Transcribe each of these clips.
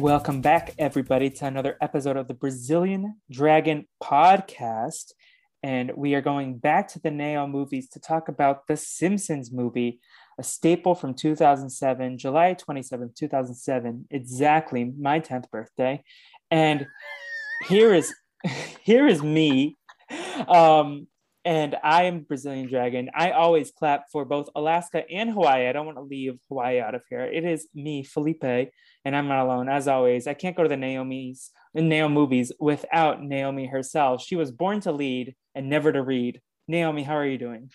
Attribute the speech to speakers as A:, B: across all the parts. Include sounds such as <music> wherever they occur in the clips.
A: Welcome back, everybody, to another episode of the Brazilian Dragon Podcast. And we are going back to the Naomovies to talk about the Simpsons movie, a staple from 2007, July 27, 2007, exactly my 10th birthday. And here is <laughs> here is me um, and I am Brazilian Dragon. I always clap for both Alaska and Hawaii. I don't want to leave Hawaii out of here. It is me, Felipe, and I'm not alone. As always, I can't go to the Naomi's Naomi movies without Naomi herself. She was born to lead and never to read. Naomi, how are you doing?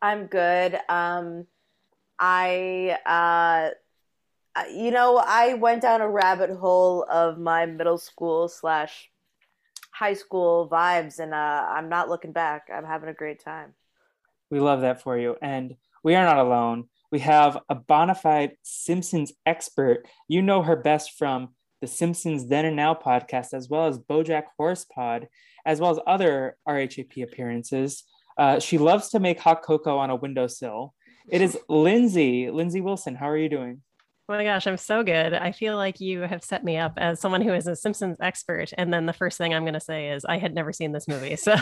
B: I'm good. Um, I, uh, you know, I went down a rabbit hole of my middle school slash high school vibes, and uh, I'm not looking back. I'm having a great time.
A: We love that for you, and we are not alone. We have a bona fide Simpsons expert. You know her best from the Simpsons Then and Now podcast, as well as BoJack Horsepod, as well as other RHAP appearances. Uh, she loves to make hot cocoa on a windowsill. It is <laughs> Lindsay, Lindsay Wilson. How are you doing?
C: Oh my gosh, I'm so good. I feel like you have set me up as someone who is a Simpsons expert. And then the first thing I'm going to say is I had never seen this movie. <laughs> So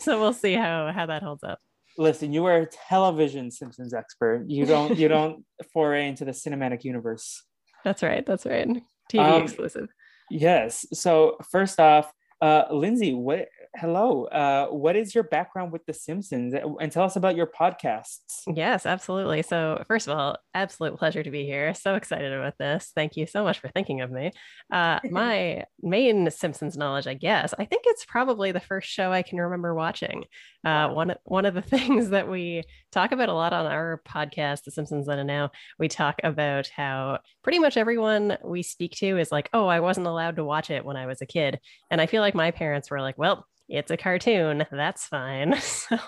C: so we'll see how how that holds up.
A: Listen, you are a television Simpsons expert. You don't you don't <laughs> foray into the cinematic universe.
C: That's right. That's right. TV um, exclusive.
A: Yes. So first off, uh, Lindsay, what hello. Uh, what is your background with The Simpsons? And tell us about your podcasts.
C: Yes, absolutely. So, first of all, absolute pleasure to be here. So excited about this. Thank you so much for thinking of me. Uh, my <laughs> main Simpsons knowledge, I guess, I think it's probably the first show I can remember watching. Uh, one, one of the <laughs> things that we talk about a lot on our podcast, The Simpsons Then and Now, we talk about how pretty much everyone we speak to is like, oh, I wasn't allowed to watch it when I was a kid. And I feel like my parents were like, well, it's a cartoon. That's fine. <laughs> So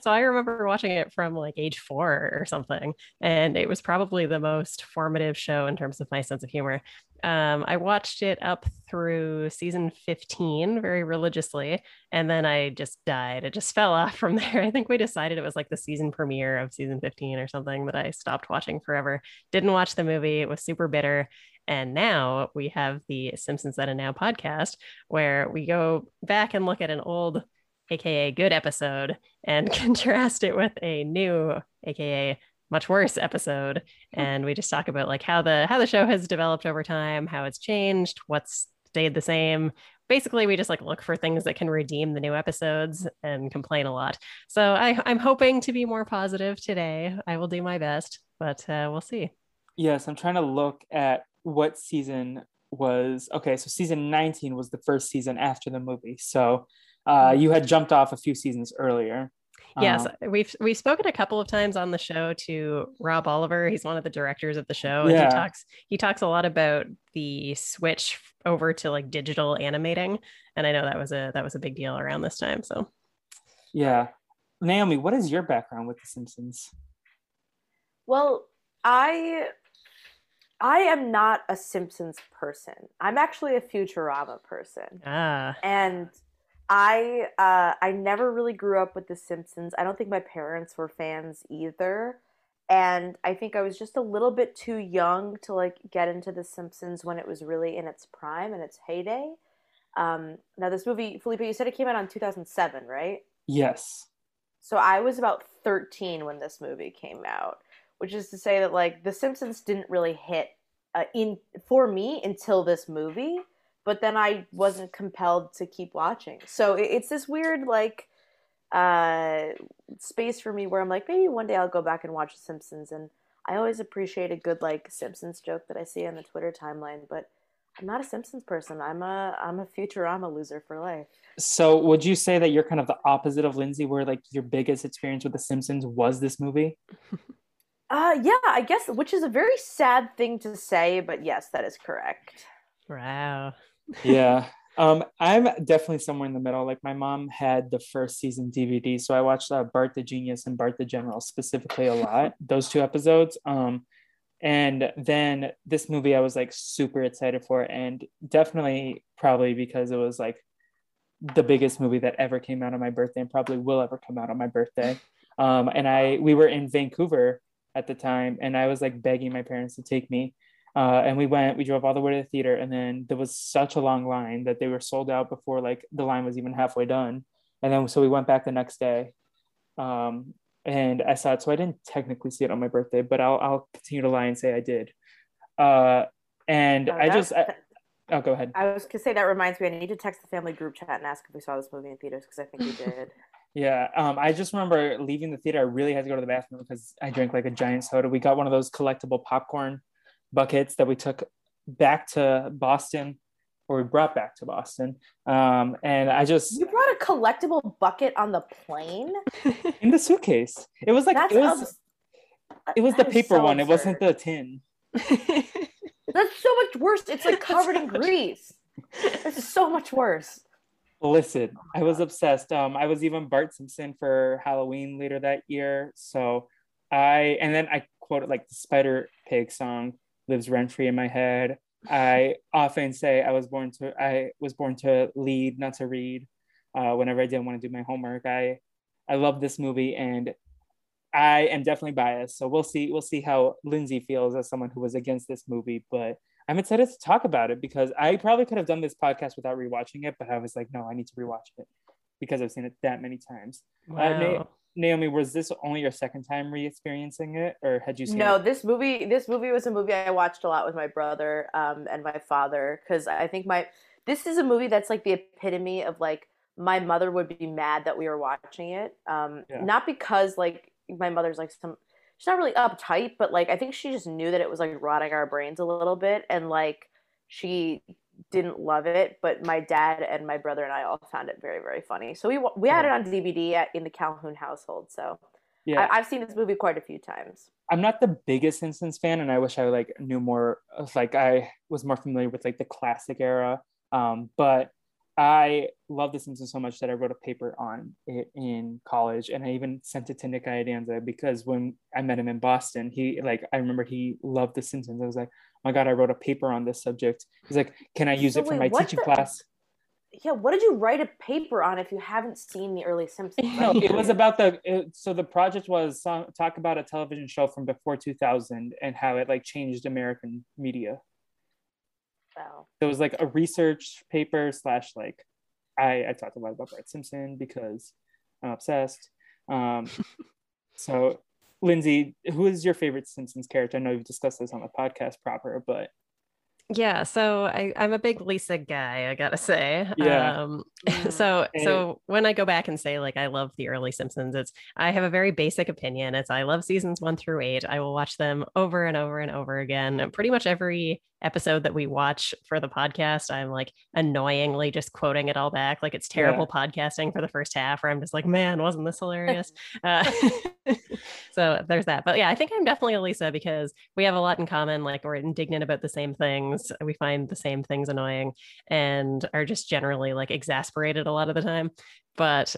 C: so i remember watching it from like age four or something and it was probably the most formative show in terms of my sense of humor um, i watched it up through season 15 very religiously and then i just died. It just <laughs> fell off from <laughs> there. I think we decided it was like the season premiere of season 15 or something that i stopped watching forever. Didn't watch the movie. It was super bitter. And now we have the Simpsons Then and Now podcast, where we go back and look at an old, AKA good episode and <laughs> contrast it with a new, AKA much worse episode. <laughs> And we just talk about like how the how the show has developed over time, how it's changed, what's stayed the same. Basically, we just like look for things that can redeem the new episodes and complain a lot. So I, I'm hoping to be more positive today. I will do my best, but uh, we'll see.
A: Yes, I'm trying to look at what season was okay so season 19 was the first season after the movie so uh, mm-hmm. you had jumped off a few seasons earlier
C: yes um, we've we've spoken a couple of times on the show to rob oliver he's one of the directors of the show and he talks he talks a lot about the switch over to like digital animating and i know that was a that was a big deal around this time so
A: yeah naomi what is your background with the simpsons
B: well i I am not a Simpsons person. I'm actually a Futurama person.
C: Ah.
B: And I uh, I never really grew up with The Simpsons. I don't think my parents were fans either. And I think I was just a little bit too young to like get into The Simpsons when it was really in its prime and its heyday. Um, now this movie, Felipe, you said it came out in 2007, right?
A: Yes.
B: So I was about 13 when this movie came out which is to say that like The Simpsons didn't really hit uh, in for me until this movie. But then I wasn't compelled to keep watching. So it's this weird like uh, space for me where I'm like, maybe one day I'll go back and watch The Simpsons. And I always appreciate a good like Simpsons joke that I see on the Twitter timeline, but I'm not a Simpsons person. I'm a I'm a Futurama loser for life.
A: So would you say that you're kind of the opposite of Lindsay, where like your biggest experience with The Simpsons was this movie? <laughs>
B: Uh yeah, I guess which is a very sad thing to say, but yes, that is correct.
C: Wow.
A: Yeah. Um, I'm definitely somewhere in the middle. Like my mom had the first season DVD, so I watched uh, Bart the Genius and Bart the General specifically a lot. those two episodes. Um, and then this movie I was like super excited for, and definitely probably because it was like the biggest movie that ever came out on my birthday and probably will ever come out on my birthday. Um, and I we were in Vancouver at the time, and I was like begging my parents to take me. Uh, and we went, we drove all the way to the theater, and then there was such a long line that they were sold out before like the line was even halfway done. And then so we went back the next day, um, and I saw it. So I didn't technically see it on my birthday, but I'll I'll continue to lie and say I did. Uh, and oh, I just I, oh go ahead.
B: I was gonna say that reminds me. I need to text the family group chat and ask if we saw this movie in theaters because I think we did. <laughs>
A: Yeah, um, I just remember leaving the theater. I really had to go to the bathroom because I drank like a giant soda. We got one of those collectible popcorn buckets that we took back to Boston or we brought back to Boston. Um, and I just
B: you brought a collectible bucket on the plane <laughs>
A: in the suitcase. It was like That's it was it was the paper so one. Absurd. It wasn't the tin. <laughs>
B: That's so much worse. It's like covered in grease. This is so much worse.
A: Listen, I was obsessed. Um, I was even Bart Simpson for Halloween later that year. So I and then I quoted like the Spider Pig song lives rent free in my head. I often say I was born to I was born to lead, not to read. Uh, whenever I didn't want to do my homework, I I love this movie and I am definitely biased. So we'll see we'll see how Lindsay feels as someone who was against this movie, but I'm excited to talk about it because I probably could have done this podcast without rewatching it, but I was like, no, I need to rewatch it because I've seen it that many times. Uh, wow. Uh, Naomi, was this only your second time re-experiencing it, or had you seen?
B: No,
A: it?
B: this movie. This movie was a movie I watched a lot with my brother um, and my father because I think my this is a movie that's like the epitome of like my mother would be mad that we were watching it. Um, yeah. Not because like my mother's like some she's not really uptight, but like I think she just knew that it was like rotting our brains a little bit, and like she didn't love it, but my dad and my brother and I all found it very, very funny. So we we had it on DVD at, in the Calhoun household. So yeah, I, have seen this movie quite a few times.
A: I'm not the biggest Simpsons fan, and I wish I like knew more. Like I was more familiar with like the classic era, um, but I love The Simpsons so much that I wrote a paper on it in college, and I even sent it to Nick Iadanza because when I met him in Boston, he like I remember he loved The Simpsons. I was like, my god, I wrote a paper on this subject. He's like, can I use so it for wait, my teaching the, class?
B: Yeah, what did you write a paper on if you haven't seen the early Simpsons? <laughs>
A: No, it was about the. It, so the project was uh, talk about a television show from before 2000 and how it like changed American media. Wow. So it was like a research paper slash like, I I talked a lot about Bart Simpson because I'm obsessed. Um, <laughs> so Lindsay, who is your favorite Simpsons character? I know you've discussed this on the podcast proper, but
C: yeah, so I, I'm a big Lisa guy, I gotta say.
A: Yeah.
C: Um, <laughs> so and so when I go back and say like I love the early Simpsons, it's I have a very basic opinion. It's I love seasons one through eight. I will watch them over and over and over again. And pretty much every episode that we watch for the podcast, I'm like annoyingly just quoting it all back. Like it's terrible yeah. podcasting for the first half, where I'm just like, man, wasn't this hilarious? <laughs> uh, <laughs> so there's that. But yeah, I think I'm definitely a Lisa because we have a lot in common. Like we're indignant about the same things, we find the same things annoying, and are just generally like exasperated a lot of the time but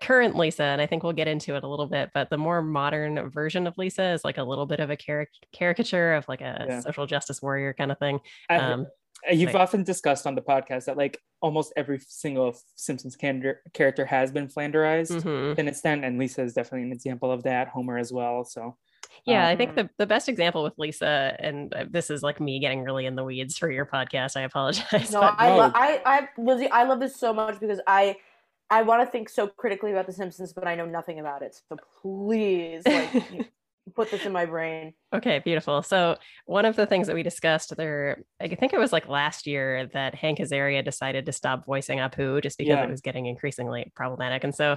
C: current Lisa, and I think we'll get into it a little bit, but the more modern version of Lisa is like a little bit of a caric- caricature of like a yeah. social justice warrior kind of thing. Um,
A: You've like, often discussed on the podcast that like almost every single Simpsons can- character has been Flanderized mm-hmm. an extent, and Lisa is definitely an example of that. Homer as well. So
C: yeah, um, I think um, the, the best example with Lisa, and uh, this is like me getting really in the weeds for your podcast. I apologize.
B: No, but, I, lo- I, I, Lizzie, I love this so much because I, I want to think so critically about The Simpsons, but I know nothing about it. So please, like, <laughs> Put this in my brain.
C: Okay, beautiful. So one of the things that we discussed there, I think it was like last year that Hank Azaria decided to stop voicing Apu just because
A: Yeah.
C: it was getting increasingly problematic. And so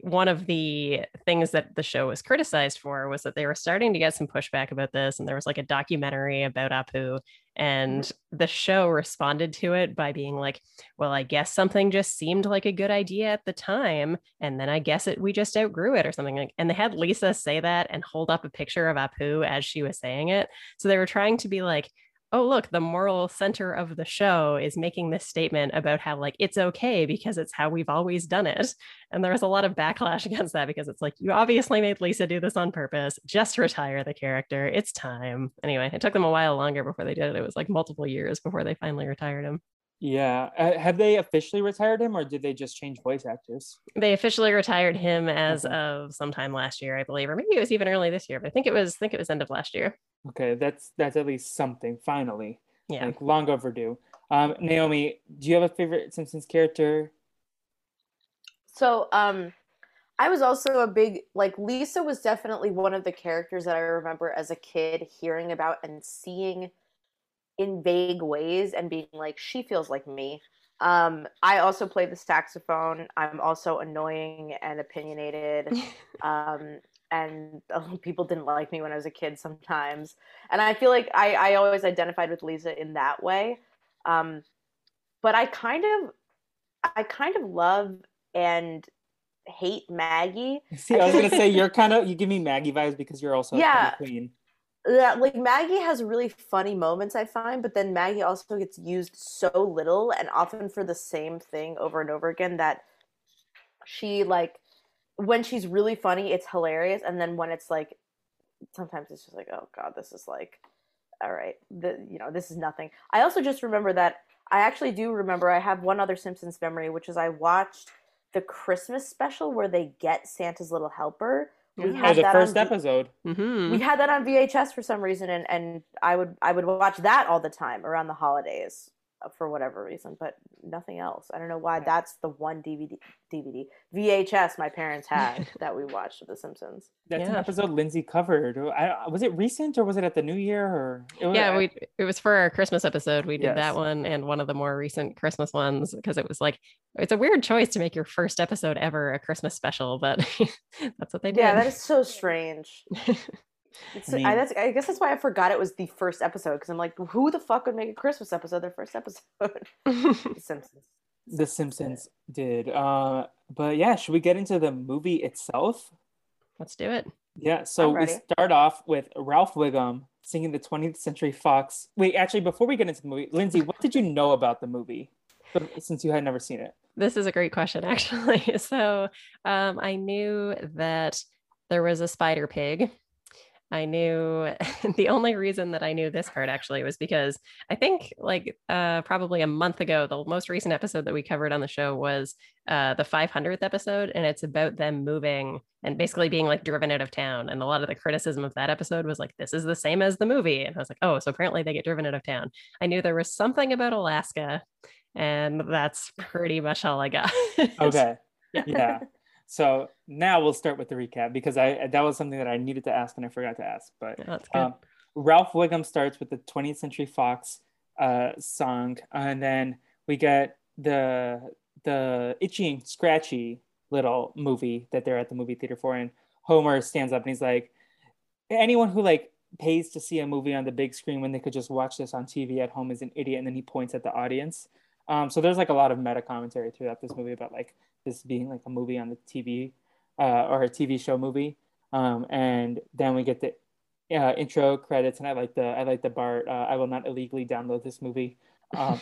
C: one of the things that the show was criticized for was that they were starting to get some pushback about this. And there was like a documentary about Apu. Mm-hmm. And the show responded to it by being like, well, I guess something just seemed like a good idea at the time. And then I guess it we just outgrew it or something like and they had Lisa say that and hold up a picture of Apu as she was saying it. So they were trying to be like, oh look the moral center of the show is making this statement about how like it's okay because it's how we've always done it. And there was a lot of backlash <laughs> against that because it's like you obviously made lisa do this on purpose. Just retire the character. It's time. Anyway it took them a while longer before they did it. It was like multiple years before they finally retired him
A: Yeah. Uh, have they officially retired him or did they just change voice actors?
C: they officially retired him as
A: Okay.
C: of sometime last year i believe or maybe it was even early this year but i think it was I think it was end of last year
A: Okay, that's that's at least something finally.
C: yeah
A: Like long overdue. Um, Naomi, do you have a favorite Simpsons character?
B: So, um, I was also a big like Lisa was definitely one of the characters that I remember as a kid hearing about and seeing in vague ways and being like, she feels like me. Um, I also play the saxophone. I'm also annoying and opinionated. <laughs> um, and uh, <laughs> people didn't like me when I was a kid sometimes. And I feel like I, I always identified with Lisa in that way. Um, but I kind of, I kind of love and hate Maggie.
A: See, I was gonna say <laughs> you're kind of you give me Maggie vibes because you're also
B: Yeah.
A: a queen.
B: Yeah, like Maggie has really funny moments, I find, but then Maggie also gets used so little and often for the same thing over and over again that she like when she's really funny, it's hilarious, and then when it's like sometimes it's just like, oh god, this is like all right, the you know, this is nothing. I also just remember that I actually do remember I have one other Simpsons memory, which is I watched the Christmas special where they get Santa's little helper. We
C: Yeah.
A: Oh,
B: had
A: the first
B: on V-
A: episode.
C: Mhm.
B: we had that on VHS for some reason, and, and I would I would watch that all the time around the holidays Uh, for whatever reason, but nothing else. I don't know why. That's the one DVD DVD VHS my parents had <laughs> that we watched of The Simpsons.
A: That's an episode Lindsay covered. I, was it recent or was it at the New Year or? It was,
C: yeah we it was for our christmas episode we did
A: Yes.
C: that one and one of the more recent christmas ones because it was like it's a weird choice to make your first episode ever a christmas special but <laughs> that's what they did
B: Yeah, that is so strange. <laughs> It's,
A: I
B: I,
A: mean-
B: that's, I guess that's why I forgot it was the first episode because I'm like, who the fuck would make a Christmas episode their first episode? <laughs> the Simpsons.
A: The Simpsons did. Uh, but yeah, should we get into the movie itself?
C: let's do it
A: Yeah, so we start off with Ralph Wiggum singing the 20th Century Fox. Wait, actually, before we get into the movie, Lindsay, what did you know about the movie since you had never seen it?
C: this is a great question <laughs> actually so um, i knew that there was a spider pig i knew <laughs> the only reason that i knew this part actually was because i think like uh, probably a month ago the most recent episode that we covered on the show was uh, the 500th episode and it's about them moving and basically being like driven out of town and a lot of the criticism of that episode was like this is the same as the movie and i was like oh so apparently they get driven out of town i knew there was something about alaska and that's pretty much all I got. <laughs>
A: Okay. <laughs>
C: Yeah.
A: So now we'll start with the recap because I that was something that I needed to ask and I forgot to ask. But um, Ralph Wiggum starts with the 20th Century Fox uh, song, and then we get the the itchy and scratchy little movie that they're at the movie theater for, and Homer stands up and he's like, anyone who like pays to see a movie on the big screen when they could just watch this on TV at home is an idiot, and then he points at the audience. Um, so there's like a lot of meta commentary throughout this movie about like this being like a movie on the TV uh, or a TV show movie. Um, and then we get the uh, intro credits, and I like the I like the Bart. Uh, I will not illegally download this movie. Um,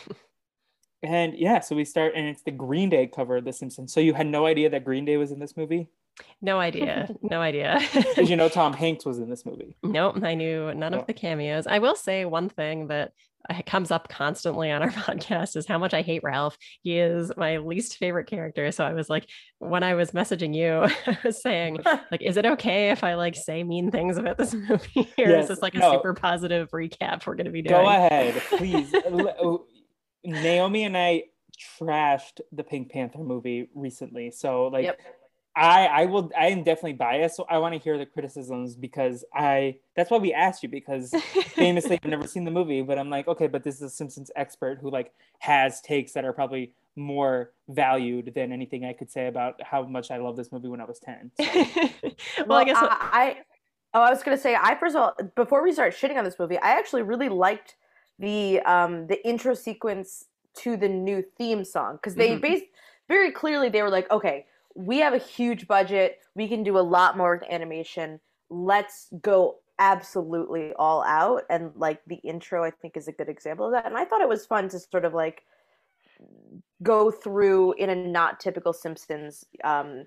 A: <laughs> and yeah, so we start, and it's the Green Day cover of The Simpsons. So you had no idea that Green Day was in this movie?
C: no idea. <laughs> No idea. <laughs>
A: Did you know Tom Hanks was in this movie?
C: nope. I knew none
A: Oh.
C: of the cameos. I will say one thing that uh, comes up constantly on our <laughs> podcast is how much I hate Ralph. He is my least favorite character. So I was like, when I was messaging you, <laughs> I was saying, <laughs> like, is it okay if I like say mean things about this movie? Or
A: Yes,
C: is this like a
A: no.
C: super positive recap we're going to be doing?
A: Go ahead, please. Naomi and I trashed the Pink Panther movie recently. So like
B: Yep.
A: I I will I am definitely biased, so I want to hear the criticisms because I that's why we asked you because <laughs> famously I've never seen the movie, but I'm like, okay, but this is a Simpsons expert who like has takes that are probably more valued than anything I could say about how much I love this movie when I was 10. So.
C: well, <laughs>
B: Well,
C: I guess
B: I, I oh, I was gonna say, I first of all, before we start shitting on this movie, I actually really liked the um the intro sequence to the new theme song because they
A: Mhm.
B: based very clearly they were like, okay, we have a huge budget, we can do a lot more with animation. Let's go absolutely all out, and like the intro, I think is a good example of that. And I thought it was fun to sort of like go through in a not typical Simpsons um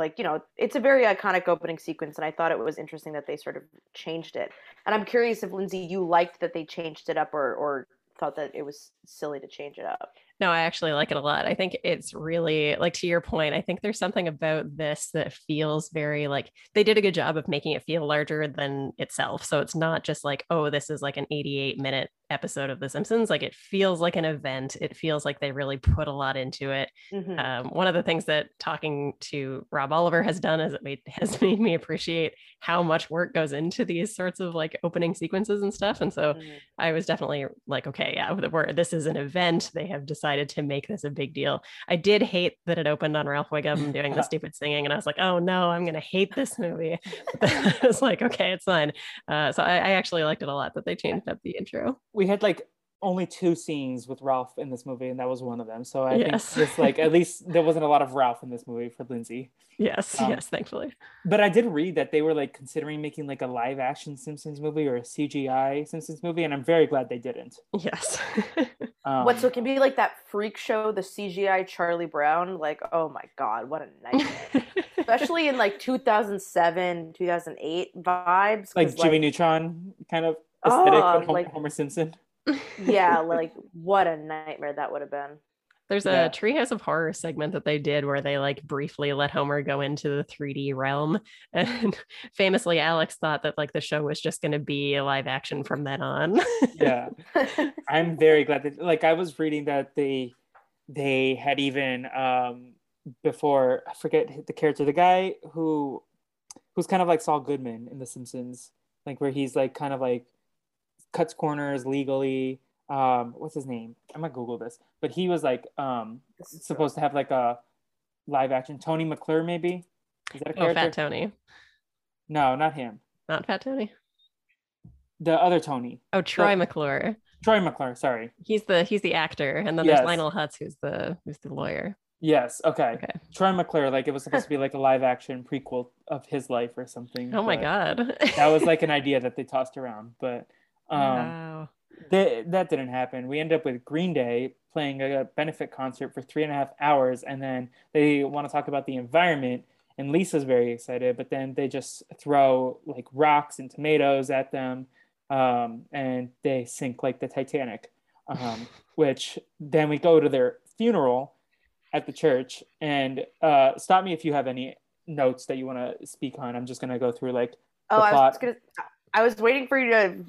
B: like you know it's a very iconic opening sequence and i thought it was interesting that they sort of changed it and i'm curious if lindsay you liked that they changed it up or or thought that it was silly to change it up
C: No, I actually like it a lot. I think it's really like to your point. I think there's something about this that feels very like they did a good job of making it feel larger than itself. So it's not just like, oh, this is like an 88 minute episode of The Simpsons. Like it feels like an event. It feels like they really put a lot into it.
B: Mhm.
C: Um, one of the things that talking to Rob Oliver has done is it made <laughs> has made me appreciate how much work goes into these sorts of like opening sequences and stuff. And so
B: Mhm.
C: I was definitely like, okay, yeah, we're, this is an event. They have decided to make this a big deal. I did hate that it opened on Ralph Wiggum doing the <laughs> stupid singing, and I was like, oh no, I'm gonna hate this movie. <laughs> I was like, okay, it's fine. Uh, so I, I actually liked it a lot that they changed up the intro.
A: We had like only two scenes with Ralph in this movie, and that was one of them. So I
C: Yes.
A: think this like at least there wasn't a lot of Ralph in this movie for Lindsay.
C: Yes,
A: Um,
C: yes, thankfully.
A: But I did read that they were like considering making like a live action Simpsons movie or a CGI Simpsons movie, and I'm very glad they didn't.
C: Yes. <laughs>
A: Um,
B: what so it can be like that freak show the cgi charlie brown like oh my god what a nightmare <laughs> especially in like 2007 2008 vibes.
A: like Jimmy Neutron kind of aesthetic,
B: Oh,
A: but Hom-
B: like-
A: Homer Simpson. <laughs>
B: yeah like what a nightmare that would have been
C: There's
A: Yeah.
C: a Treehouse of Horror segment that they did where they like briefly let Homer go into the 3D realm. <laughs> And famously, Alex thought that like the show was just going to be a live action from then on. <laughs>
A: Yeah, I'm very glad that like I was reading that they they had even um before I forget the character, the guy who who's kind of like Saul Goodman in The Simpsons, like where he's like kind of like cuts corners legally. Um, what's his name? I'm gonna Google this, but he was like um
B: This is
A: supposed to have like a live action Tony McClure, maybe. Is that a
C: oh,
A: character?
C: Fat Tony.
A: No, not him.
C: Not Fat Tony.
A: The other Tony,
C: Oh, Troy
A: Well-
C: McClure.
A: Troy McClure. Sorry.
C: He's the he's the actor, and then
A: Yes.
C: there's Lionel Hutz, who's the who's the lawyer.
A: Yes. Okay.
C: Okay.
A: Troy McClure, like it was supposed to be like a live action prequel of his life or something.
C: Oh my god.
A: That was like an <laughs> idea that they tossed around, but um,
C: wow.
A: th- that didn't happen. We ended up with Green Day playing a benefit concert for three and a half hours, and then they want to talk about the environment. And Lisa's very excited, but then they just throw like rocks and tomatoes at them, um, and they sink like the Titanic. Um, <laughs> which then we go to their funeral at the church. And uh, stop me if you have any notes that you want to speak on. I'm just gonna go through like
B: Oh,
A: the
B: I was gonna. I was waiting for you to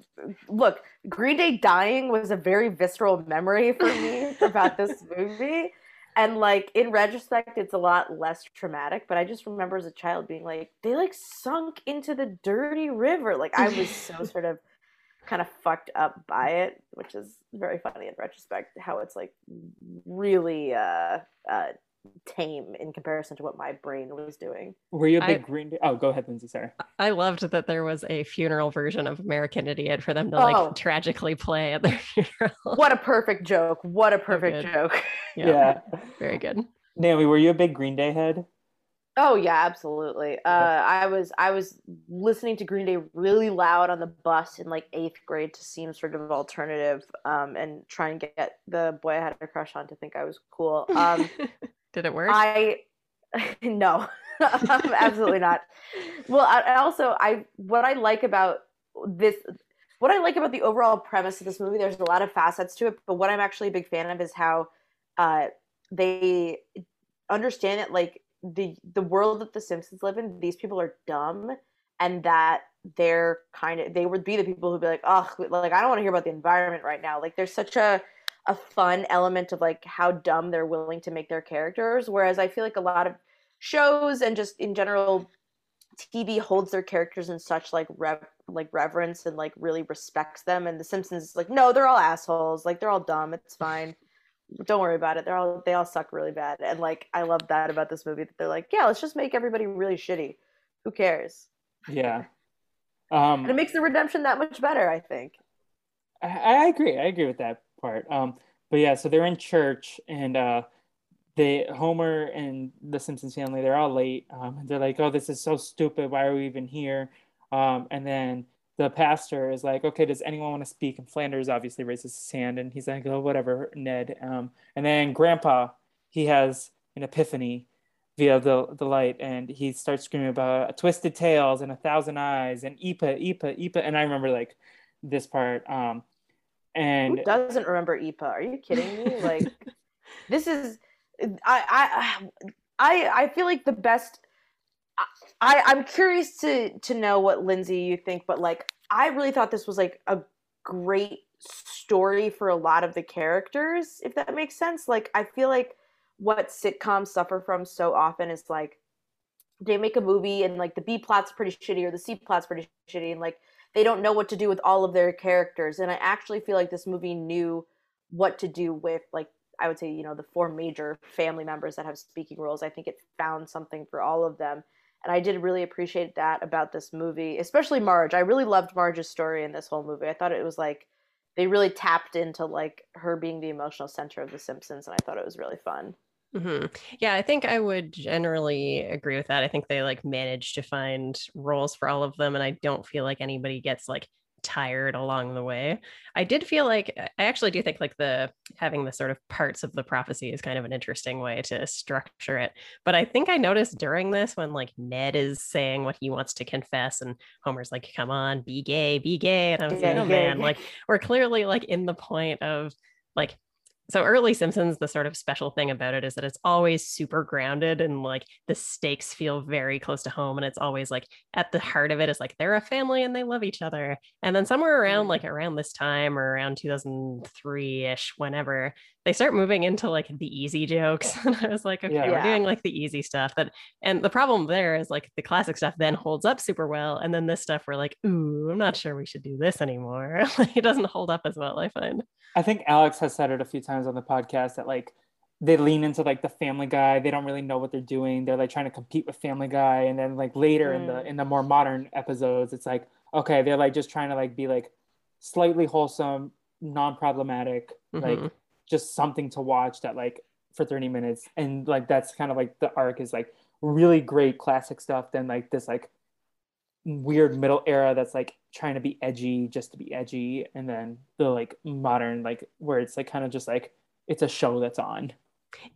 B: look. Green Day dying was a very visceral memory for me <laughs> about this movie, and like in retrospect, it's a lot less traumatic. But I just remember as a child being like, they like sunk into the dirty river. Like I was so <laughs> sort of kind of fucked up by it, which is very funny in retrospect. How it's like really uh, uh, tame in comparison to what my brain was doing.
A: Were you a big Green Day? Oh, go ahead, Lindsay. Sorry.
C: I loved that there was a funeral version of American Idiot for them to
B: Oh.
C: like tragically play at their <laughs> funeral.
B: What a perfect joke! What a perfect
C: good.
B: joke! <laughs>
A: Yeah.
C: Very good.
A: Naomi, were you a big Green Day head?
B: Oh yeah, absolutely. Uh, I was I was listening to Green Day really loud on the bus in like eighth grade to seem sort of alternative, um, and try and get the boy I had a crush on to think I was cool. <laughs> Um,
C: Did it work?
B: I <laughs> no, <laughs> absolutely not. <laughs> Well, I, also I what I like about this, what I like about the overall premise of this movie. There's a lot of facets to it, but what I'm actually a big fan of is how uh, they understand it. Like the the world that the Simpsons live in, these people are dumb, and that they're kind of they would be the people who'd be like, oh, like I don't want to hear about the environment right now. Like there's such a a fun element of like how dumb they're willing to make their characters whereas i feel like a lot of shows and just in general TV holds their characters in such like rev like reverence and like really respects them and the Simpsons is like no they're all assholes. Like they're all dumb. It's fine. Don't worry about it. They're all they all suck really bad. And like I love that about this movie that they're like yeah let's just make everybody really shitty. Who cares?
A: Yeah. Um
B: and it makes the redemption that much better I think.
A: I, I agree. I agree with that part um but yeah so they're in church and uh they Homer and the Simpsons family they're all late. Um, they're like, "Oh, this is so stupid. Why are we even here?" Um, and then the pastor is like, "Okay, does anyone want to speak?" And Flanders obviously raises his hand, and he's like, "Oh, whatever, Ned." Um, and then Grandpa he has an epiphany via the the light, and he starts screaming about twisted tails and a thousand eyes and Ipa, Ipa, Ipa. And I remember like this part. Um, and
B: who doesn't remember Ipa? Are you kidding me? Like <laughs> this is I I I I feel like the best. I I'm curious to to know what Lindsay you think, but like I really thought this was like a great story for a lot of the characters, if that makes sense. Like I feel like what sitcoms suffer from so often is like they make a movie and like the B plot's pretty shitty or the C plot's pretty shitty and like they don't know what to do with all of their characters. And I actually feel like this movie knew what to do with like I would say, you know, the four major family members that have speaking roles. I think it found something for all of them. And I did really appreciate that about this movie, especially Marge. I really loved Marge's story in this whole movie. I thought it was like they really tapped into like her being the emotional center of The Simpsons, and I thought it was really fun.
C: Mm-hmm. Yeah, I think I would generally agree with that. I think they like managed to find roles for all of them, and I don't feel like anybody gets like tired along the way. I did feel like I actually do think like the having the sort of parts of the prophecy is kind of an interesting way to structure it. But I think I noticed during this when like Ned is saying what he wants to confess and Homer's like, come on, be gay, be gay. And I was like, oh man, like we're clearly like in the point of like so early simpsons the sort of special thing about it is that it's always super grounded and like the stakes feel very close to home and it's always like at the heart of it is like they're a family and they love each other. And then somewhere around mm-hmm. like around this time or around 2003ish whenever they start moving into like the easy jokes <laughs> and i was like okay yeah. we're doing like the easy stuff that and the problem there is like the classic stuff then holds up super well and then this stuff we're like ooh i'm not sure we should do this anymore <laughs> like it doesn't hold up as well i find
A: i think alex has said it a few times on the podcast that like they lean into like the family guy they don't really know what they're doing they're like trying to compete with family guy and then like later mm. in the mm. in the more modern episodes it's like okay they're like just trying to like be like slightly wholesome non-problematic mm-hmm. like just something to watch that like for 30 minutes and like that's kind of like the arc is like really great classic stuff then like this like weird middle era that's like trying to be edgy just to be edgy and then the like modern like where it's like kind of just like it's a show that's on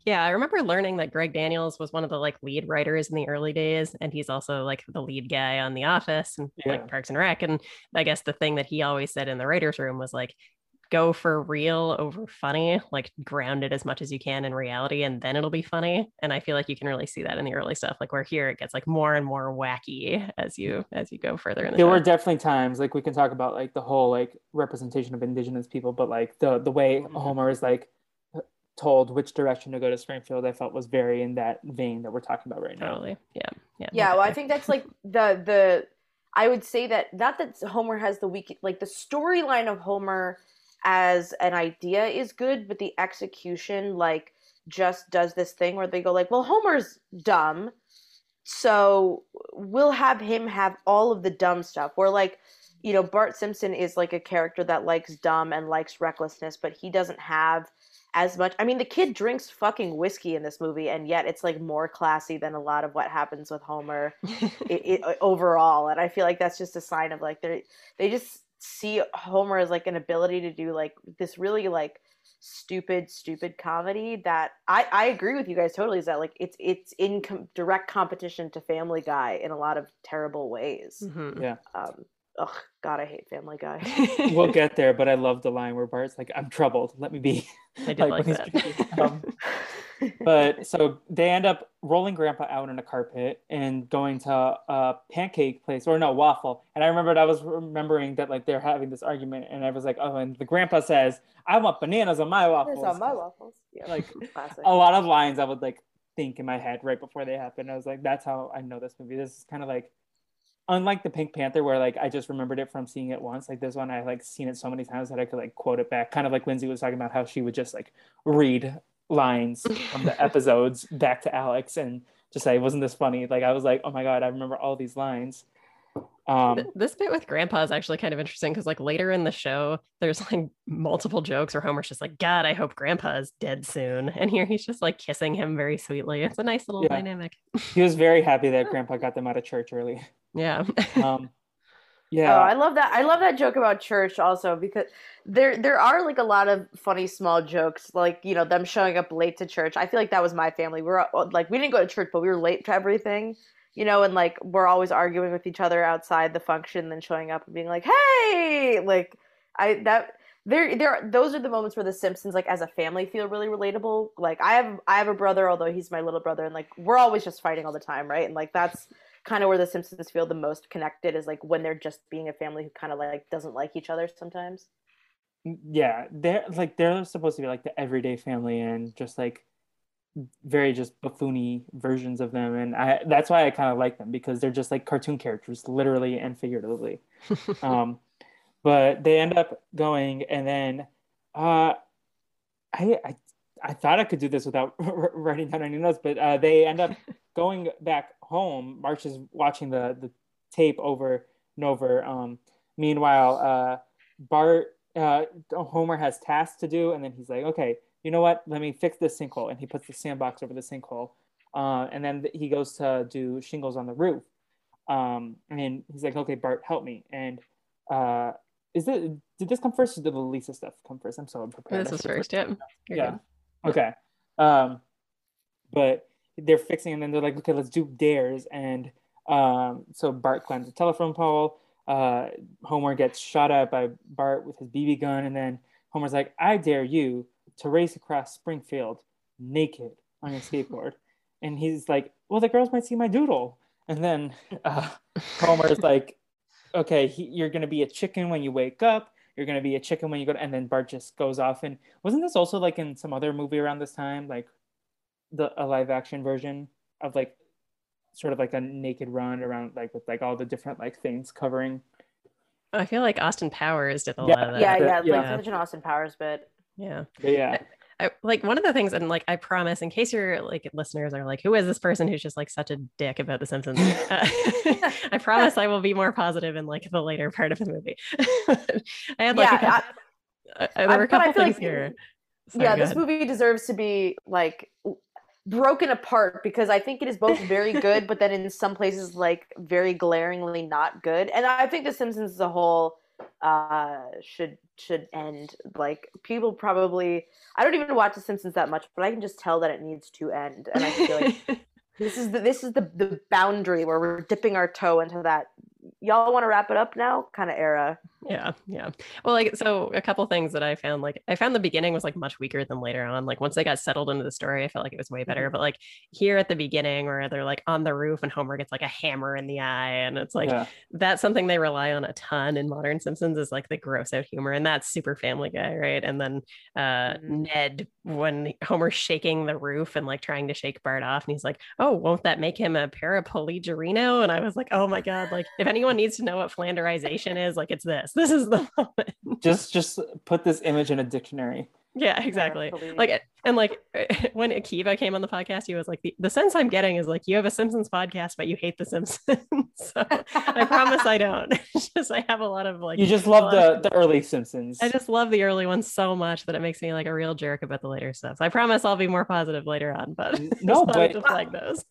C: yeah, I remember learning that Greg Daniels was one of the like lead writers in the early days, and he's also like the lead guy on The Office and yeah. like Parks and Rec. And I guess the thing that he always said in the writers' room was like, go for real over funny, like ground it as much as you can in reality, and then it'll be funny. And I feel like you can really see that in the early stuff. Like where here it gets like more and more wacky as you as you go further in the
A: There
C: show.
A: were definitely times like we can talk about like the whole like representation of indigenous people, but like the the way mm-hmm. Homer is like told which direction to go to Springfield, I felt was very in that vein that we're talking about right now.
C: Totally. Yeah.
B: Yeah. Yeah. Well, I think that's like the the I would say that not that Homer has the weak like the storyline of Homer as an idea is good, but the execution like just does this thing where they go like, well, Homer's dumb, so we'll have him have all of the dumb stuff. Where like, you know, Bart Simpson is like a character that likes dumb and likes recklessness, but he doesn't have as much. I mean, the kid drinks fucking whiskey in this movie, and yet it's like more classy than a lot of what happens with Homer <laughs> it, it, overall. And I feel like that's just a sign of like they they just see Homer as like an ability to do like this really like stupid stupid comedy that I I agree with you guys totally is that like it's it's in com- direct competition to Family Guy in a lot of terrible ways.
A: Mm-hmm. Yeah.
B: Um ugh god I hate Family Guy. <laughs>
A: we'll get there, but I love the line where Bart's like I'm troubled, let me be.
C: I did <laughs> like, like that. <laughs>
A: But so they end up rolling grandpa out on a carpet and going to a pancake place or no waffle and i remembered i was remembering that like they're having this argument and i was like oh and the grandpa says i want bananas on my waffles
B: on my waffles
A: yeah like <laughs> Classic. a lot of lines i would like think in my head right before they happened. I was like, that's how I know this movie. This is kind of like unlike the Pink Panther, where like I just remembered it from seeing it once. Like this one, I like seen it so many times that I could like quote it back. Kind of like Lindsay was talking about how she would just like read lines from the <laughs> episodes back to Alex and just say, "Wasn't this funny?" Like I was like, "Oh my god, I remember all these lines."
C: Um, this bit with grandpa is actually kind of interesting because like later in the show there's like multiple jokes where homer's just like god i hope grandpa is dead soon and here he's just like kissing him very sweetly it's a nice little yeah. dynamic
A: he was very happy that <laughs> grandpa got them out of church early
C: yeah
A: um Oh, yeah
B: oh i love that i love that joke about church also because there there are like a lot of funny small jokes like you know them showing up late to church i feel like that was my family we are like we didn't go to church but we were late to everything you know, and like we're always arguing with each other outside the function, then showing up and being like, "Hey!" Like I that there there those are the moments where the Simpsons like as a family feel really relatable. Like I have I have a brother, although he's my little brother, and like we're always just fighting all the time, right? And like that's kind of where the Simpsons feel the most connected is like when they're just being a family who kind of like doesn't like each other sometimes.
A: Yeah, they're like they're supposed to be like the everyday family and just like very just buffoony versions of them and I that's why I kind of like them because they're just like cartoon characters literally and figuratively <laughs> um but they end up going and then uh I I I thought I could do this without <laughs> writing down any notes but uh they end up <laughs> going back home Marge is watching the the tape over and over um meanwhile uh Bart uh Homer has tasks to do and then he's like okay you know what? Let me fix this sinkhole. And he puts the sandbox over the sinkhole. Uh, and then he goes to do shingles on the roof. Um, and he's like, okay, Bart, help me. And uh, is it, did this come first or did the Lisa stuff come first? I'm so unprepared.
C: This is first, yeah.
A: Yeah. Good. Okay. Um, but they're fixing and then they're like, okay, let's do dares. And um, so Bart climbs a telephone pole. Uh, Homer gets shot at by Bart with his BB gun. And then Homer's like, I dare you to race across Springfield naked on a skateboard. <laughs> and he's like, well, the girls might see my doodle. And then uh, <laughs> Homer's like, okay, he, you're going to be a chicken when you wake up. You're going to be a chicken when you go to, and then Bart just goes off. And wasn't this also like in some other movie around this time, like the a live action version of like sort of like a naked run around like with like all the different like things covering.
C: I feel like Austin Powers did a
B: yeah,
C: lot of that.
B: Yeah, yeah, yeah. like such an Austin Powers bit.
C: Yeah.
A: But yeah.
C: I, like one of the things, and like I promise, in case your like listeners are like, "Who is this person who's just like such a dick about The Simpsons?" <laughs> Uh, <laughs> I promise I will be more positive in like the later part of the movie. <laughs> I had like yeah, a couple, I, I, there were a couple things like, here.
B: Sorry, yeah, this ahead. movie deserves to be like broken apart because I think it is both very good, but then in some places like very glaringly not good. And I think The Simpsons as a whole uh should should end like people probably i don't even watch the simpsons that much but i can just tell that it needs to end. And i feel like <laughs> this is the this is the the boundary where we're dipping our toe into that y'all want to wrap it up now? kind of era
C: yeah yeah well like so a couple things that i found like i found the beginning was like much weaker than later on like once they got settled into the story i felt like it was way better mm-hmm. but like here at the beginning where they're like on the roof and homer gets like a hammer in the eye and it's like yeah. that's something they rely on a ton in modern simpsons is like the gross out humor and that's super family guy right and then uh mm-hmm. ned when homer's shaking the roof and like trying to shake bart off and he's like oh won't that make him a paraplegico and i was like oh my god like if anyone needs to know what flanderization is like it's this this is the moment.
A: Just just put this image in a dictionary.
C: Yeah, exactly. like and like <laughs> when Akiva came on the podcast, he was like, the, the sense I'm getting is like you have a Simpsons podcast, but you hate the Simpsons. <laughs> so I promise I don't. <laughs> It's just I have a lot of like
A: You just love the, the early Simpsons.
C: I just love the early ones so much that it makes me like a real jerk about the later stuff. So I promise I'll be more positive later on, but
A: no, but
C: just like those.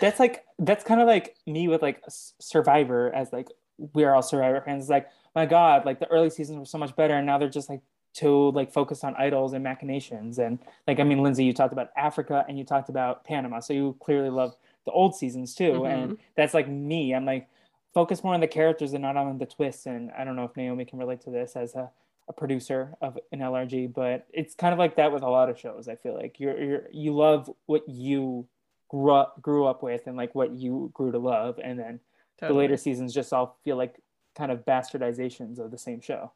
A: that's like that's kind of like me with like Survivor as like we are all Survivor fans. It's like my god like the early seasons were so much better and now they're just like too like focused on idols and machinations. And like i mean lindsay you talked about africa and you talked about panama so you clearly love the old seasons too. Mm-hmm. and that's like me. I'm like focus more on the characters and not on the twists. And i don't know if naomi can relate to this as a, a producer of an lrg but it's kind of like that with a lot of shows i feel like. You're, you're you love what you grew up, grew up with and like what you grew to love. And then totally. the later seasons just all feel like kind of bastardizations of the same show.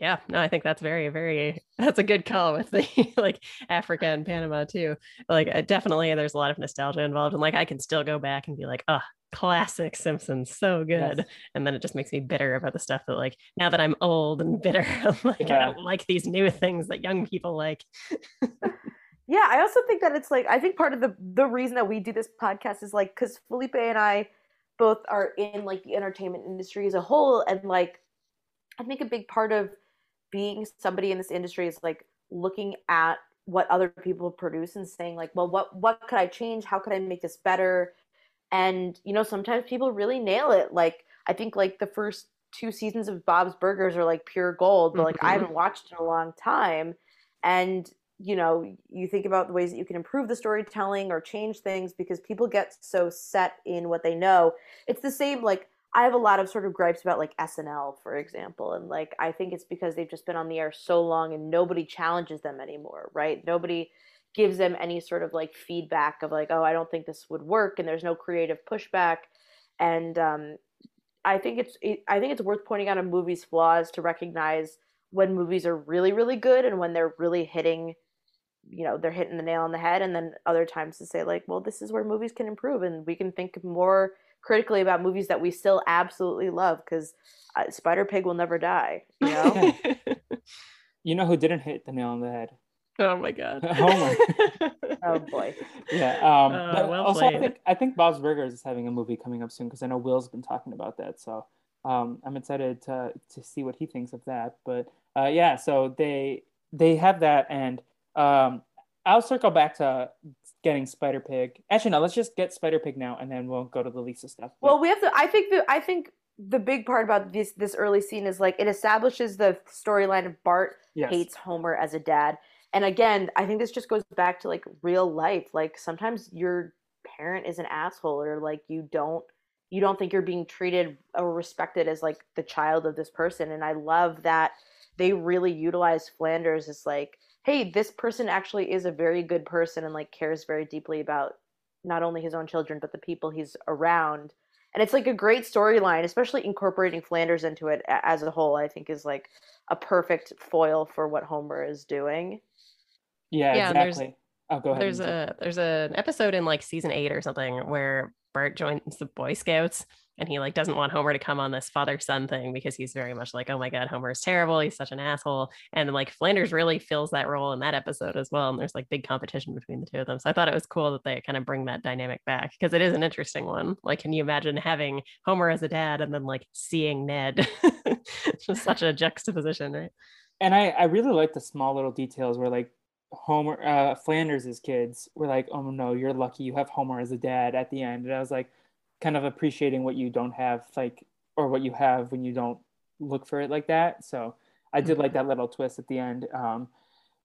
C: Yeah, no, I think that's very, very, <laughs> that's a good call with the <laughs> like Africa and Panama too. Like, uh, definitely there's a lot of nostalgia involved. And like, I can still go back and be like, oh, classic Simpsons, so good. Yes. And then it just makes me bitter about the stuff that, like, now that I'm old and <laughs> bitter, I'm like, yeah. I don't like these new things that young people like.
B: yeah, I also think that it's like, I think part of the, the reason that we do this podcast is like, because Felipe and I both are in like the entertainment industry as a whole. And like, I think a big part of being somebody in this industry is like looking at what other people produce and saying like well what what could i change how could i make this better and you know sometimes people really nail it like i think like the first two seasons of bob's burgers are like pure gold but like mm-hmm. i haven't watched in a long time and you know you think about the ways that you can improve the storytelling or change things because people get so set in what they know it's the same like I have a lot of sort of gripes about like SNL, for example, and like I think it's because they've just been on the air so long and nobody challenges them anymore, right? Nobody gives them any sort of like feedback of like, oh, I don't think this would work, and there's no creative pushback, and um, I think it's it, I think it's worth pointing out a movie's flaws to recognize when movies are really really good and when they're really hitting you know they're hitting the nail on the head and then other times to say like well this is where movies can improve and we can think more critically about movies that we still absolutely love because uh, Spider Pig will never die. You know. <laughs> <laughs>
A: you know who didn't hit the nail on the head?
C: Oh my god, <laughs>
A: Homer.
B: oh boy.
A: Yeah. Um, uh, but well also, played. I think I think Bob's Burgers is having a movie coming up soon because I know Will's been talking about that. So um, I'm excited to to see what he thinks of that. But uh, yeah, so they they have that, and um, I'll circle back to getting Spider Pig. Actually, no, let's just get Spider Pig now, and then we'll go to the Lisa stuff.
B: Well, we have to. I think the I think the big part about this this early scene is like it establishes the storyline of Bart yes. hates Homer as a dad, and again, I think this just goes back to like real life. Like sometimes your parent is an asshole, or like you don't you don't think you're being treated or respected as like the child of this person, and I love that they really utilize Flanders as like hey, this person actually is a very good person and like cares very deeply about not only his own children but the people he's around. And it's like a great storyline, especially incorporating Flanders into it as a whole. I think is like a perfect foil for what Homer is doing.
A: Yeah, yeah exactly. Oh, go ahead.
C: There's a there's an episode in like season eight or something where Bart joins the Boy Scouts and he like doesn't want Homer to come on this father son thing because he's very much like, oh my god, Homer is terrible. He's such an asshole. And like Flanders really fills that role in that episode as well. And there's like big competition between the two of them. So I thought it was cool that they kind of bring that dynamic back because it is an interesting one. Like, can you imagine having Homer as a dad and then like seeing Ned? <laughs> it's just such a juxtaposition, right?
A: And I, I really like the small little details where like Homer uh Flanders' kids were like, Oh no, you're lucky you have Homer as a dad at the end. And I was like, kind of appreciating what you don't have like or what you have when you don't look for it like that so i did like mm-hmm. that little twist at the end um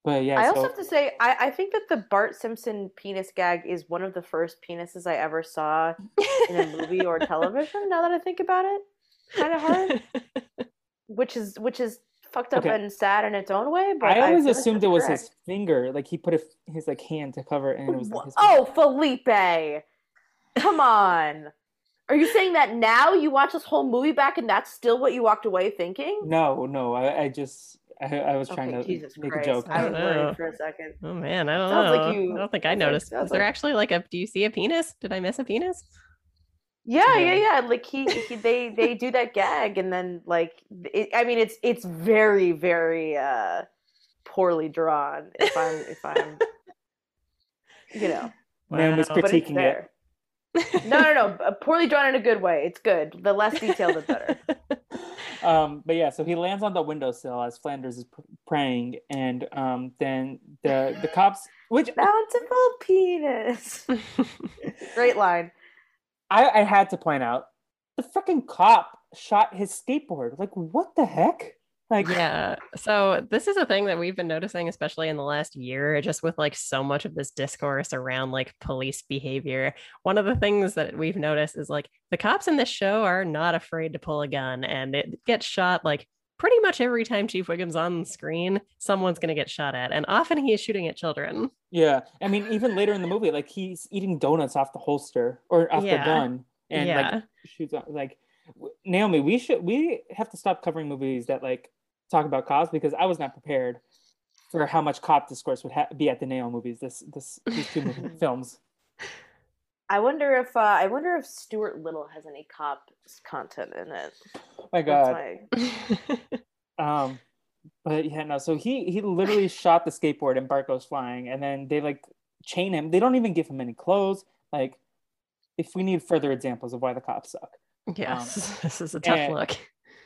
A: but yeah
B: i so... also have to say I, I think that the bart simpson penis gag is one of the first penises i ever saw <laughs> in a movie or television now that i think about it kind of hard <laughs> which is which is fucked up okay. and sad in its own way but
A: i always I assumed it was correct. his finger like he put a, his like hand to cover it and it was like
B: oh felipe come on are you saying that now you watch this whole movie back and that's still what you walked away thinking?
A: No, no. I, I just I, I, was trying okay, to Jesus make Christ. a joke.
B: I was worried oh. for a second.
C: Oh man, I don't Sounds know. Like you, I don't think I noticed. Is there actually like a? Do you see a penis? Did I miss a penis?
B: Yeah, yeah, yeah. Like he, he they they do that gag and then like it, I mean it's it's very very uh poorly drawn. If I'm if I'm you know.
A: Wow. Man was critiquing it
B: no, no, no. Poorly drawn in a good way. It's good. The less detailed, the better. <laughs>
A: um, but yeah, so he lands on the windowsill as Flanders is praying, and um, then the the cops, which
B: bountiful penis. <laughs> Great line.
A: I, I had to point out the freaking cop shot his skateboard. Like, what the heck? Like,
C: yeah. So this is a thing that we've been noticing, especially in the last year, just with like so much of this discourse around like police behavior. One of the things that we've noticed is like the cops in this show are not afraid to pull a gun and it gets shot like pretty much every time Chief Wiggum's on screen, someone's going to get shot at. And often he is shooting at children.
A: Yeah. I mean, even later in the movie, like he's eating donuts off the holster or off yeah. the gun and yeah. like shoots like Naomi, we should we have to stop covering movies that like talk about cops because I was not prepared for how much cop discourse would ha- be at the Naomovies. This this these two <laughs> films.
B: I wonder if uh, I wonder if Stuart Little has any cop content in it.
A: Oh my god. <laughs> um, but yeah, no. So he he literally <laughs> shot the skateboard and Bart goes flying, and then they like chain him. They don't even give him any clothes. Like, if we need further examples of why the cops suck.
C: Yes, um, <laughs> this is a tough and, look.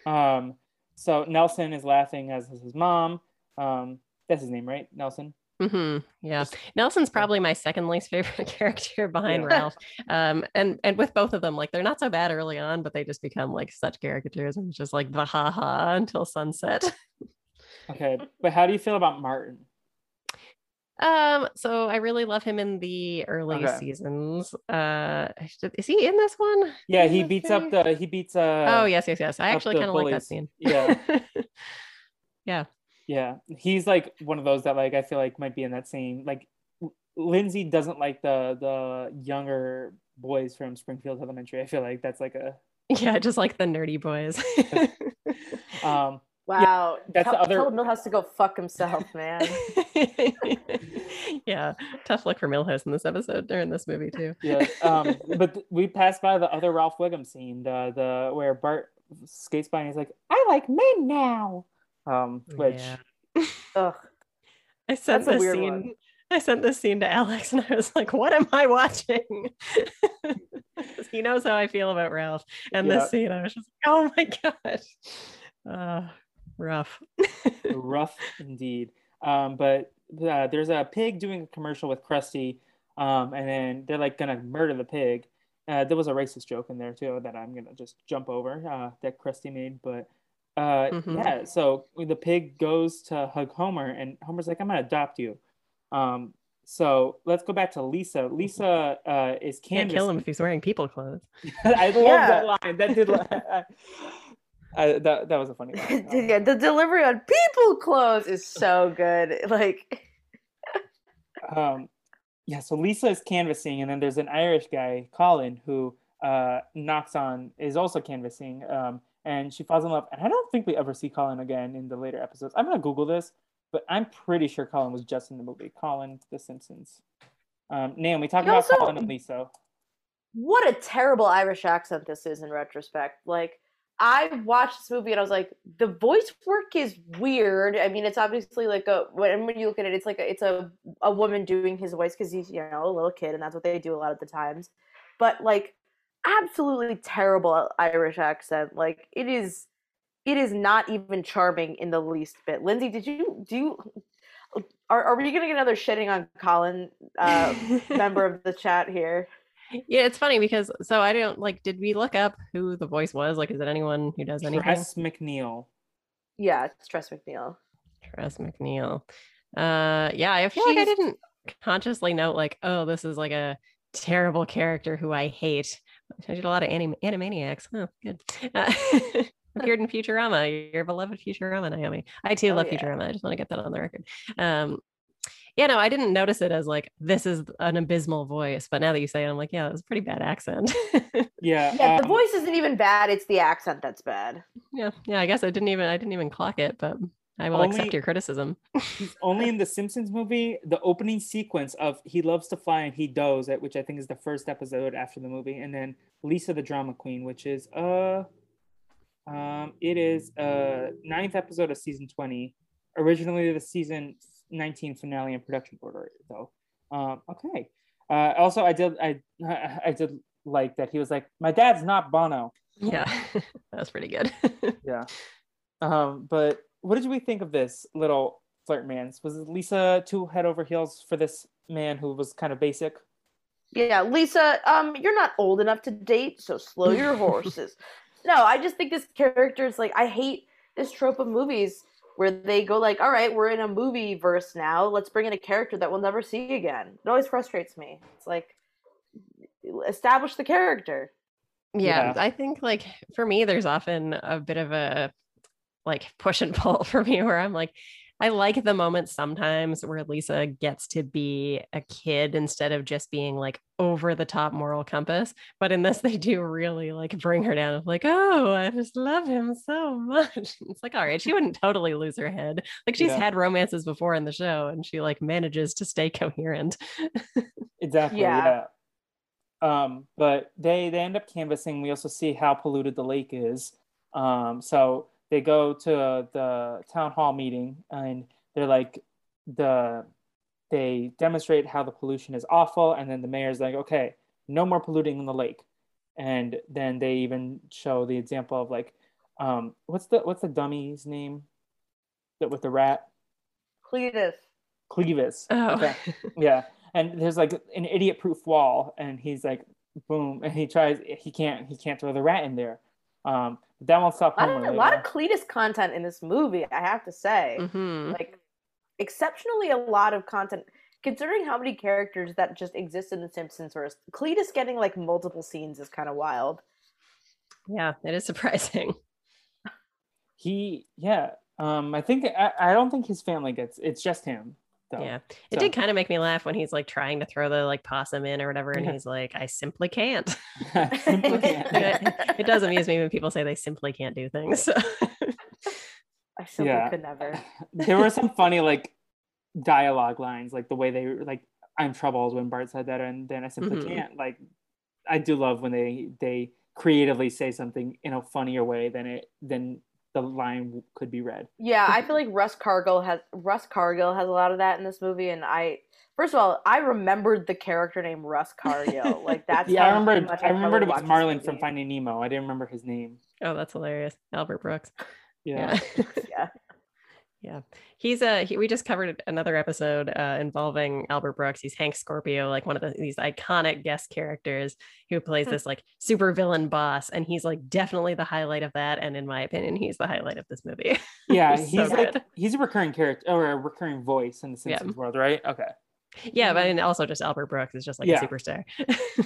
A: Um, so Nelson is laughing as is his mom. Um, that's his name, right? Nelson.
C: Mm-hmm. Yeah, Nelson's probably my second least favorite <laughs> character behind yeah. Ralph. Um, and and with both of them, like they're not so bad early on, but they just become like such caricatures and just like the ha ha until sunset. <laughs>
A: okay, but how do you feel about Martin?
C: Um, so I really love him in the early okay. seasons. Uh, is he in this one?
A: Yeah, he beats up the he beats uh.
C: Oh yes, yes, yes. I actually kind of like that scene.
A: Yeah. <laughs>
C: yeah.
A: Yeah, he's like one of those that like I feel like might be in that same like Lindsay doesn't like the the younger boys from Springfield Elementary. I feel like that's like a
C: yeah, just like the nerdy boys. <laughs>
A: um,
B: wow, yeah, that's tell, the other. Tell Milhouse to go fuck himself, <laughs> man.
C: yeah, tough luck for Milhouse in this episode or in this movie too.
A: yeah, um, but th- we passed by the other Ralph Wiggum scene, the the where Bart skates by and he's like, "I like men now." Um, which
B: yeah. Ugh.
C: I sent this scene. One. I sent this scene to Alex, and I was like, "What am I watching?" <laughs> he knows how I feel about Ralph, and yeah. this scene, I was just, "Oh my gosh, uh, rough, <laughs>
A: rough indeed." Um, but uh, there's a pig doing a commercial with Krusty, um, and then they're like gonna murder the pig. Uh, there was a racist joke in there too that I'm gonna just jump over uh, that Krusty made, but uh, mm-hmm. Yeah, so the pig goes to hug Homer, and Homer's like, "I'm gonna adopt you." Um, so let's go back to Lisa. Lisa uh, is
C: can't kill him if he's wearing people clothes. <laughs>
A: I love yeah. that line. That did. <laughs> I, that that was a funny line. <laughs>
B: yeah, the delivery on people clothes is so good. Like,
A: um, yeah. So Lisa is canvassing, and then there's an Irish guy, Colin, who uh knocks on is also canvassing. Um, and she falls in love. And I don't think we ever see Colin again in the later episodes. I'm gonna Google this, but I'm pretty sure Colin was just in the movie. Colin, The Simpsons. Um, Naomi, talk about also, Colin and Lisa.
B: What a terrible Irish accent this is in retrospect. Like, I watched this movie and I was like, the voice work is weird. I mean, it's obviously like a when when you look at it, it's like a, it's a a woman doing his voice because he's you know a little kid and that's what they do a lot of the times. But like absolutely terrible Irish accent. Like it is it is not even charming in the least bit. Lindsay, did you do you are, are we gonna get another shitting on Colin uh, member of the chat here?
C: Yeah, it's funny because so I don't like. Did we look up who the voice was? Like, is it anyone who does anything?
A: Tress MacNeille.
B: Yeah, it's Tress MacNeille.
C: Tress MacNeille. Uh, yeah, I feel She's... like I didn't consciously note like, oh, this is like a terrible character who I hate. I did a lot of anim- Animaniacs. Oh, good. <laughs> Uh, <laughs> appeared in Futurama, your beloved Futurama, Naomi. I too oh, love yeah. Futurama. I just want to get that on the record. Um, yeah, no, I didn't notice it as like this is an abysmal voice, but now that you say it, I'm like, yeah, it's a pretty bad accent. <laughs>
A: yeah,
B: yeah. Um, the voice isn't even bad; it's the accent that's bad.
C: Yeah, yeah. I guess I didn't even I didn't even clock it, but I will only, accept your criticism. <laughs>
A: he's only in the Simpsons movie, the opening sequence of He Loves to Fly and He Does which I think is the first episode after the movie, and then Lisa the Drama Queen, which is uh um it is uh ninth episode of season 20. Originally the season 19 finale in production order though. Um okay. Uh also I did I <laughs> I did like that he was like, My dad's not Bono.
C: Yeah, <laughs> that was pretty good.
A: yeah. Um, but what did we think of this little flirt man's? Was Lisa too head over heels for this man who was kind of basic?
B: Yeah, Lisa, um, you're not old enough to date, so slow your <laughs> horses. no, I just think this character is like I hate this trope of movies where they go like, all right, we're in a movie verse now. Let's bring in a character that we'll never see again. It always frustrates me. It's like establish the character.
C: Yeah, yeah, I think like for me, there's often a bit of a like push and pull <laughs> for me where I'm like, I like the moment sometimes where Lisa gets to be a kid instead of just being like over the top moral compass. But in this, they do really like bring her down of like, oh, I just love him so much. <laughs> It's like, all right, she wouldn't totally lose her head. Like she's
A: Yeah.
C: had romances before in the show and she like manages to stay coherent. <laughs>
A: Exactly.
B: Yeah.
A: Yeah. Um, but they they end up canvassing. We also see how polluted the lake is. Um, so they go to the town hall meeting and they're like the they demonstrate how the pollution is awful, and then the mayor's like, okay, no more polluting in the lake. And then they even show the example of like, um, what's the what's the dummy's name? That with the rat,
B: Cletus.
A: Clevis.
C: Oh,
A: Okay. <laughs> Yeah. And there's like an idiot proof wall and he's like boom and he tries he can't he can't throw the rat in there. Um but that won't stop
B: A lot, of, a lot of Cletus content in this movie, I have to say.
C: Mhm.
B: Like, exceptionally a lot of content. Considering how many characters that just exist in The Simpsons, where Cletus getting like multiple scenes is kind of wild.
C: yeah, it is surprising. <laughs>
A: he yeah. Um I think I, I don't think his family gets it's just him. Though.
C: Yeah. It
A: So-
C: did kind of make me laugh when he's like trying to throw the like possum in or whatever, and he's like, I simply can't. <laughs>
A: Simply can't. <laughs>
C: Yeah, it does amuse me when people say they simply can't do things. So.
B: I simply
A: Yeah.
B: could never. <laughs>
A: there were some funny like dialogue lines, like the way they were like I'm troubled when Bart said that and then I simply
C: Mhm.
A: can't. Like I do love when they they creatively say something in a funnier way than it than the line could be read. <laughs>
B: Yeah, I feel <laughs> like Russ Cargill has Russ Cargill has a lot of that in this movie, and I first of all I remembered the character named Russ Cargill. <laughs> Like that's
A: yeah, I remember.
B: much
A: I remembered it was Marlin from Finding Nemo. I didn't remember his name.
C: oh, that's hilarious. Albert Brooks.
A: Yeah,
B: Yeah,
C: Yeah. Yeah, he's a he, we just covered another episode uh, involving Albert Brooks. He's Hank Scorpio, like one of the, these iconic guest characters who plays
B: Hmm.
C: this like super villain boss, and he's like definitely the highlight of that. And in my opinion, he's the highlight of this movie. <laughs>
A: yeah.
C: He's
A: He's
C: so
A: like
C: good.
A: he's a recurring character or a recurring voice in the
C: Yeah.
A: Simpsons world, right? Okay.
C: yeah, but and also just Albert Brooks is just like
A: Yeah.
C: a superstar. <laughs>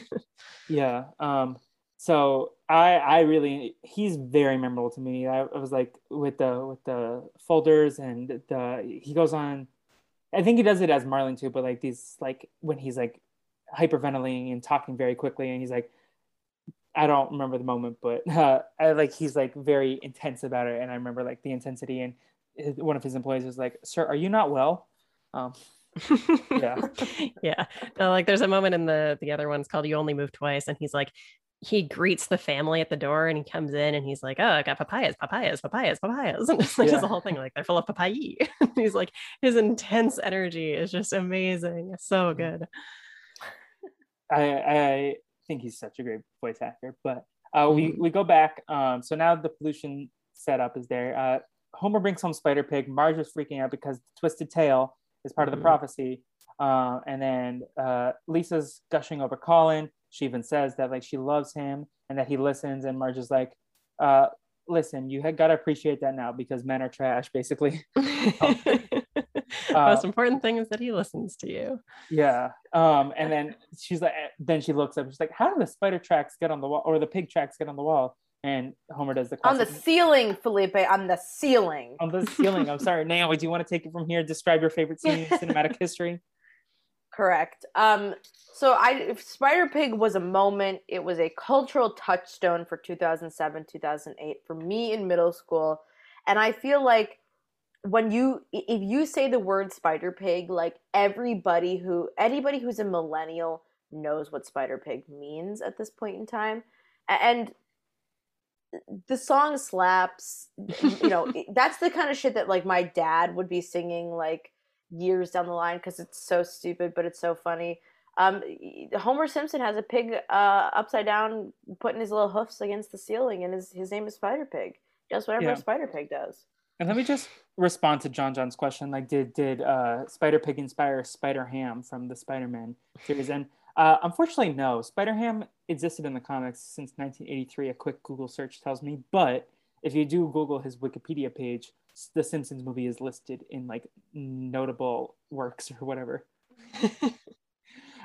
A: Yeah. Um. So I I really he's very memorable to me. I, I was like with the with the folders and the he goes on. I think he does it as Marlin too, but like these like when he's like hyperventilating and talking very quickly, and he's like. I don't remember the moment, but <laughs> uh, I like he's like very intense about it, and I remember like the intensity. And his- one of his employees was like, "Sir, are you not well?" Um, <laughs> Yeah.
C: yeah. No, like there's a moment in the the other one's called You Only Move Twice, and he's like he greets the family at the door and he comes in and he's like, Oh, I got papayas, papayas, papayas, papayas. <laughs> And just like
A: Yeah.
C: does the whole thing like they're full of papaya. <laughs> he's like his intense energy is just amazing. It's so good.
A: I I think he's such a great voice actor. But uh, we
C: Mhm.
A: we go back. Um, so now the pollution setup is there. Uh, Homer brings home Spider Pig. Marge is freaking out because the twisted tail is part of the prophecy. Uh, and then uh, Lisa's gushing over Colin. She even says that like she loves him and that he listens. And Marge is like, uh, "Listen, you had got to appreciate that now because men are trash, basically." <laughs> <laughs>
C: Most important thing is that he listens to you.
A: Yeah. Um, and then she's like, then she looks up. She's like, "How do the spider tracks get on the wall, or the pig tracks get on the wall?" And Homer does the question.
B: on the ceiling, Felipe, on the ceiling.
A: on the ceiling. I'm sorry, <laughs> Naomi. Do you want to take it from here? Describe your favorite scene in cinematic history.
B: Correct. Um, so I if Spider Pig was a moment. It was a cultural touchstone for 2007, 2008 for me in middle school, and I feel like when you if you say the word Spider Pig, like everybody who anybody who's a millennial knows what Spider Pig means at this point in time, and the song slaps. You know, <laughs> that's the kind of shit that like my dad would be singing like years down the line because it's so stupid, but it's so funny. Um, Homer Simpson has a pig uh, upside down, putting his little hoofs against the ceiling, and his his name is Spider Pig. Does whatever
A: Yeah.
B: Spider Pig does.
A: And let me just respond to John John's question. Like, did did uh, Spider Pig inspire Spider Ham from the Spider Man series? And uh, unfortunately, no. Spider Ham existed in the comics since 1983. A quick Google search tells me. But if you do Google his Wikipedia page, the Simpsons movie is listed in like notable works or whatever.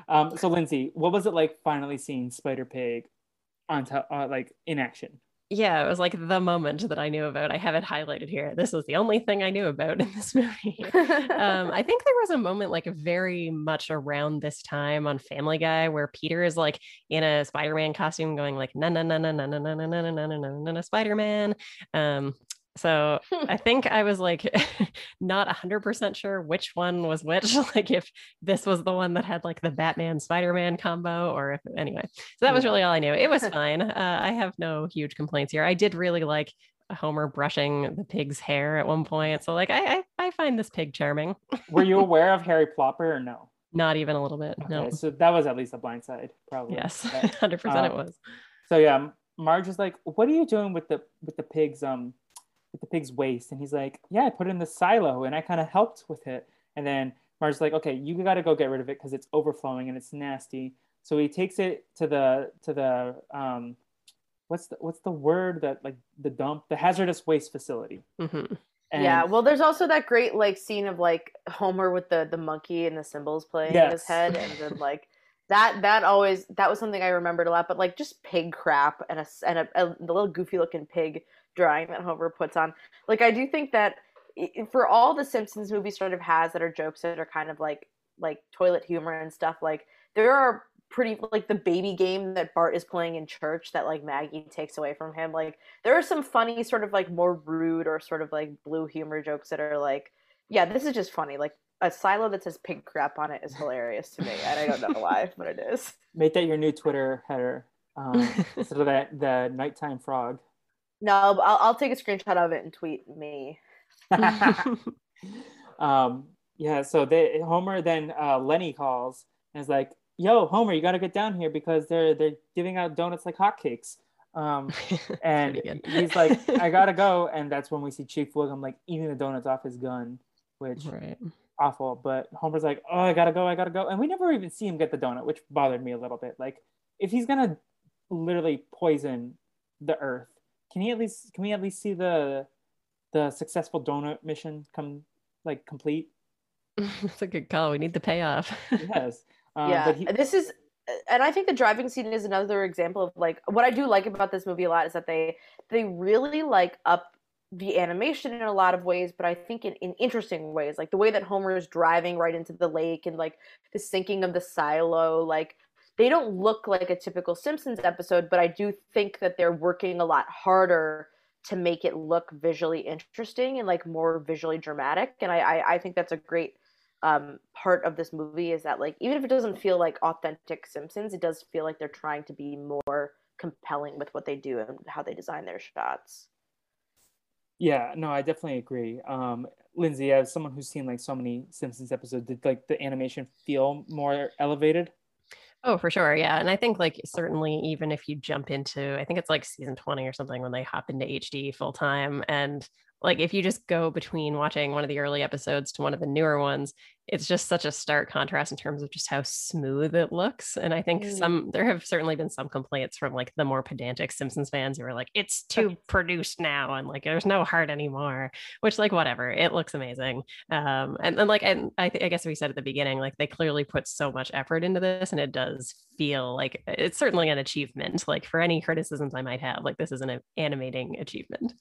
A: um, so, Lindsay, what was it like finally seeing Spider Pig on to, uh, like in action?
C: yeah, it was like the moment that I knew about. I have it highlighted here. This was the only thing I knew about in this movie. um, I think there was a moment like very much around this time on Family Guy where Peter is like in a Spider-Man costume going like na na na na na na na na na na na na na Spider-Man. Um, so I <laughs> think I was like <laughs> not 100% sure which one was which, <laughs> like if this was the one that had like the Batman Spider Man combo, or if anyway. So that was really all I knew. It was fine. Uh, I have no huge complaints here. I did really like Homer brushing the pig's hair at one point. So like I I, I find this pig charming.
A: Were you aware of Harry Plopper or no?
C: Not even a little bit.
A: Okay,
C: no.
A: so that was at least a blind side, probably.
C: Yes, hundred percent it
A: um,
C: was.
A: So yeah, Marge is like, "What are you doing with the with the pig's um with the pig's waste?" And he's like, "Yeah, I put it in the silo and I kind of helped with it." And then Marge's like, "Okay, you got to go get rid of it because it's overflowing and it's nasty." So he takes it to the to the um what's the what's the word that like the dump the hazardous waste facility.
C: Mhm.
A: And
B: yeah, well, there's also that great like scene of like Homer with the the monkey and the cymbals playing in his head, and then like that that always that was something I remembered a lot. But like just pig crap and a and a, a little goofy looking pig drawing that Homer puts on. Like I do think that for all the Simpsons movies sort of has that are jokes that are kind of like like toilet humor and stuff. Like there are pretty like the baby game that Bart is playing in church that like Maggie takes away from him. Like there are some funny sort of like more rude or sort of like blue humor jokes that are like yeah this is just funny like a silo that says pink crap on it is hilarious to me and i don't know <laughs> why but it is
A: make that your new Twitter header um, <laughs> instead of that the nighttime frog.
B: No but I'll, I'll take a screenshot of it and tweet me <laughs>
A: um, yeah, so they Homer then uh, Lenny calls and is like, "Yo, Homer, you got to get down here because they're they're giving out donuts like hotcakes." Um, <laughs> and he's like, "I <laughs> gotta go," and that's when we see Chief Wiggum like eating the donuts off his gun, which
C: right.
A: awful. But Homer's like, "Oh, I gotta go, I gotta go," and we never even see him get the donut, which bothered me a little bit. Like, if he's gonna literally poison the Earth, can he at least can we at least see the the successful donut mission come like complete? <laughs>
C: That's a good call. We need the payoff.
A: Yes. <laughs> Um,
B: yeah
A: But he,
B: this is and i think the driving scene is another example of like what i do like about this movie a lot is that they they really like up the animation in a lot of ways but i think in, in interesting ways like the way that homer is driving right into the lake and like the sinking of the silo like they don't look like a typical simpsons episode but i do think that they're working a lot harder to make it look visually interesting and like more visually dramatic and i i, I think that's a great um, part of this movie is that like even if it doesn't feel like authentic Simpsons, it does feel like they're trying to be more compelling with what they do and how they design their shots.
A: yeah, no, I definitely agree. Um, Lindsay, as someone who's seen like so many Simpsons episodes, did like the animation feel more elevated?
C: Oh, for sure. Yeah. And I think like certainly even if you jump into I think it's like season 20 or something when they hop into HD full time and like if you just go between watching one of the early episodes to one of the newer ones, it's just such a stark contrast in terms of just how smooth it looks. And I think
B: Mm.
C: some there have certainly been some complaints from like the more pedantic Simpsons fans who are like, it's too produced now and like there's no heart anymore, which like whatever, it looks amazing. Um and then like and I, th- I guess we said at the beginning, like they clearly put so much effort into this and it does feel like it's certainly an achievement. Like for any criticisms I might have, like this is an animating achievement.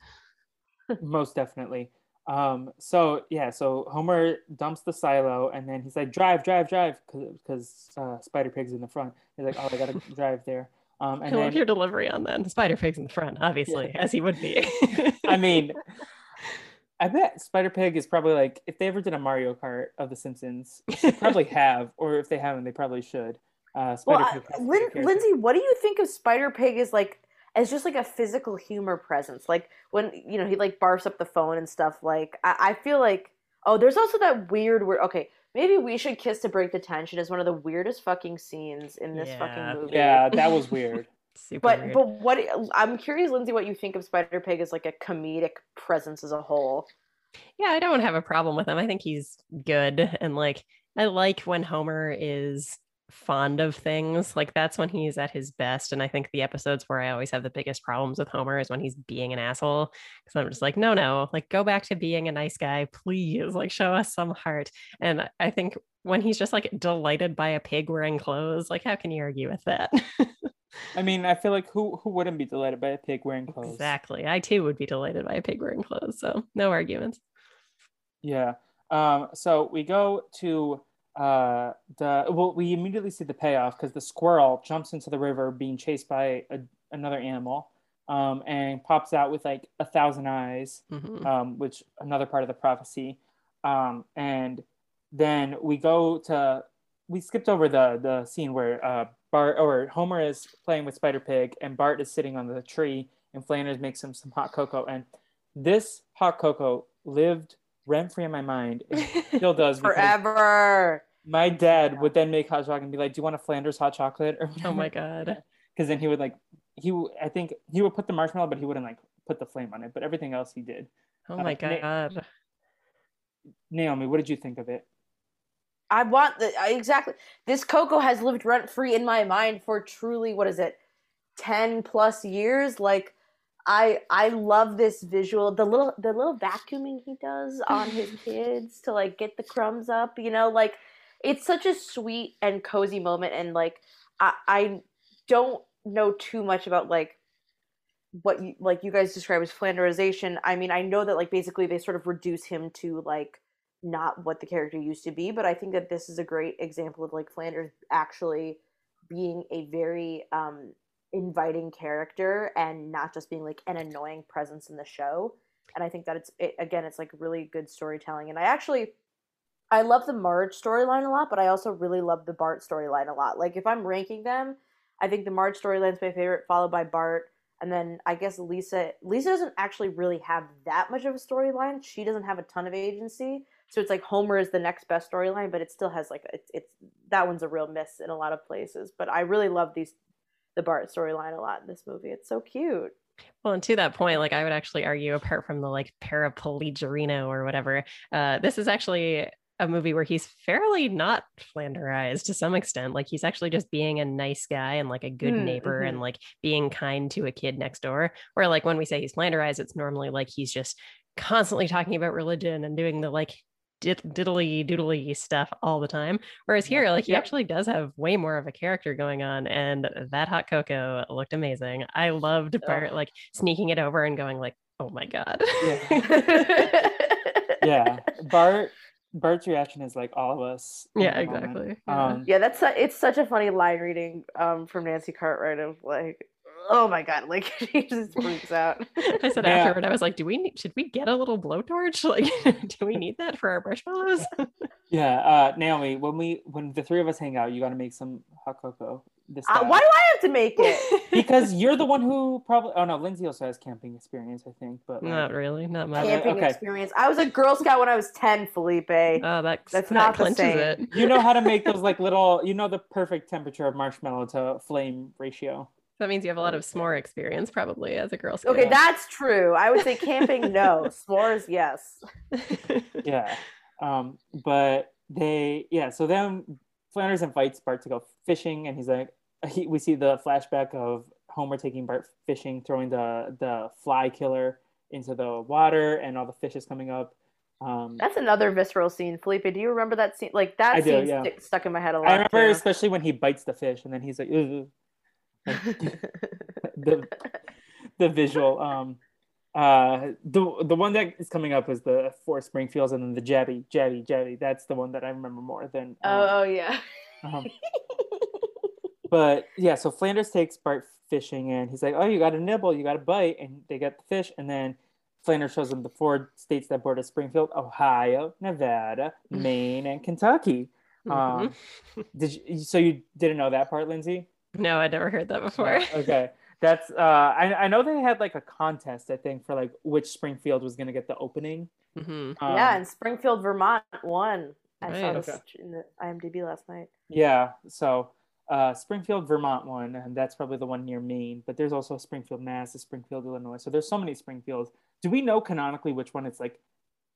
A: Most definitely. Um, so yeah, so Homer dumps the silo and then he's like, drive, drive, drive, because uh, Spider Pig's in the front. He's like, oh, I gotta <laughs> drive there. Um,
C: I
A: and
C: love
A: then
C: your delivery on that. Spider Pig's in the front, obviously, as he would be. <laughs>
A: I mean, <laughs> I bet Spider Pig is probably like if they ever did a Mario Kart of The Simpsons, they probably have, or if they haven't, they probably should. Uh, Spider
B: Well,
A: Pig.
B: I,
A: has to be
B: Lin- Lindsay, what do you think of Spider Pig as like as just like a physical humor presence? Like when you know he like barfs up the phone and stuff. Like I, I feel like oh, there's also that weird where Okay, maybe we should kiss to break the tension is one of the weirdest fucking scenes in this
C: Yeah.
B: fucking movie.
A: Yeah, that was <laughs> weird.
C: Super
B: But
C: weird.
B: but what I'm curious, Lindsay, what you think of Spider Pig as like a comedic presence as a whole.
C: yeah, I don't have a problem with him. I think he's good. And like, I like when Homer is fond of things. Like, that's when he's at his best. And I think the episodes where I always have the biggest problems with Homer is when he's being an asshole. Cause I'm just like, no, no, like, go back to being a nice guy, please. Like, show us some heart. And I think when he's just like delighted by a pig wearing clothes, like, how can you argue with that?
A: I mean, I feel like who who wouldn't be delighted by a pig wearing clothes?
C: Exactly. I too would be delighted by a pig wearing clothes. So no arguments.
A: Yeah. Um, so we go to uh, the well, we immediately see the payoff because the squirrel jumps into the river being chased by a, another animal um, and pops out with like a thousand eyes,
C: Mhm.
A: um, which another part of the prophecy. Um, and then we go to we skipped over the the scene where uh, Bart or Homer is playing with Spider Pig and Bart is sitting on the tree and Flanders makes him some hot cocoa and this hot cocoa lived rent free in my mind. It still does <laughs>
B: Forever.
A: My dad would then make hot chocolate and be like, "Do you want a Flanders hot chocolate?" Or <laughs>
C: Oh my god.
A: Because then he would like he I think he would put the marshmallow, but he wouldn't like put the flame on it. But everything else he did.
C: Oh my
A: Uh, Nick-
C: god.
A: Naomi, what did you think of it?
B: I want the I, exactly. This cocoa has lived rent free in my mind for truly what is it, ten plus years? Like, I I love this visual. The little the little vacuuming he does on his <laughs> kids to like get the crumbs up. You know, like it's such a sweet and cozy moment. And like I I don't know too much about like what you like you guys describe as flanderization. I mean, I know that like basically they sort of reduce him to like not what the character used to be, but I think that this is a great example of like Flanders actually being a very um inviting character and not just being like an annoying presence in the show. And I think that it's it, again it's like really good storytelling and I actually I love the Marge storyline a lot, but I also really love the Bart storyline a lot. Like if I'm ranking them, I think the Marge storyline's my favorite, followed by Bart, and then I guess Lisa. Lisa doesn't actually really have that much of a storyline. She doesn't have a ton of agency, so it's like Homer is the next best storyline, but it still has like it's, it's that one's a real miss in a lot of places. But I really love these the Bart storyline a lot in this movie. It's so cute.
C: Well, and to that point, like I would actually argue, apart from the like paraplegiarino or whatever, uh, this is actually a movie where he's fairly not flanderized to some extent. Like he's actually just being a nice guy and like a good
B: Mm,
C: neighbor and like being kind to a kid next door. Where like when we say he's flanderized, it's normally like he's just constantly talking about religion and doing the like diddly doodly stuff all the time. Whereas here, like he
B: Yep.
C: actually does have way more of a character going on, and that hot cocoa looked amazing. I loved Bart like sneaking it over and going like, "Oh my god!"
A: Yeah. <laughs> Yeah, Bart. Bart's reaction is like all of us.
C: Yeah, exactly. Yeah.
A: Um,
B: yeah, that's su- it's such a funny line reading um, from Nancy Cartwright of like, oh my god, <laughs> like she just freaks out. <laughs>
C: I said
A: Yeah.
C: afterward, I was like, "Do we need, should we get a little blowtorch? <laughs> Like, do we need that for our marshmallows?"
A: yeah, uh, Naomi. When we when the three of us hang out, you got to make some hot cocoa. This
B: Uh, why do I have to make it? <laughs>
A: because you're the one who <laughs> probably. Oh no, Lindsay also has camping experience, I think. But like,
C: not really, not much.
B: Camping
A: okay.
B: experience. I was a Girl Scout when I was ten, Felipe.
C: Oh, that,
B: That's
C: that
B: not the same.
C: it.
A: you know how to make those like <laughs> little. You know the perfect temperature of marshmallow to flame ratio.
C: That means you have a lot of s'more experience, probably as a Girl Scout.
B: Okay, that's true. I would say camping, no. S'mores, yes.
A: yeah um but they yeah so then flanders invites bart to go fishing and he's like he, we see the flashback of homer taking bart fishing throwing the the fly killer into the water and all the fish is coming up um
B: That's another visceral scene. Felipe, do you remember that scene? Like that
A: I do,
B: scene
A: yeah.
B: stick, stuck in my head a lot.
A: i remember
B: too.
A: especially when he bites the fish and then he's like "Ugh." <laughs> the the visual um uh the the one that is coming up is the four springfields and then the jabby jabby jabby that's the one that i remember more than um,
B: oh, oh yeah.
A: um, <laughs> but yeah, so Flanders takes Bart fishing and he's like, Oh, you got a nibble, you got a bite, and they get the fish, and then Flanders shows him the four states that border Springfield, Ohio, Nevada, <sighs> Maine, and Kentucky. Um, did you, so you didn't know that part, Lindsay?
C: no, I'd never heard that before. <laughs>
A: okay. That's uh I, I know they had like a contest, I think, for like which Springfield was gonna get the opening.
C: Mhm.
A: Um,
B: yeah, and Springfield, Vermont won. I saw
C: Right,
B: this
A: okay.
B: in the IMDb last night.
A: Yeah, so uh, Springfield, Vermont one, and that's probably the one near Maine. But there's also Springfield, Mass, Springfield, Illinois. So there's so many Springfields. Do we know canonically which one it's like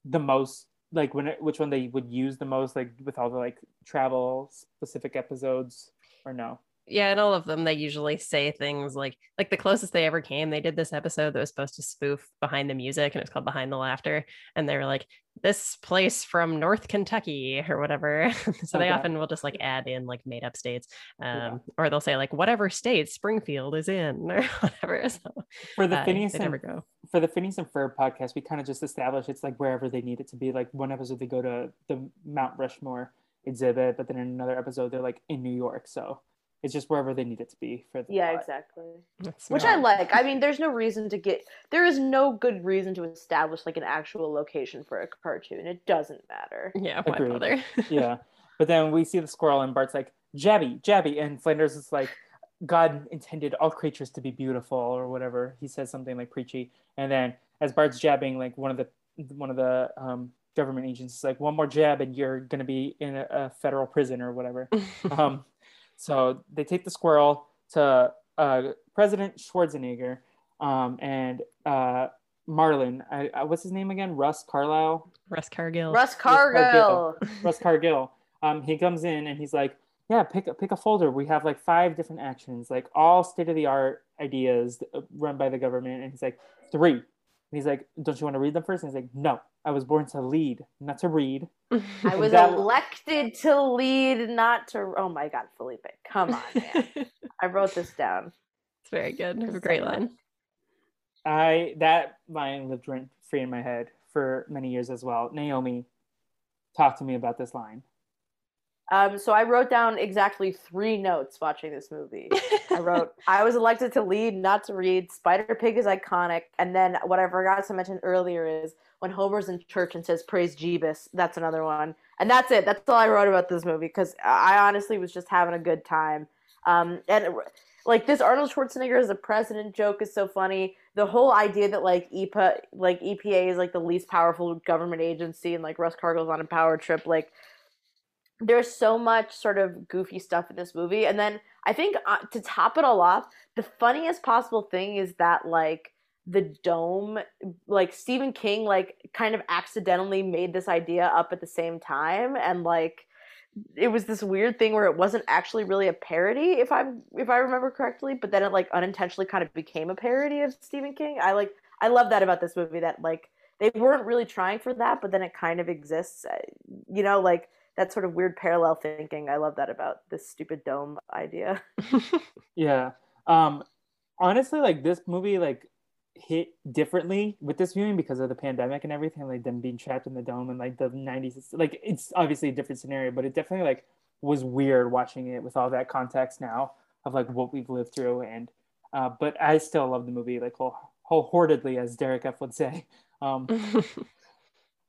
A: the most, like when it, which one they would use the most, like with all the like travel specific episodes, or no?
C: Yeah, and all of them, they usually say things like like the closest they ever came. They did this episode that was supposed to spoof behind the music, and it was called Behind the Laughter. And they were like, "This place from North Kentucky" or whatever. <laughs> so they often will just like add in like made up states, um,
A: Yeah.
C: or they'll say like whatever state Springfield is in <laughs> or whatever. So
A: For the
C: uh,
A: Phineas and
C: never go.
A: for the Phineas and Ferb podcast, we kind of just established it's like wherever they need it to be. Like one episode they go to the Mount Rushmore exhibit, but then in another episode they're like in New York. So it's just wherever they need it to be for the
B: Yeah,
A: plot.
B: exactly.
C: That's
B: Which
C: smart.
B: I like. I mean, there's no reason to get. There is no good reason to establish like an actual location for a cartoon. It doesn't matter.
C: yeah, why
A: Agreed.
C: bother? <laughs>
A: yeah. But then we see the squirrel and Bart's like, Jabby, Jabby. And Flanders is like, God intended all creatures to be beautiful or whatever. He says something like preachy. And then as Bart's jabbing, like one of the one of the um, government agents is like, one more jab and you're gonna be in a, a federal prison or whatever. <laughs> um, so they take the squirrel to uh, President Schwarzenegger um, and uh, Marlin. I, I, what's his name again? Russ Carlisle.
C: Russ Cargill.
B: Russ
A: Cargill.
B: Cargill.
A: Russ Cargill. Um, he comes in and he's like, "Yeah, pick a pick a folder. We have like five different actions, like all state of the art ideas uh, run by the government." And he's like, three. And he's like, "Don't you want to read them first? And he's like, "No, I was born to lead, not to read." <laughs>
B: I was
A: That-
B: elected to lead, not to. Oh my God, Felipe, come on, man. <laughs> I wrote this down.
C: It's very good. A great
B: saying.
C: line.
A: I that line lived rent free in my head for many years as well. Naomi, talk to me about this line.
B: Um, so I wrote down exactly three notes watching this movie. I wrote, <laughs> I was elected to lead, not to read. Spider Pig is iconic. And then what I forgot to mention earlier is when Homer's in church and says, Praise Jeebus. That's another one. And that's it. That's all I wrote about this movie because I honestly was just having a good time. Um, and like this Arnold Schwarzenegger as a president joke is so funny. The whole idea that like EPA, like EPA is like the least powerful government agency and like Russ Cargill's on a power trip, like there's so much sort of goofy stuff in this movie. And then i think uh, to top it all off the funniest possible thing is that like the dome like stephen king like kind of accidentally made this idea up at the same time. And like it was this weird thing where it wasn't actually really a parody if i'm if i remember correctly but then it like unintentionally kind of became a parody of stephen king. I like i love that about this movie that like they weren't really trying for that but then it kind of exists uh, you know like that sort of weird parallel thinking. I love that about this stupid dome idea. <laughs>
A: Yeah. Um honestly like this movie like hit differently with this viewing because of the pandemic and everything like them being trapped in the dome and like the 90s like it's obviously a different scenario but it definitely like was weird watching it with all that context now of like what we've lived through and uh but I still love the movie like whole wholeheartedly as Derek F would say um <laughs>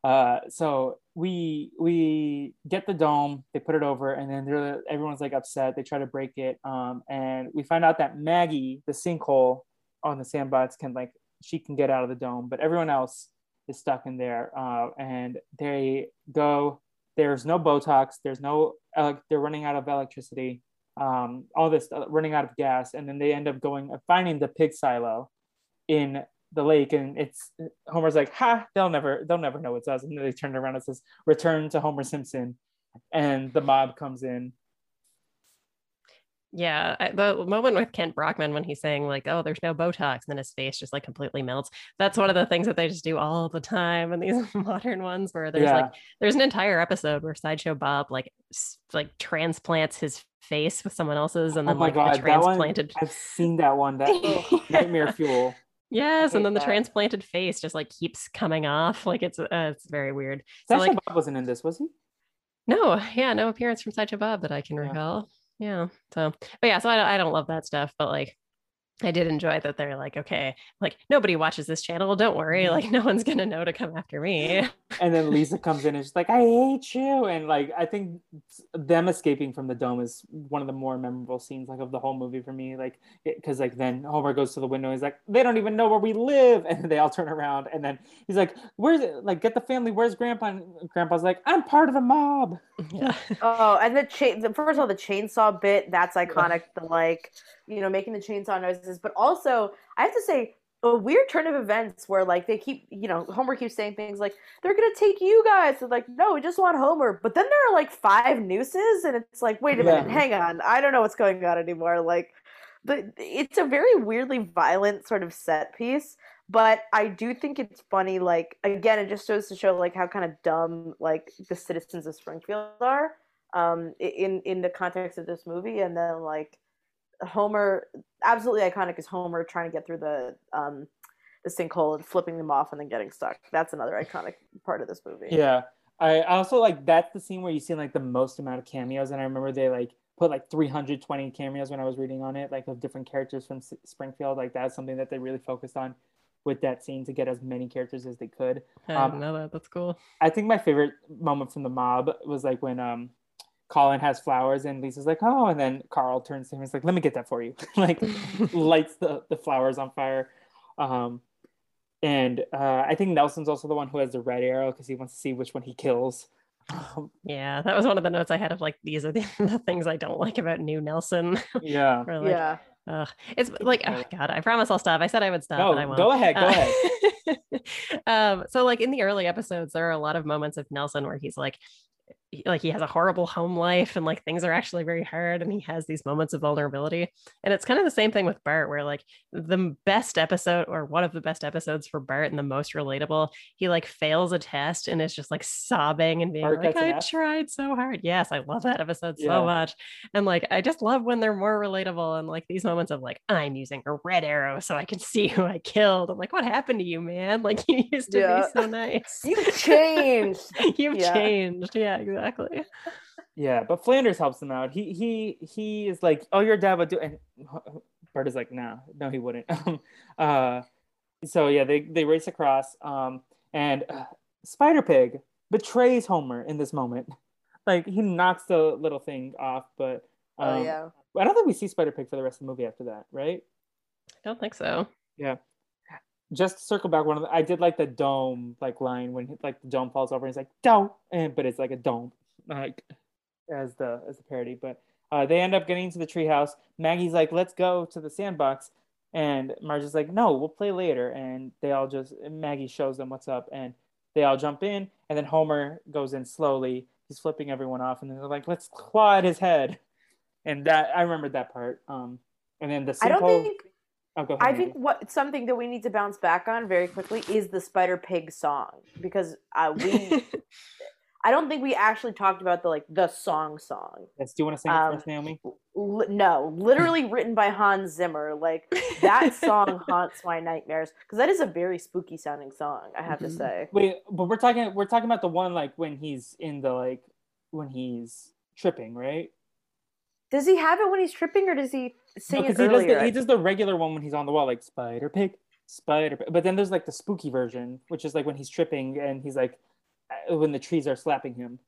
A: uh so we we get the dome they put it over and then everyone's like upset. They try to break it um and we find out that maggie the sinkhole on the sandbox can like she can get out of the dome but everyone else is stuck in there uh and they go there's no botox there's no uh, they're running out of electricity um all this uh, running out of gas and then they end up going finding the pig silo in the lake and it's Homer's like, ha, they'll never they'll never know it's us. And then they turn around and says, return to Homer Simpson. And the mob comes in.
C: Yeah, I- the moment with Kent Brockman when he's saying like, "Oh, there's no Botox," and then his face just like completely melts. That's one of the things that they just do all the time in these <laughs> modern ones, where there's
A: yeah.
C: like, there's an entire episode where Sideshow Bob like like transplants his face with someone else's, and
A: oh
C: then
A: my
C: like
A: god,
C: the
A: that one
C: transplanted.
A: I've seen that one. That <laughs> nightmare fuel.
C: Yes, and then the transplanted face just like keeps coming off. Like it's uh, it's very weird. So
A: Sasha
C: like
A: Bob wasn't in this, was he?
C: No, yeah, no appearance from Sideshow Bob that I can
A: Yeah.
C: recall. Yeah. So, but yeah, so I, don't- I don't love that stuff, but like, I did enjoy that they're like, okay, like nobody watches this channel. Don't worry.
A: Mhm.
C: Like, no one's going to know to come after me. <laughs>
A: And then Lisa comes in and she's like, I hate you. And like I think them escaping from the dome is one of the more memorable scenes like of the whole movie for me. Like because like then Homer goes to the window, he's like, they don't even know where we live. <laughs> And they all turn around and then he's like, Where's it? Like, get the family, where's grandpa? And grandpa's like, I'm part of a mob.
C: yeah. <laughs>
B: Oh, and the chain. The, first of all, the chainsaw bit. That's iconic. The like, you know, making the chainsaw noises. But also, I have to say, a weird turn of events where like they keep you know homer keeps saying things like they're gonna take you guys. And like no we just want homer. But then there are like five nooses and it's like wait a minute hang on. I don't know what's going on anymore. Like but it's a very weirdly violent sort of set piece. But i do think it's funny like again it just goes to show like how kind of dumb like the citizens of springfield are um in in the context of this movie. And then like Homer absolutely iconic is Homer trying to get through the um the sinkhole and flipping them off and then getting stuck. That's another iconic part of this movie.
A: Yeah. I I also like that's the scene where you see like the most amount of cameos, and I remember they like put like 320 cameos when I was reading on it, like of different characters from S- Springfield. Like that's something that they really focused on with that scene to get as many characters as they could.
C: I
A: Um,
C: know that. That's cool.
A: I think my favorite moment from the mob was like when um Colin has flowers and Lisa's like, oh, and then Carl turns to him and is like, let me get that for you. <laughs> like <laughs> lights the, the flowers on fire. Um and uh, I think Nelson's also the one who has the red arrow because he wants to see which one he kills. Um,
C: Yeah, that was one of the notes I had of like these are the, <laughs> the things I don't like about New Nelson.
A: yeah.
C: Or, like,
B: yeah.
C: ugh. it's like oh god, I promise I'll stop. I said I would stop,
A: No,
C: but I won't.
A: go ahead, go
C: Uh,
A: ahead.
C: um, so like in the early episodes, there are a lot of moments of Nelson where he's like, he- like he has a horrible home life and like things are actually very hard, and he has these moments of vulnerability. And it's kind of the same thing with Bart, where like the best episode or one of the best episodes for Bart and the most relatable, he like fails a test and is just like sobbing and being
A: Bart
C: like, I tried so hard. Yes, I love that episode
A: Yeah.
C: so much. And like I just love when they're more relatable and like these moments of like, I'm using a red arrow so I can see who I killed. I'm like, what happened to you, man? <laughs> Like you used to
B: Yeah.
C: be so <laughs> nice.
B: You've changed. <laughs>
C: You've
B: Yeah.
C: changed. Yeah, exactly. <laughs>
A: Yeah, but Flanders helps him out. He he he is like, "Oh, your dad would do," and <laughs> Bart is like, "No, no, he wouldn't." <laughs> Um, uh, so yeah, they they race across, um, and uh, Spider Pig betrays Homer in this moment. Like he knocks the little thing off, but um,
B: oh yeah.
A: I don't think we see Spider Pig for the rest of the movie after that, right?
C: I don't think so.
A: Yeah. Just to circle back one of the, I did like the dome like line when like the dome falls over and he's like dome and but it's like a dome like as the as the parody but uh, they end up getting to the treehouse. Maggie's like let's go to the sandbox and Marge is like no we'll play later and they all just Maggie shows them what's up and they all jump in and then Homer goes in slowly. He's flipping everyone off and then they're like let's claw at his head and that I remembered that part um and then the
B: I don't think
A: oh,
B: I think what something that we need to bounce back on very quickly is the Spider Pig song because uh, we <laughs> I don't think we actually talked about the like the song song.
A: Yes, do you want to sing it
B: Um,
A: for us, Naomi?
B: L- no, literally <laughs> written by Hans Zimmer. Like that song haunts my nightmares because that is a very spooky sounding song. I have to
C: Mhm.
B: say.
A: Wait, but we're talking we're talking about the one like when he's in the like when he's tripping, right?
B: Does he have it when he's tripping, or does he sing
A: No,
B: it
A: 'cause he does the he does the regular one when he's on the wall, like Spider Pig, Spider Pig. But then there's like the spooky version, which is like when he's tripping and he's like uh, when the trees are slapping him.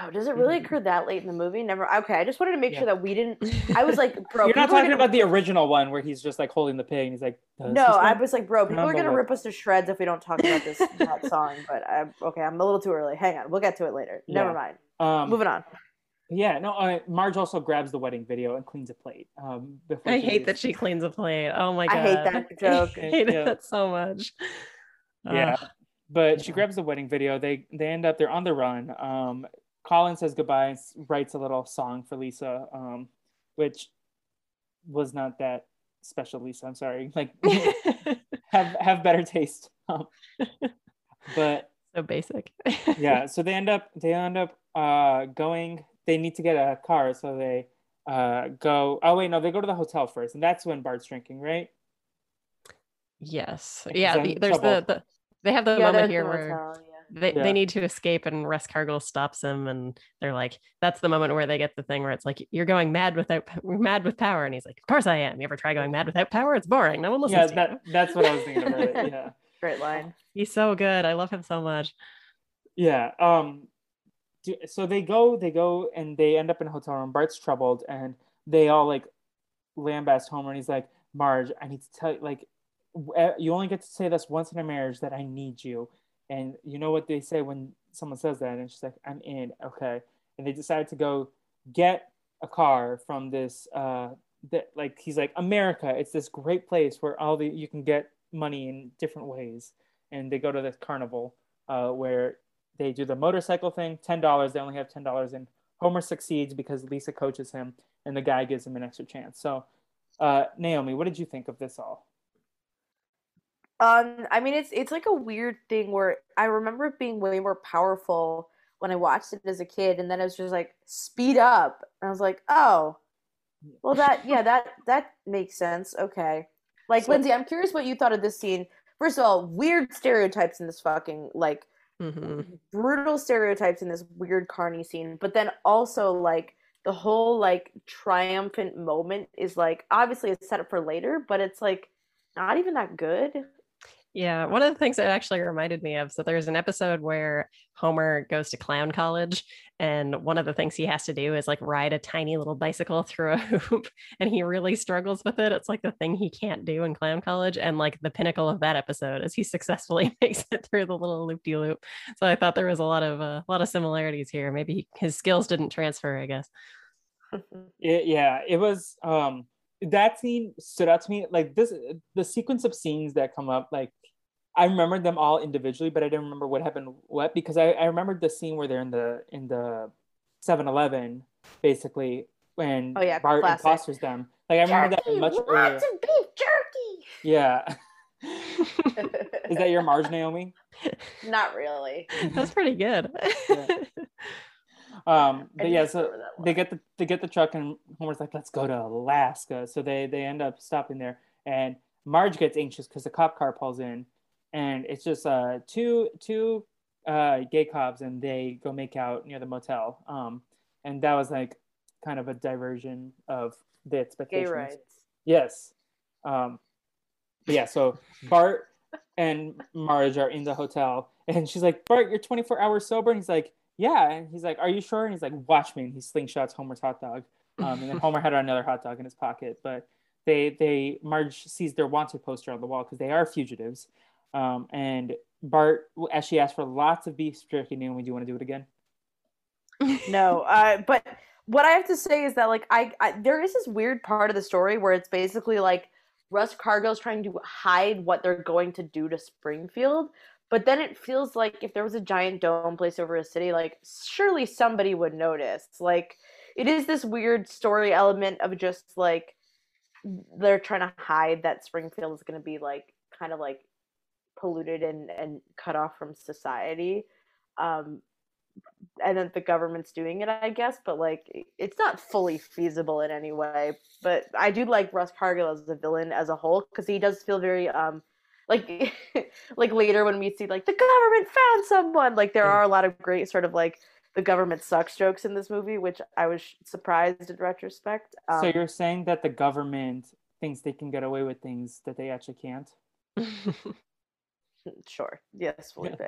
B: oh, does it really occur that late in the movie? Never. Okay, I just wanted to make
A: Yeah.
B: sure that we didn't. <laughs> I was like, bro,
A: You're not talking
B: gonna-
A: about the original one where he's just like holding the pig and he's like,
B: No, I was like, bro, people are gonna rip us to shreds if we don't talk about this that song. But I'm okay. I'm a little too early. Hang on, we'll get to it later. Never
A: Yeah.
B: mind.
A: um,
B: Moving on.
A: Yeah, no. Uh, Marge also grabs the wedding video and cleans a plate. Um, before
C: I hate
A: leaves.
C: that she cleans a plate. Oh my god.
B: I hate that joke. <laughs>
C: I hate
A: Yeah.
C: that so much.
A: Yeah.
C: Ugh.
A: but she grabs the wedding video. They they end up they're on the run. Um, Colin says goodbye and writes a little song for Lisa, um, which was not that special. Lisa, I'm sorry. <laughs> Like <laughs> have have better taste. Um, but
C: so basic.
A: yeah, so they end up they end up uh going. They need to get a car, so they uh go. Oh wait, no, they go to the hotel first, and that's when Bart's drinking, right?
C: Yes.
A: Like,
C: Yeah. The, there's the, the they have the
B: yeah,
C: moment here
B: the
C: where
B: hotel, yeah.
C: they,
A: Yeah.
C: they need to escape and Russ Cargill stops them, and they're like, that's the moment where they get the thing where it's like, you're going mad without p- mad with power. And he's like, of course I am. You ever try going mad without power? It's boring. No one listens
A: Yeah,
C: to
A: that
C: you.
A: that's what I was thinking about. It. <laughs> Yeah.
B: Great line.
C: He's so good. I love him so much.
A: Yeah. Um. Do- So they go, they go, and they end up in a hotel room. Bart's troubled, and they all like lambast Homer, and he's like, "Marge, I need to tell you, like, you only get to say this once in a marriage that I need you." And you know what they say when someone says that, and she's like, "I'm in, okay." And they decide to go get a car from this. Uh, that like he's like America. It's this great place where all the you can get money in different ways, and they go to this carnival uh, where they do the motorcycle thing. Ten dollars. They only have ten dollars, and Homer succeeds because Lisa coaches him, and the guy gives him an extra chance. So, uh, Naomi, what did you think of this all?
B: Um, I mean, it's it's like a weird thing where I remember it being way more powerful when I watched it as a kid, and then it was just like speed up, and I was like, oh, well, that <laughs> yeah, that that makes sense. Okay, like so, Lindsay, I'm curious what you thought of this scene. First of all, weird stereotypes in this fucking like mm-hmm. brutal stereotypes in this weird carny scene, but then also like the whole like triumphant moment is like obviously it's set up for later, but it's like not even that good.
C: Yeah, one of the things that actually reminded me of so there's an episode where Homer goes to clown college and one of the things he has to do is like ride a tiny little bicycle <laughs> through a hoop and he really struggles with it. It's like the thing he can't do in clown college and like the pinnacle of that episode is he successfully <laughs> makes it through the little loop-de-loop. So I thought there was a lot of uh, a lot of similarities here. Maybe his skills didn't transfer, I guess. <laughs>
A: it, yeah, it was um that scene stood out to me like this the sequence of scenes that come up like I remembered them all individually, but I didn't remember what happened what because I, I remembered the scene where they're in the in the 7-Eleven basically when
B: oh, yeah,
A: Bart classic. imposters them. Like I remember jerky, that much earlier.
B: Some beef jerky.
A: Yeah. <laughs> Is that your Marge, Naomi?
B: Not really.
C: That's pretty good.
A: yeah. <laughs> Um, but yeah, so they get the they get the truck and Homer's like, let's go to Alaska. So they they end up stopping there and Marge gets anxious because the cop car pulls in and it's just uh, two two uh, gay cops, and they go make out near the motel. Um, and that was like kind of a diversion of the expectations.
B: Gay rights.
A: Yes. Um, yeah. So Bart and Marge are in the hotel, and she's like, "Bart, you're 24 hours sober," and he's like, "Yeah." And he's like, "Are you sure?" And he's like, "Watch me." And he slingshots Homer's hot dog. Um, and then <laughs> Homer had another hot dog in his pocket, but they they Marge sees their wanted poster on the wall because they are fugitives, um, and Bart as she asked for lots of beef jerky. Naomi, do you want to do it again? <laughs>
B: no, uh, but what I have to say is that like I, I there is this weird part of the story where it's basically like Russ Cargill's trying to hide what they're going to do to Springfield, but then it feels like if there was a giant dome placed over a city, like surely somebody would notice. Like it is this weird story element of just like they're trying to hide that Springfield is going to be like kind of like polluted and, and cut off from society um, and then the government's doing it i guess but like it's not fully feasible in any way but i do like russ cargill as a villain as a whole because he does feel very um like <laughs> like later when we see like the government found someone like there are a lot of great sort of like the government sucks jokes in this movie which i was surprised in retrospect
A: um, so you're saying that the government thinks they can get away with things that they actually can't <laughs>
B: Sure. Yes, Felipe.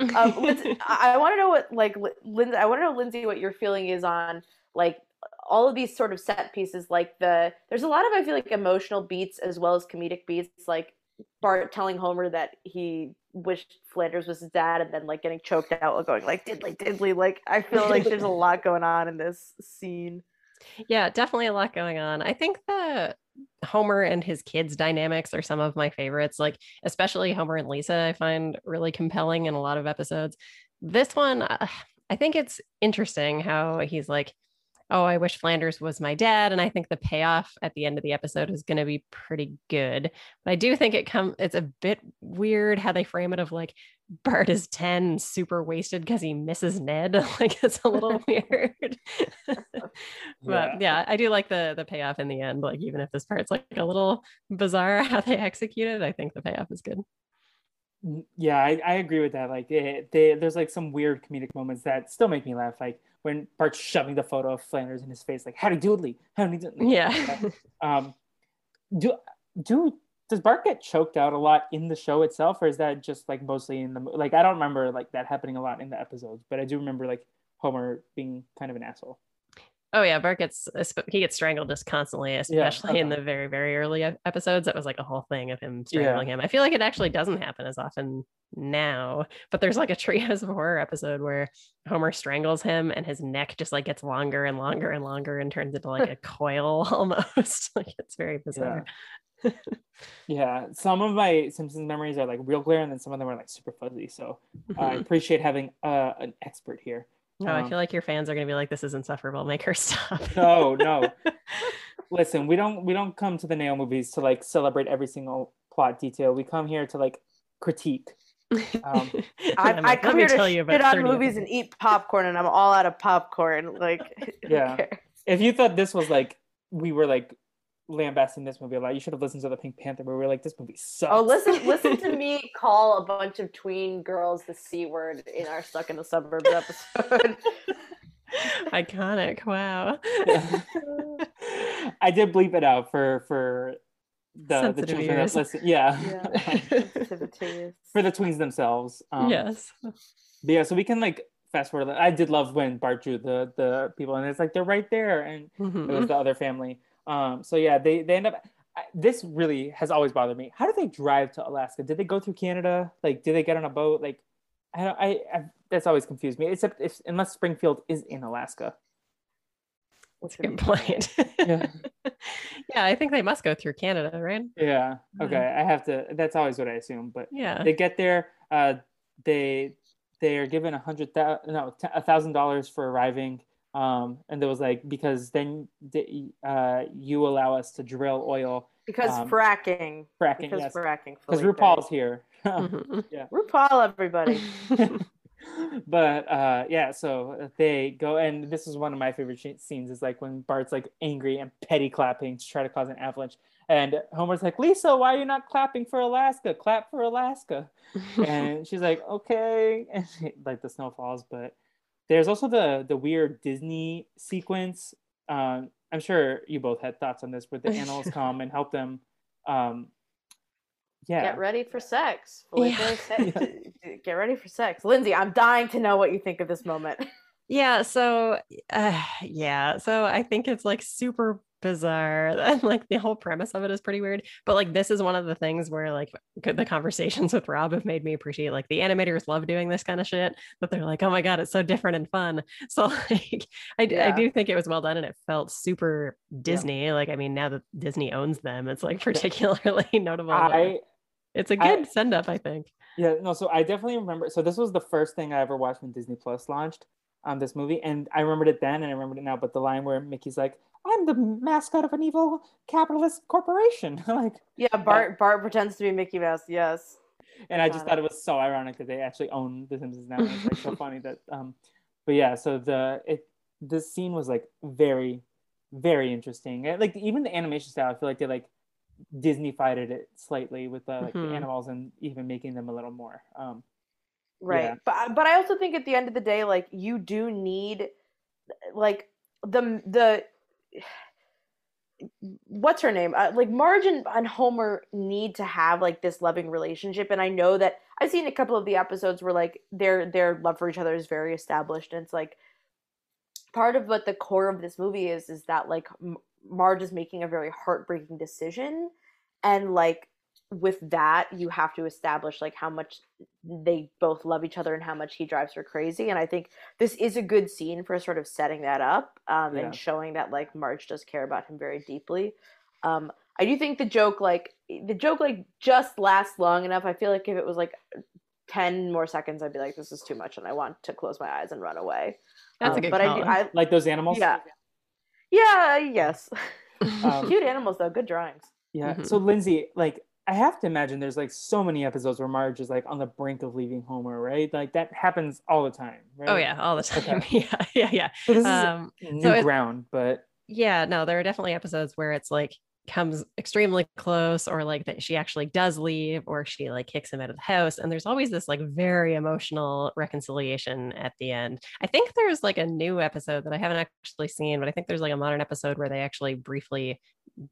B: <laughs> um, Lindsay, I, want to know what like Lindsay. I want to know Lindsay what your feeling is on like all of these sort of set pieces. Like the there's a lot of I feel like emotional beats as well as comedic beats. Like Bart telling Homer that he wished Flanders was his dad, and then like getting choked out while going like diddly diddly. Like I feel like there's a <laughs> lot going on in this scene.
C: Yeah, definitely a lot going on. I think that Homer and his kids' dynamics are some of my favorites. Like, especially Homer and Lisa, I find really compelling in a lot of episodes. This one, uh, I think it's interesting how he's like, oh, I wish Flanders was my dad. And I think the payoff at the end of the episode is going to be pretty good. But I do think it come it's a bit weird how they frame it of like Bart is 10 super wasted because he misses Ned. <laughs> like it's a little <laughs> weird. <laughs> but yeah. yeah, I do like the the payoff in the end. Like even if this part's like a little bizarre how they execute it, I think the payoff is good.
A: Yeah, I, I agree with that. Like they, they, there's like some weird comedic moments that still make me laugh. Like when Bart's shoving the photo of Flanders in his face, like howdy doodly, howdy doodly.
C: Yeah.
A: um, do do does Bart get choked out a lot in the show itself, or is that just like mostly in the like? I don't remember like that happening a lot in the episodes, but I do remember like Homer being kind of an asshole.
C: Oh yeah, Bart gets uh, he gets strangled just constantly, especially yeah, in uh-huh. the very very early episodes. That was like a whole thing of him strangling yeah. him. I feel like it actually doesn't happen as often now, but there's like a Treehouse of Horror episode where Homer strangles him and his neck just like gets longer and longer and longer and turns into like a <laughs> coil <laughs> almost. like it's very bizarre. <laughs>
A: yeah, some of my Simpsons memories are like real clear, and then some of them are like super fuzzy. So I mm-hmm. appreciate having uh, an expert here.
C: No, I
A: Um,
C: feel like your fans are gonna be like, "This is insufferable. Make her <laughs> stop."
A: No, no. <laughs> Listen, we don't we don't come to the Naomovies to like celebrate every single plot detail. We come here to like critique. Um, <laughs>
B: I,
C: I'm
B: I come
C: "Let me
B: here to
C: tell you
B: shit on movies and eat popcorn, and I'm all out of popcorn. Like,
A: Yeah. if you thought this was like we were like lambasting this movie a lot, you should have listened to the Pink Panther where we were like, this movie sucks.
B: Oh, listen, listen to <laughs> me call a bunch of tween girls the c word in our "Stuck in the Suburbs" episode. <laughs> <laughs>
C: Iconic. Wow.
A: I did bleep it out for for the the children
C: ears.
A: that listen. Yeah.
B: Yeah. Sensitivities.
A: for the tweens themselves. Um,
C: yes.
A: But yeah, so we can like fast forward. I did love when Bart drew the the people, and it's like they're right there, and it was
C: Mhm.
A: the other family. Um, so yeah, they they end up. I, this really has always bothered me. How do they drive to Alaska? Did they go through Canada? Like, did they get on a boat? Like, I don't. I, I that's always confused me. Except if unless Springfield is in Alaska.
B: Which would
C: Good
B: be
C: point. <laughs>
A: Yeah.
C: yeah, I think they must go through Canada, right?
A: Yeah.
C: Yeah.
A: Okay. I have to. That's always what I assume. But
C: Yeah.
A: they get there. Uh, they they are given a hundred thousand no a thousand dollars for arriving. Um, and there was like because then uh, you allow us to drill oil
B: because
A: Um,
B: fracking.
A: fracking.
B: Because
A: yes,
B: fracking.
A: because RuPaul's here. <laughs>
C: Mhm.
B: RuPaul, everybody. <laughs> <laughs>
A: but uh, yeah, so they go, and this is one of my favorite sh- scenes. Is like when Bart's like angry and petty clapping to try to cause an avalanche, and Homer's like, "Lisa, why are you not clapping for Alaska? Clap for Alaska." and she's like, "Okay," and she, like the snow falls. But there's also the the weird Disney sequence. Um, I'm sure you both had thoughts on this, where the animals <laughs> come and help them. Um, yeah,
B: Get ready for sex.
C: Yeah.
B: se- <laughs> Get ready for sex. Lindsay, I'm dying to know what you think of this moment.
C: yeah. So, uh, yeah. So I think it's like super bizarre <laughs> and like the whole premise of it is pretty weird. But like, this is one of the things where like the conversations with Rob have made me appreciate like the animators love doing this kind of shit. That they're like, oh my God, it's so different and fun. <laughs> So like, I, d- I
B: Yeah.
C: do think it was well done and it felt super Disney. Like, I mean, now that Disney owns them, it's like <laughs> particularly notable.
A: I
C: it's a good send up, I think.
A: Yeah, no, so I definitely remember. So this was the first thing I ever watched when Disney Plus launched, um, this movie, and I remembered it then, and I remembered it now. But the line where Mickey's like, "I'm the mascot of an evil capitalist corporation," <laughs> like,
B: Yeah, Bart Bart pretends to be Mickey Mouse. Yes.
A: and I just
B: Got
A: thought it was so ironic that they actually own The Simpsons now. It's like so <laughs> funny that, um, but yeah, so the it this scene was like very, very interesting. Like even the animation style, I feel like they like Disney-fied it slightly with the like
C: Mhm.
A: the animals and even making them a little more. Um,
B: Right.
A: Yeah.
B: But but I also think at the end of the day, like you do need like the the what's her name? Uh, like Marge and, and Homer need to have like this loving relationship, and I know that I've seen a couple of the episodes where like their their love for each other is very established, and it's like part of what the core of this movie is is that like Marge is making a very heartbreaking decision, and like with that you have to establish like how much they both love each other and how much he drives her crazy and i think this is a good scene for sort of setting that up um,
A: Yeah.
B: and showing that like marge does care about him very deeply um, i do think the joke like the joke like just lasts long enough i feel like if it was like 10 more seconds i'd be like this is too much and i want to close my eyes and run away
C: That's a
B: Um,
C: good
B: but. I, do, I
A: like those animals.
B: yeah yeah yes <laughs>
A: Um, <laughs>
B: cute animals though good drawings
A: Yeah.
C: Mhm.
A: So Lindsay, like I have to imagine there's like so many episodes where Marge is like on the brink of leaving Homer, right? Like that happens all the time, right?
C: Oh yeah, all the time.
A: Okay. <laughs>
C: Yeah, yeah, yeah.
A: So this is
C: Um,
A: new
C: so it-
A: ground, but
C: yeah, no, there are definitely episodes where it's like comes extremely close or like that she actually does leave or she like kicks him out of the house and there's always this like very emotional reconciliation at the end. I think there's like a new episode that I haven't actually seen, but I think there's like a modern episode where they actually briefly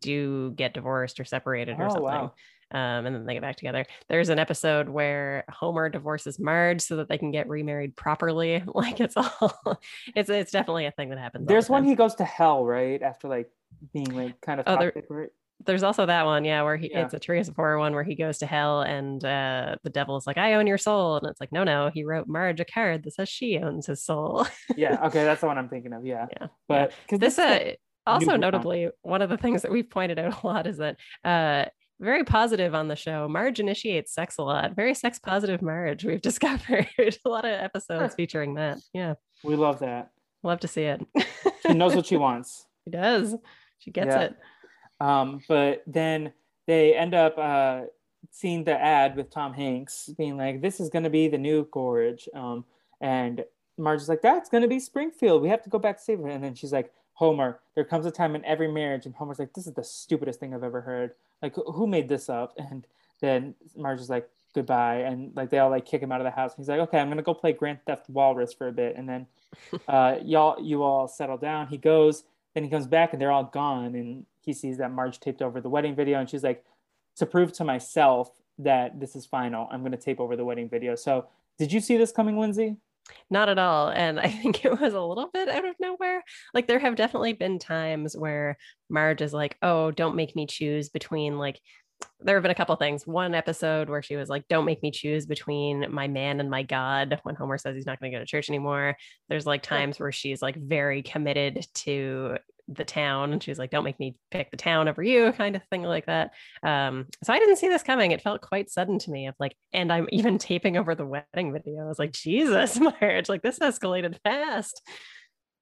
C: do get divorced or separated or
A: Oh,
C: something.
A: wow.
C: Um, and then they get back together. There's an episode where Homer divorces Marge so that they can get remarried properly. <laughs> Like it's all, it's it's definitely a thing that happens. all the
A: there's one he goes to hell, right? After like being like kind of
C: Oh, there-
A: right?
C: there's also that one, yeah, where he
A: Yeah.
C: it's a Treehouse of Horror one where he goes to hell and uh the devil is like, I own your soul. And it's like, no, no, he wrote Marge a card that says she owns his soul. <laughs>
A: Yeah. Okay, that's the one I'm thinking of. Yeah.
C: Yeah,
A: But because
C: this
A: is,
C: uh also notably one of the things that we've pointed out a lot is that uh very positive on the show. Marge initiates sex a lot. Very sex positive Marge. We've <laughs> discovered a lot of episodes featuring that. Yeah.
A: We love that.
C: Love to see it.
A: she knows what she wants. <laughs>
C: She does. She gets yeah. it.
A: Um, but then they end up uh, seeing the ad with Tom Hanks being like, "This is going to be the new Gorge," um, and Marge is like, "That's going to be Springfield. We have to go back to save her." And then she's like, "Homer, there comes a time in every marriage," and Homer's like, "This is the stupidest thing I've ever heard. Like, who made this up?" <laughs> And then Marge is like, "Goodbye," and like they all like kick him out of the house. and He's like, "Okay, I'm gonna go play Grand Theft Walrus for a bit," and then <laughs> uh, y'all you all settle down. He goes, then he comes back, and they're all gone, and he sees that Marge taped over the wedding video, and she's like, "To prove to myself." that this is final. I'm going to tape over the wedding video. So, did you see this coming, Lindsay?
C: Not at all. And I <laughs> think it was a little bit out of nowhere. Like, there have definitely been times where Marge is like, oh, don't make me choose between like, there have been a couple things. One episode where she was like, "Don't make me choose between my man and my God." When Homer says he's not going to go to church anymore, there's like times where she's like very committed to the town. And she's like don't make me pick the town over you <laughs> kind of thing like that. Um so i didn't see this coming. It felt quite sudden to me of like and i'm even taping over the wedding video. I was like jesus <laughs> marriage like this escalated fast.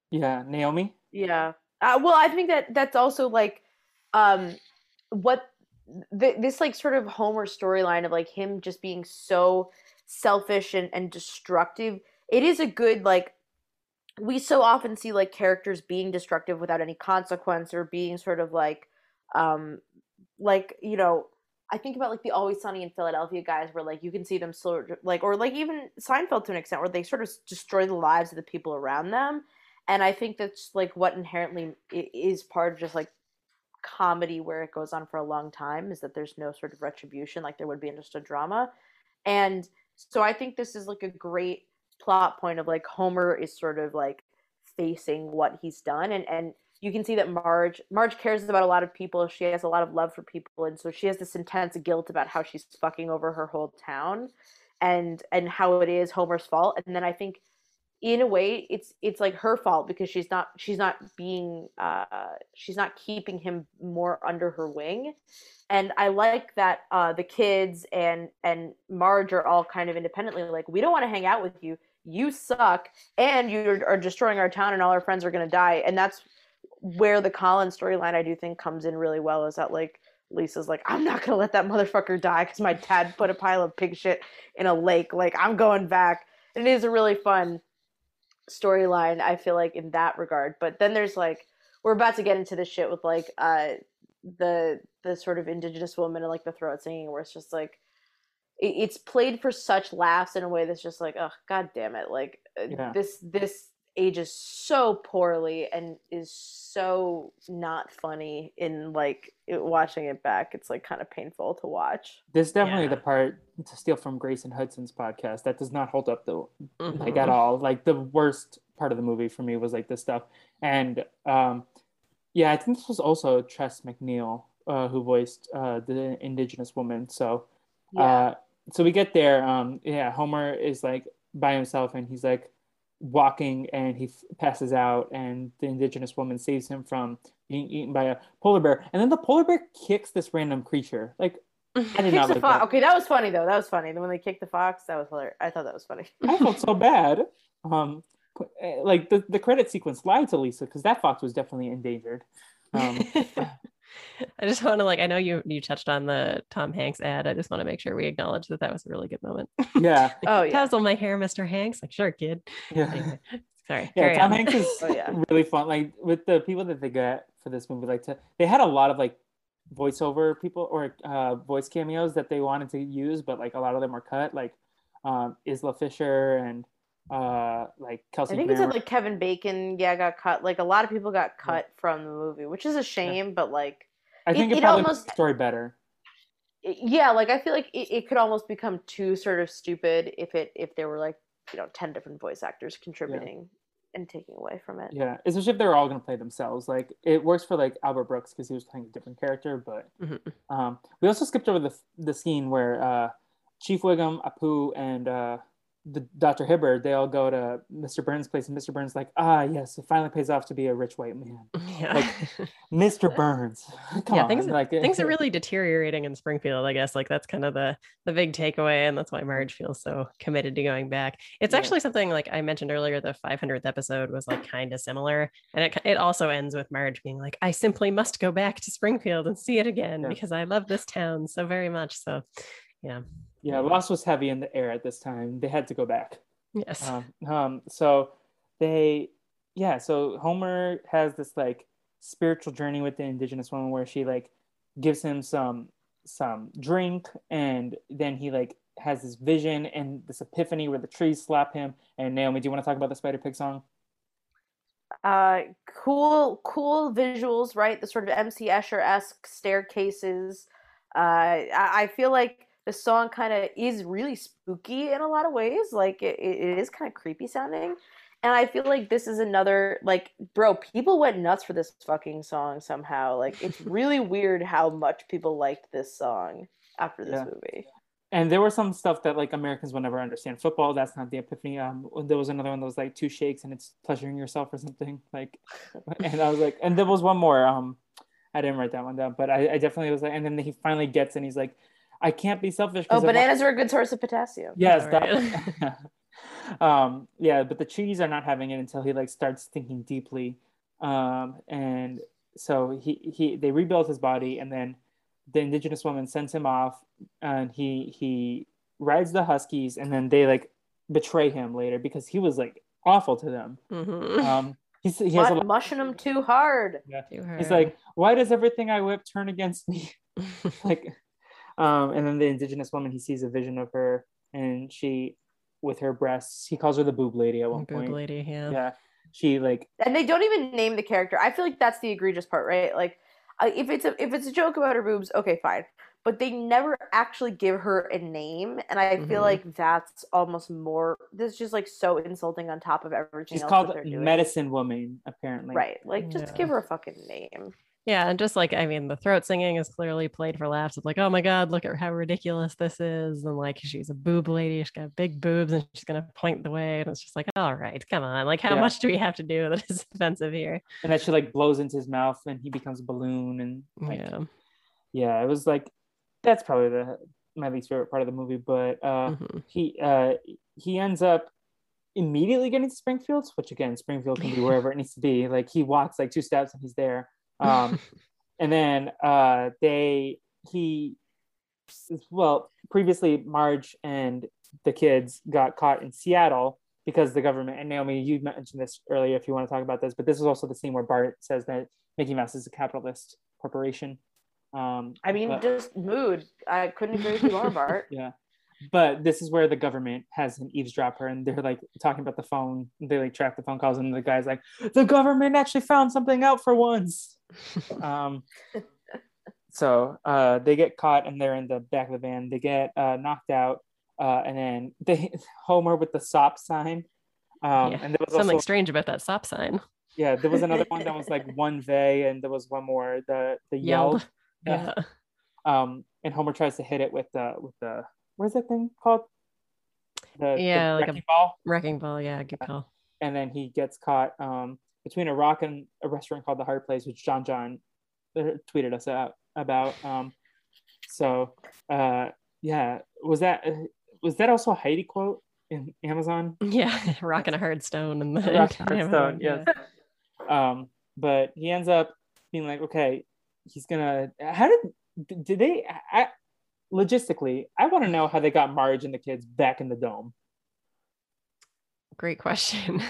A: Yeah naomi?
B: Yeah. Uh, well i think that that's also like um what th- this like sort of homer storyline of like him just being so selfish and, and destructive it is a good like we so often see like characters being destructive without any consequence or being sort of like um like you know I think about like the Always Sunny in Philadelphia guys, where like you can see them sort of like, or like even Seinfeld to an extent, where they sort of destroy the lives of the people around them. And I think that's like what inherently is part of just like comedy, where it goes on for a long time, is that there's no sort of retribution like there would be in just a drama. And so I think this is like a great plot point of like Homer is sort of like facing what he's done and and you can see that Marge Marge cares about a lot of people. She has a lot of love for people and so she has this intense guilt about how she's fucking over her whole town and and how it is Homer's fault. And then I think in a way it's it's like her fault because she's not she's not being uh she's not keeping him more under her wing and i like that uh the kids and and marge are all kind of independently like we don't want to hang out with you you suck and you are destroying our town and all our friends are going to die and that's where the colin storyline i do think comes in really well is that like lisa's like i'm not going to let that motherfucker die because my dad put a pile of pig shit in a lake like i'm going back. And it is a really fun storyline i feel like in that regard but then there's like we're about to get into this shit with like uh the the sort of indigenous woman and like the throat singing where it's just like it's played for such laughs in a way that's just like oh god damn it like uh, yeah. this this ages so poorly and is so not funny in like it, watching it back it's like kind of painful to watch
A: this definitely yeah. the part to steal from grayson hudson's podcast that does not hold up though mm-hmm. like at all like the worst part of the movie for me was like this stuff and um yeah i think this was also Tress MacNeille uh, who voiced uh, the indigenous woman so yeah. uh so we get there. Um, yeah, Homer is like by himself and he's like walking and he f- passes out and the indigenous woman saves him from being eaten by a polar bear and then the polar bear kicks this random creature like <laughs>
B: I did not like that. Okay, that was funny though. That was funny. Then when they kicked the fox, that was hilarious. I thought that was funny.
A: I felt so <laughs> bad. Um, eh, like the, the credit sequence lied to Lisa because that fox was definitely endangered. Um, <laughs>
C: I just want to like I know you you touched on the Tom Hanks ad. I just want to make sure we acknowledge that that was a really good moment.
A: Yeah.
C: like, <laughs> oh yeah. Tassel my hair, Mr. Hanks. Like sure, kid.
A: Yeah. Anyway, sorry. Yeah. Tom on. Hanks is oh, yeah. really fun. Like with the people that they get for this movie, like to, they had a lot of like voiceover people or uh, voice cameos that they wanted to use, but like a lot of them were cut. Like um, Isla Fisher and uh like Kelsey.
B: I think
A: Grammer.
B: it's like Kevin Bacon, yeah, got cut. Like a lot of people got cut yeah. from the movie, which is a shame, yeah. but like
A: I think it, it, it probably almost story better.
B: Yeah, like I feel like it, it could almost become too sort of stupid if it if there were like you know ten different voice actors contributing yeah. and taking away from it.
A: Yeah, especially if they're all going to play themselves. Like it works for like Albert Brooks because he was playing a different character, but mm-hmm. um, we also skipped over the the scene where uh, Chief Wiggum, Apu, and uh, the Dr. Hibbert, they all go to Mr. Burns' place, and Mr. Burns like, ah, yes, it finally pays off to be a rich white man. <laughs> Yeah. Like, Mr. <laughs> Burns, <laughs> come
C: yeah,
A: on.
C: Things,
A: like,
C: things are really deteriorating in Springfield. I guess like that's kind of the the big takeaway, and that's why Marge feels so committed to going back. It's yeah. actually something like I mentioned earlier. The 500th episode was like kind of similar, and it it also ends with Marge being like, I simply must go back to Springfield and see it again yeah. because I love this town so very much. So, yeah.
A: Yeah, loss was heavy in the air at this time. They had to go back.
C: Yes.
A: Um, um, so they, yeah, so Homer has this like spiritual journey with the indigenous woman where she like gives him some some drink and then he like has this vision and this epiphany where the trees slap him. And Naomi, do you want to talk about the Spider Pig song?
B: Uh, cool, cool visuals, right? The sort of MC Escher esque staircases. Uh, I, I feel like the song kind of is really spooky in a lot of ways. Like it, it is kind of creepy sounding. And I feel like this is another like bro, people went nuts for this fucking song somehow. Like it's <laughs> really weird how much people liked this song after this yeah. movie.
A: And there was some stuff that like Americans will never understand. Football, that's not the epiphany. Um, there was another one that was like two shakes and it's pleasuring yourself or something. <laughs> Like, <laughs> and I was like, and there was one more. Um, I didn't write that one down, but I, I definitely was like, and then he finally gets and he's like, I can't be selfish.
B: Oh, bananas are a good source of potassium.
A: Yes. That, <laughs> um, yeah, but the treaties are not having it until he like starts thinking deeply. Um, and so he, he, they rebuild his body and then the indigenous woman sends him off and he, he rides the Huskies and then they like betray him later because he was like awful to them. Mm-hmm. Um, he's, he has
B: Mush, a, mushing him too hard.
A: Yeah.
C: Too hard.
A: He's like, why does everything I whip turn against me? <laughs> like, um, and then the indigenous woman, he sees a vision of her, and she, with her breasts, he calls her the boob lady at one
C: boob
A: point.
C: Boob lady, yeah.
A: Yeah, she like,
B: and they don't even name the character. I feel like that's the egregious part, right? Like, uh, if it's a if it's a joke about her boobs, okay, fine. But they never actually give her a name, and I mm-hmm. feel like that's almost more. This is just like so insulting on top of everything.
A: She's
B: else
A: called Medicine Woman, apparently.
B: Right, like just yeah. give her a fucking name.
C: Yeah, and just like I mean, the throat singing is clearly played for laughs. It's like, oh my god, look at how ridiculous this is, and like she's a boob lady, she's got big boobs, and she's gonna point the way, and it's just like, all right, come on, like how yeah. much do we have to do that is offensive here?
A: And then she like blows into his mouth, and he becomes a balloon, and like,
C: yeah,
A: yeah, it was like that's probably the my least favorite part of the movie, but uh, mm-hmm. he uh he ends up immediately getting to Springfield, which again, Springfield can be wherever it needs to be. Like he walks like two steps and he's there. Um, and then uh, they he well previously Marge and the kids got caught in Seattle because the government and Naomi you mentioned this earlier if you want to talk about this but this is also the scene where Bart says that Mickey Mouse is a capitalist corporation. Um,
B: I mean but, just mood. I couldn't agree with you more Bart. <laughs>
A: Yeah. But this is where the government has an eavesdropper and they're like talking about the phone. They like track the phone calls and the guy's like the government actually found something out for once um, so uh, they get caught and they're in the back of the van they get uh, knocked out uh, and then they <laughs> homer with the stop sign um,
C: yeah. and there was something also, strange about that stop sign
A: yeah there was another one that was like <laughs> one vey and there was one more the the yelled,
C: yelled. <laughs>
A: yeah. um and homer tries to hit it with the with the what is that thing called?
C: The, yeah, the like a ball. Wrecking ball, yeah, good call.
A: And then he gets caught um, between a rock and a restaurant called the Hard Place, which John John uh, tweeted us out about. Um, so uh, yeah, was that uh, was that also a Heidi quote in Amazon?
C: Yeah, <laughs> <laughs> rocking a hard stone and the
A: rock hard stone, yes. Yeah. <laughs> Um, but he ends up being like, okay, he's gonna. How did did they? I, logistically, I want to know how they got Marge and the kids back in the dome.
C: Great question.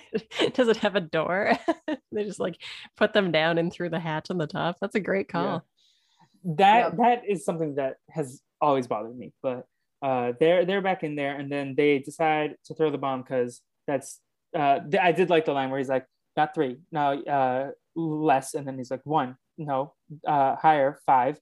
C: <laughs> Does it have a door? <laughs> they just like put them down and through the hatch on the top. That's a great call. Yeah.
A: That that is something that has always bothered me. But uh, they're they're back in there, and then they decide to throw the bomb because that's. Uh, I did like the line where he's like, "Not three, no, uh, less," and then he's like, "One, no, uh, higher, five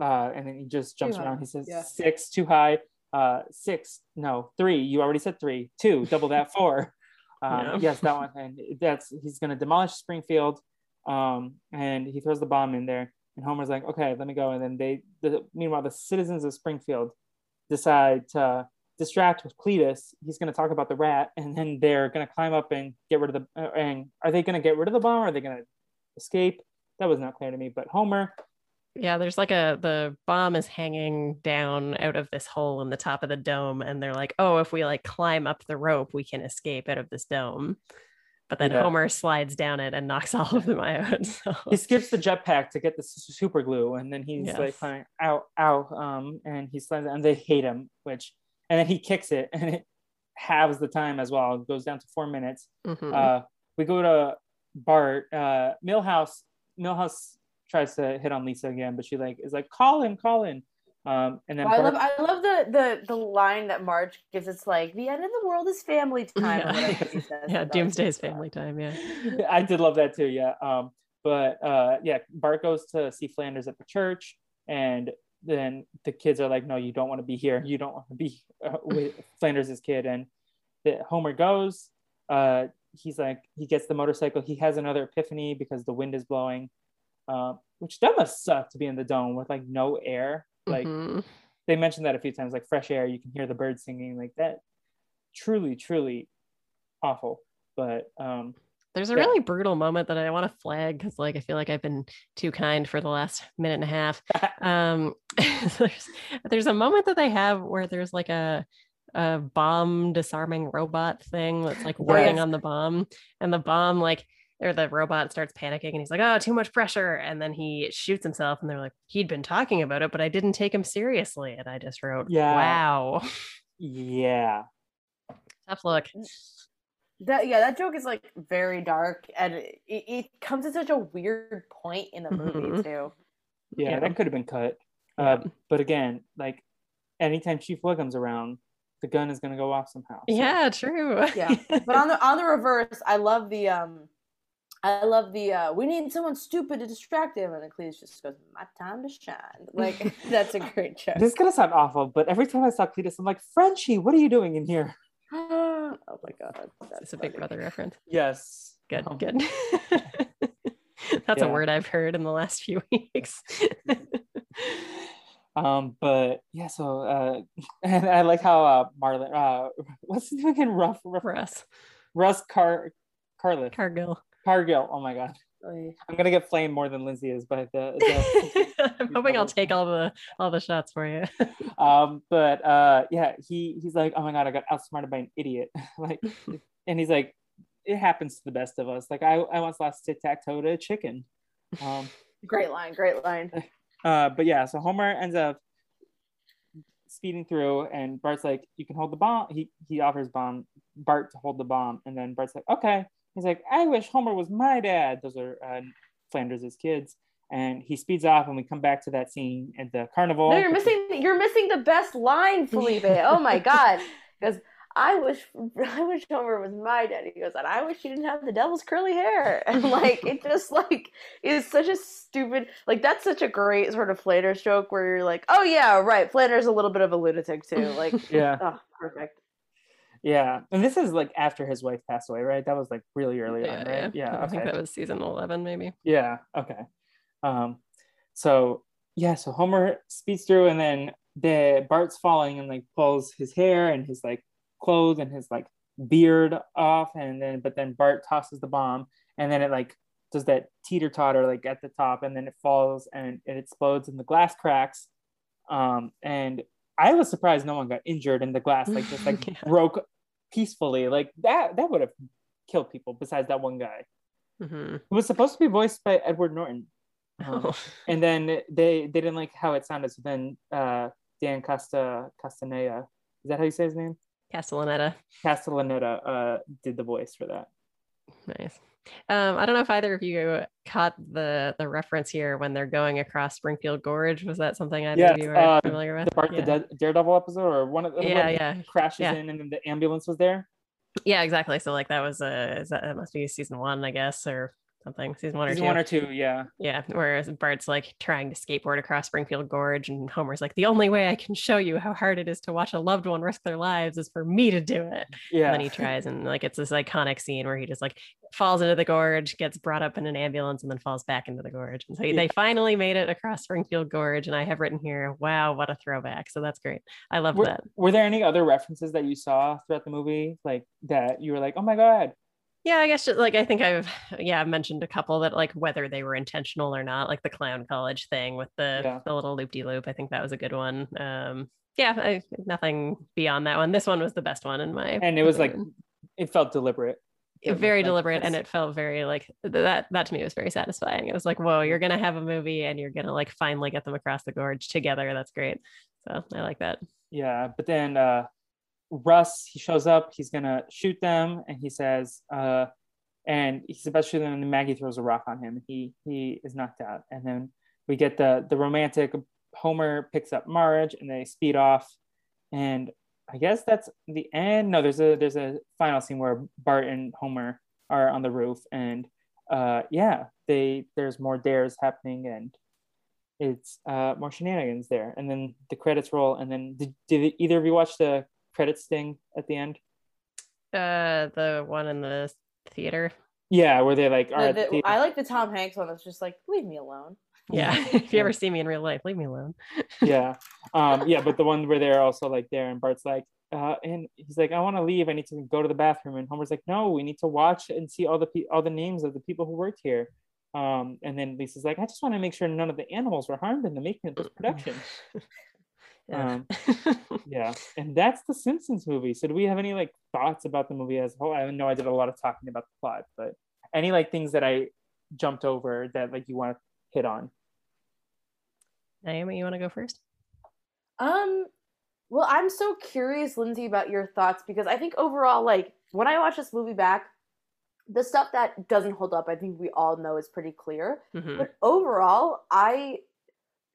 A: uh, and then he just jumps around. He says yeah. six, too high. Uh, six, no, three. You already said three. Two, double that. <laughs> Four. Um, yeah. Yes, that one. And that's he's going to demolish Springfield. Um, and he throws the bomb in there. And Homer's like, okay, let me go. And then they, the, meanwhile, the citizens of Springfield decide to distract with Cletus. He's going to talk about the rat, and then they're going to climb up and get rid of the. Uh, and are they going to get rid of the bomb? Or are they going to escape? That was not clear to me. But Homer,
C: Yeah, there's like a the bomb is hanging down out of this hole in the top of the dome, and they're like, oh, if we like climb up the rope, we can escape out of this dome. But then
A: Yeah.
C: Homer slides down it and knocks <laughs> all of them out. So
A: he skips the jetpack to get the super glue, and then he's like,
C: Yes.
A: kind of, ow, ow, um, and he slides, and they hate him, which, and then he kicks it, <laughs> and it halves the time as well. It goes down to four minutes.
C: Mhm.
A: Uh, we go to Bart. Uh, Milhouse. Milhouse tries to hit on Lisa again, but she like is like, call him, call him. Um, and then
B: Oh, I love I love the, the the line that Marge gives. It's like the end of the world is family <laughs> time.
C: Yeah.
B: whatever she says.
C: yeah,
B: That was
C: Doomsday's
B: good.
C: family time. Yeah. <laughs>
A: I did love that too. Yeah. Um, but uh, yeah, Bart goes to see Flanders at the church, and then the kids are like, "No, you don't want to be here. You don't want to be uh, with <laughs> Flanders' kid." And the, Homer goes. Uh, he's like, he gets the motorcycle. He has another epiphany because the wind is blowing, um, which that must suck to be in the dome with like no air. Like
C: Mhm.
A: they mentioned that a few times, like fresh air. You can hear the birds singing like that. Truly, truly awful. But um,
C: There's a
A: Yeah.
C: really brutal moment that I want to flag because, like, I feel like I've been too kind for the last minute and a half. <laughs> Um, <laughs> there's, there's a moment that they have where there's like a a bomb disarming robot thing that's like working
B: Yes.
C: on the bomb, and the bomb like or the robot starts panicking and he's like, "Oh, too much pressure," and then he shoots himself, and they're like, "He'd been talking about it, but I didn't take him seriously," and I just wrote,
A: Yeah.
C: wow, <laughs>
A: yeah.
C: tough look."
B: That yeah, that joke is like very dark, and it, it comes at such a weird point in the movie
C: Mhm.
B: too.
A: yeah,
C: Yeah.
A: that could have been cut. Uh, but again, like anytime Chief Wiggum's around, the gun is gonna go off somehow. So-
C: Yeah, true.
B: Yeah, but on the on the reverse, I love the um, I love the uh, we need someone stupid to distract him, and then Cletus just goes, "My time to shine." <laughs> Like <laughs> that's a great joke.
A: This is gonna sound awful, but every time I saw Cletus, I'm like, Frenchie, what are you doing in here? <gasps>
B: oh my god, that's
C: it's a big brother reference.
A: Yes.
C: Good,
A: Um,
C: good. <laughs> That's
A: Yeah.
C: a word I've heard in the last few weeks.
A: Um, but yeah, so uh, and I like how uh, Marlon, uh, what's his name again? Ruff, Ruff,
C: Russ
A: Russ Car, Carliff,
C: Cargill.
A: Cargill. Oh my god, I'm gonna get flamed more than Lindsay is by the. <laughs> the
C: I'm hoping I'll take all the all the shots for you. <laughs>
A: um, but uh, yeah, he he's like, oh my god, I got outsmarted by an idiot. <laughs> like, and he's like, it happens to the best of us. Like, I I once lost tic tac toe to a chicken. Um,
B: Great line, great line.
A: Uh, but yeah, so Homer ends up speeding through, and Bart's like, "You can hold the bomb." He he offers bomb Bart to hold the bomb, and then Bart's like, "Okay." He's like, "I wish Homer was my dad." Those are uh, Flanders' kids, and he speeds off, and we come back to that scene at the carnival.
B: No, you're missing. You're missing the best line, Felipe. <laughs> Oh my god! Because I wish, I wish Homer was my daddy. He goes, and I wish he didn't have the devil's curly hair. <laughs> And like, it just like is such a stupid. Like that's such a great sort of Flanders joke where you're like, oh yeah, right. Flanders a little bit of a lunatic too. Like, <laughs>
A: Yeah,
B: oh, perfect.
A: Yeah, and this is like after his wife passed away, right? That was like really early on, right? Yeah,
C: I think that was season eleven, maybe.
A: Yeah. Okay. Um, so yeah, so Homer speeds through, and then the Bart's falling and like pulls his hair and his like clothes and his like beard off, and then but then Bart tosses the bomb, and then it like does that teeter totter like at the top, and then it falls and it explodes, and the glass cracks. Um, and I was surprised no one got injured, and the glass like just like <laughs>
C: Yeah.
A: broke peacefully. Like that that would have killed people. Besides that one guy.
C: Mhm.
A: It was supposed to be voiced by Edward Norton. Um,
C: Oh. <laughs>
A: and then they they didn't like how it sounded. So then uh, Dan Costa Castaneda, is that how you say his name?
C: Castellaneta.
A: Castellaneta uh, did the voice for that.
C: Nice. Um, I don't know if either of you caught the the reference here when they're going across Springfield Gorge. Was that something either of
A: Yes,
C: you are
A: uh,
C: familiar with?
A: The Bart
C: yeah.
A: the Daredevil episode, or one of the
C: yeah, yeah,
A: crashes
C: yeah.
A: in, and then the ambulance was there.
C: yeah, exactly. So like that was a is that, that must be season one, I guess, or something. Season one or
A: Season
C: two.
A: one or two, yeah.
C: Yeah, whereas Bart's like trying to skateboard across Springfield Gorge, and Homer's like, the only way I can show you how hard it is to watch a loved one risk their lives is for me to do it.
A: Yeah.
C: And then he tries, and like it's this iconic scene where he just like falls into the gorge, gets brought up in an ambulance, and then falls back into the gorge. And so
A: Yeah.
C: they finally made it across Springfield Gorge, and I have written here, wow, what a throwback. So that's great. I love that.
A: were there any other references that you saw throughout the movie, like that you were like, oh my god?
C: Yeah, I guess just, like I think I've yeah I've mentioned a couple that like whether they were intentional or not, like the clown college thing with the
A: Yeah.
C: the little loop de loop. I think that was a good one. Um, yeah, I, nothing beyond that one. This one was the best one in my.
A: And it was like, it felt deliberate. It
C: very
A: like,
C: deliberate, and it felt very like that. That to me was very satisfying. It was like, whoa, you're gonna have a movie, and you're gonna like finally get them across the gorge together. That's great. So I like that.
A: Yeah, but then uh Russ he shows up, he's gonna shoot them, and he says, uh, and he's about to shoot them, and Maggie throws a rock on him. He he is knocked out, and then we get the the romantic Homer picks up Marge, and they speed off, and I guess that's the end. No, there's a there's a final scene where Bart and Homer are on the roof, and uh, yeah, they there's more dares happening, and it's uh, more shenanigans there. And then the credits roll, and then did, did either of you watch the credits sting at the end?
C: Uh, the one in the theater.
A: Yeah, where they like are
B: The- the-
A: the
B: I like the Tom Hanks one that's just like, leave me alone.
C: Yeah, <laughs> <laughs> if you ever see me in real life, leave me alone. <laughs>
A: yeah, um, yeah, but the one where they're also like there, and Bart's like, uh, and he's like, I want to leave. I need to go to the bathroom, and Homer's like, No, we need to watch and see all the pe- all the names of the people who worked here. Um, and then Lisa's like, I just want to make sure none of the animals were harmed in the making of this production.
C: Yeah. <laughs>
A: yeah, and that's the Simpsons movie. So, do we have any like thoughts about the movie as a whole? I know I did a lot of talking about the plot, but any like things that I jumped over that like you want to hit on?
C: Naomi, you want to go first?
B: Um, well, I'm so curious, Lindsay, about your thoughts because I think overall, like when I watch this movie back, the stuff that doesn't hold up, I think we all know is pretty clear.
C: Mhm.
B: But overall, I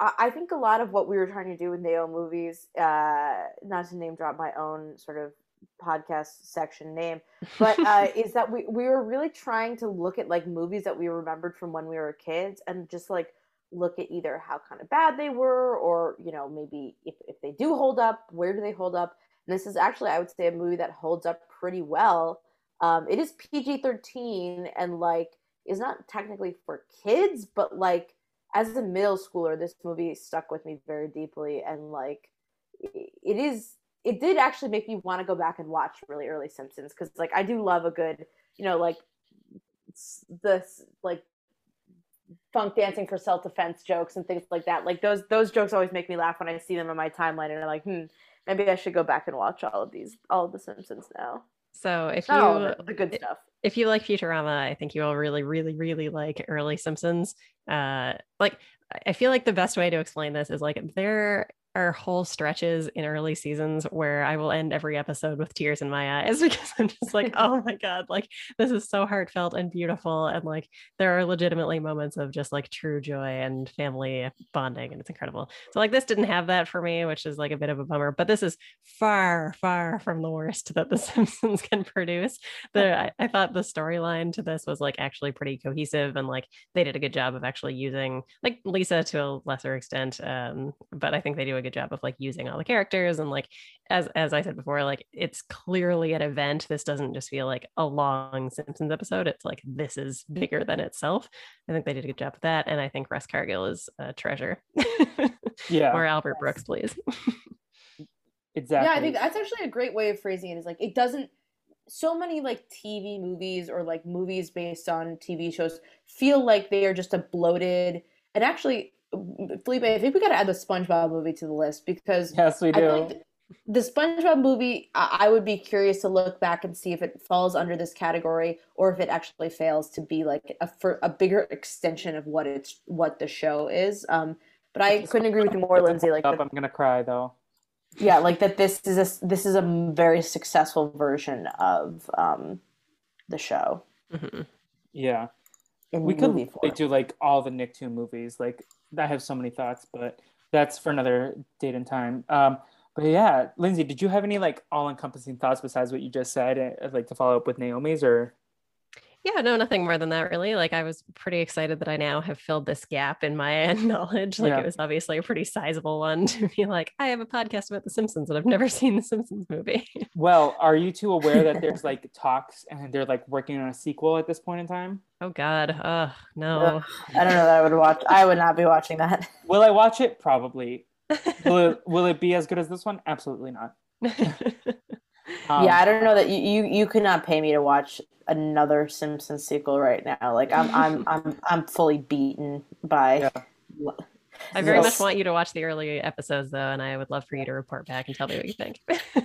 B: I think a lot of what we were trying to do with Naomovies, uh, not to name drop my own sort of podcast section name, but uh, <laughs> is that we we were really trying to look at like movies that we remembered from when we were kids and just like look at either how kind of bad they were or you know maybe if, if they do hold up where do they hold up? And this is actually i would say a movie that holds up pretty well. Um, it is pg-13 and like is not technically for kids but like as a middle schooler this movie stuck with me very deeply and like it is it did actually make me want to go back and watch really early simpsons because like i do love a good you know like this like funk dancing for self-defense jokes and things like that. Like those those jokes always make me laugh when i see them on my timeline and i'm like hmm maybe i should go back and watch all of these all of the simpsons now.
C: So if
B: all
C: you
B: the good stuff
C: if you like Futurama, I think you will really, really, really like early Simpsons. Uh, like I- feel like the best way to explain this is like there are whole stretches in early seasons where I will end every episode with tears in my eyes <laughs> because I'm just like, <laughs> oh my god, like this is so heartfelt and beautiful, and like there are legitimately moments of just like true joy and family bonding, and it's incredible. So like this didn't have that for me, which is like a bit of a bummer. But this is far, far from the worst that The <laughs> Simpsons can produce the I, I thought the storyline to this was like actually pretty cohesive and like they did a good job of actually using like Lisa to a lesser extent um but I think they do a good job of like using all the characters and like as as I said before like it's clearly an event this doesn't just feel like a long Simpsons episode it's like this is bigger than itself I think they did a good job with that and I think Russ Cargill is a treasure <laughs>
A: Yeah,
C: or Albert Brooks please <laughs>
A: exactly.
B: Yeah, I think that's actually a great way of phrasing it. Is like it doesn't. So many like TV movies or like movies based on TV shows feel like they are just a bloated. And actually, Felipe, I think we got to add the SpongeBob movie to the list because
A: yes, we do.
B: feel like th- the SpongeBob movie. I-, would be curious to look back and see if it falls under this category or if it actually fails to be like a for a bigger extension of what it's what the show is. Um, but I couldn't agree with you more, Lindsay. Like
A: up,
B: the-
A: I'm gonna cry though.
B: yeah like that this is a this is a very successful version of um the show
C: Mhm.
A: Yeah,
B: in
A: we could do like all the Nicktoon movies. Like I have so many thoughts, but that's for another date and time. Um, but yeah, Lindsay, did you have any like all-encompassing thoughts besides what you just said? uh, like to follow up with Naomi's or
C: yeah, no, nothing more than that really. Like I was pretty excited that I now have filled this gap in my <laughs> knowledge. Like
A: Yeah.
C: it was obviously a pretty sizable one <laughs> to be like, I have a podcast about The Simpsons and I've never <laughs> seen The Simpsons movie.
A: Well, are you two aware that there's like talks and they're like working on a sequel at this point in time?
C: oh God. Oh no.
B: I don't know that I would watch. I would not be watching that.
A: Will I watch it? Probably. Will it, will it be as good as this one? Absolutely not. Um,
B: yeah, I don't know that you, you you could not pay me to watch another Simpsons sequel right now. Like I'm I'm <laughs> I'm I'm fully beaten by.
A: Yeah. <laughs>
C: I very
B: Yes.
C: much want you to watch the early episodes though, and I would love for you to report back and tell me what you think.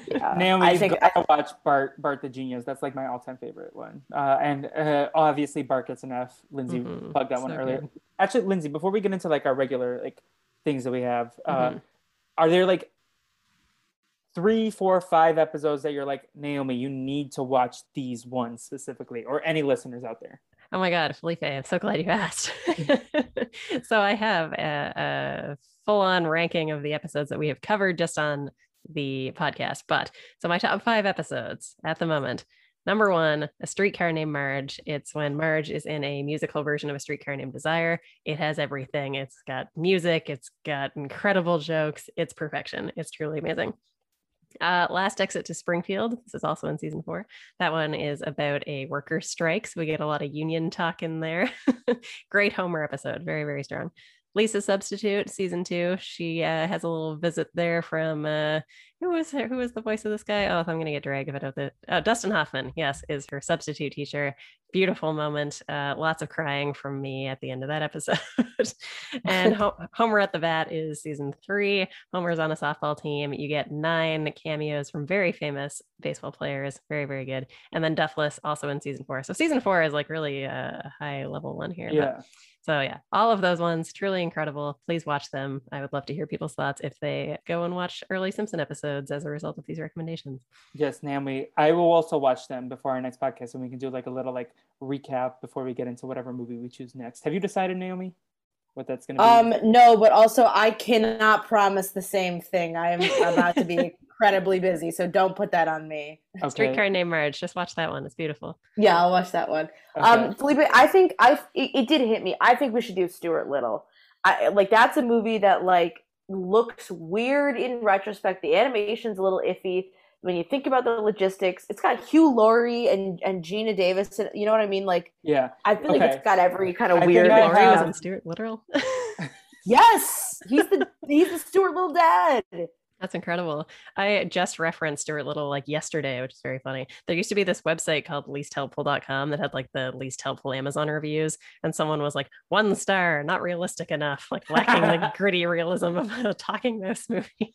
B: Yeah, <laughs>
A: Naomi,
B: I think
A: gotta watch Bart Bart the Genius. That's like my all-time favorite one. Uh, and uh, obviously Bart Gets an F. Lindsay
C: Mhm.
A: plugged that one earlier.
C: good.
A: Actually, Lindsay, before we get into like our regular like things that we have, uh,
C: Mhm.
A: are there like three, four, five episodes that you're like Naomi, you need to watch these ones specifically, or any listeners out there?
C: Oh my God, Felipe, I'm so glad you asked. <laughs> so I have a, a full on ranking of the episodes that we have covered just on the podcast. But so my top five episodes at the moment. Number one, A Streetcar Named Marge. It's when Marge is in a musical version of A Streetcar Named Desire. It has everything. It's got music, it's got incredible jokes. It's perfection. It's truly amazing. Uh, Last Exit to Springfield. This is also in season four. That one is about a worker strike. So we get a lot of union talk in there. <laughs> Great Homer episode. Very, very strong. Lisa Substitute, season two. She uh, has a little visit there from uh, who was her, who was the voice of this guy? Oh, I'm gonna get dragged if I don't. The, oh, Dustin Hoffman. Yes, is her substitute teacher. Beautiful moment. Uh, lots of crying from me at the end of that episode. <laughs> and Ho- Homer at the Bat is season three. Homer's on a softball team. You get nine cameos from very famous baseball players. Very, very good. And then Duffless also in season four. So season four is like really a high level one here. but-
A: Yeah.
C: So yeah, all of those ones truly incredible. Please watch them. I would love to hear people's thoughts if they go and watch early Simpson episodes as a result of these recommendations.
A: Yes, Naomi. I will also watch them before our next podcast, and we can do like a little like recap before we get into whatever movie we choose next. Have you decided, Naomi, what that's gonna be?
B: Um, no, but also I cannot promise the same thing. I am about to be <laughs> incredibly busy, so don't put that on me.
A: okay.
C: Streetcar Named Marge. Just watch that one. It's beautiful.
B: Yeah, I'll watch that one.
A: okay.
B: Um, Felipe, I think I it, it did hit me. I think we should do Stuart Little. I like that's a movie that like looks weird in retrospect. The animation's a little iffy. When you think about the logistics, it's got Hugh Laurie and, and Geena Davis. and- You know what I mean? Like
A: yeah.
B: I feel like it's got every kind of
A: think
B: weird.
A: I
C: Laurie
A: have-
C: was in Stuart Literal.
B: Yes, he's the he's the Stuart Little dad.
C: That's incredible. I just referenced Stuart Little like yesterday, which is very funny. There used to be this website called leasthelpful.com that had like the least helpful Amazon reviews. And someone was like, one star, not realistic enough, like lacking the <laughs> gritty realism of a talking mouse movie.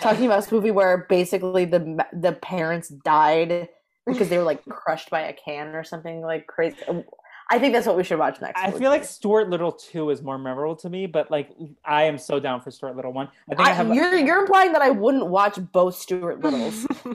B: Talking about this movie where basically the the parents died because they were like <laughs> crushed by a can or something like crazy. I think that's what we should watch next.
A: I feel like Stuart Little two is more memorable to me, but like I am so down for Stuart Little one. I think I,
B: I,
A: have.
B: you're you're implying that I wouldn't watch both Stuart Littles. <laughs>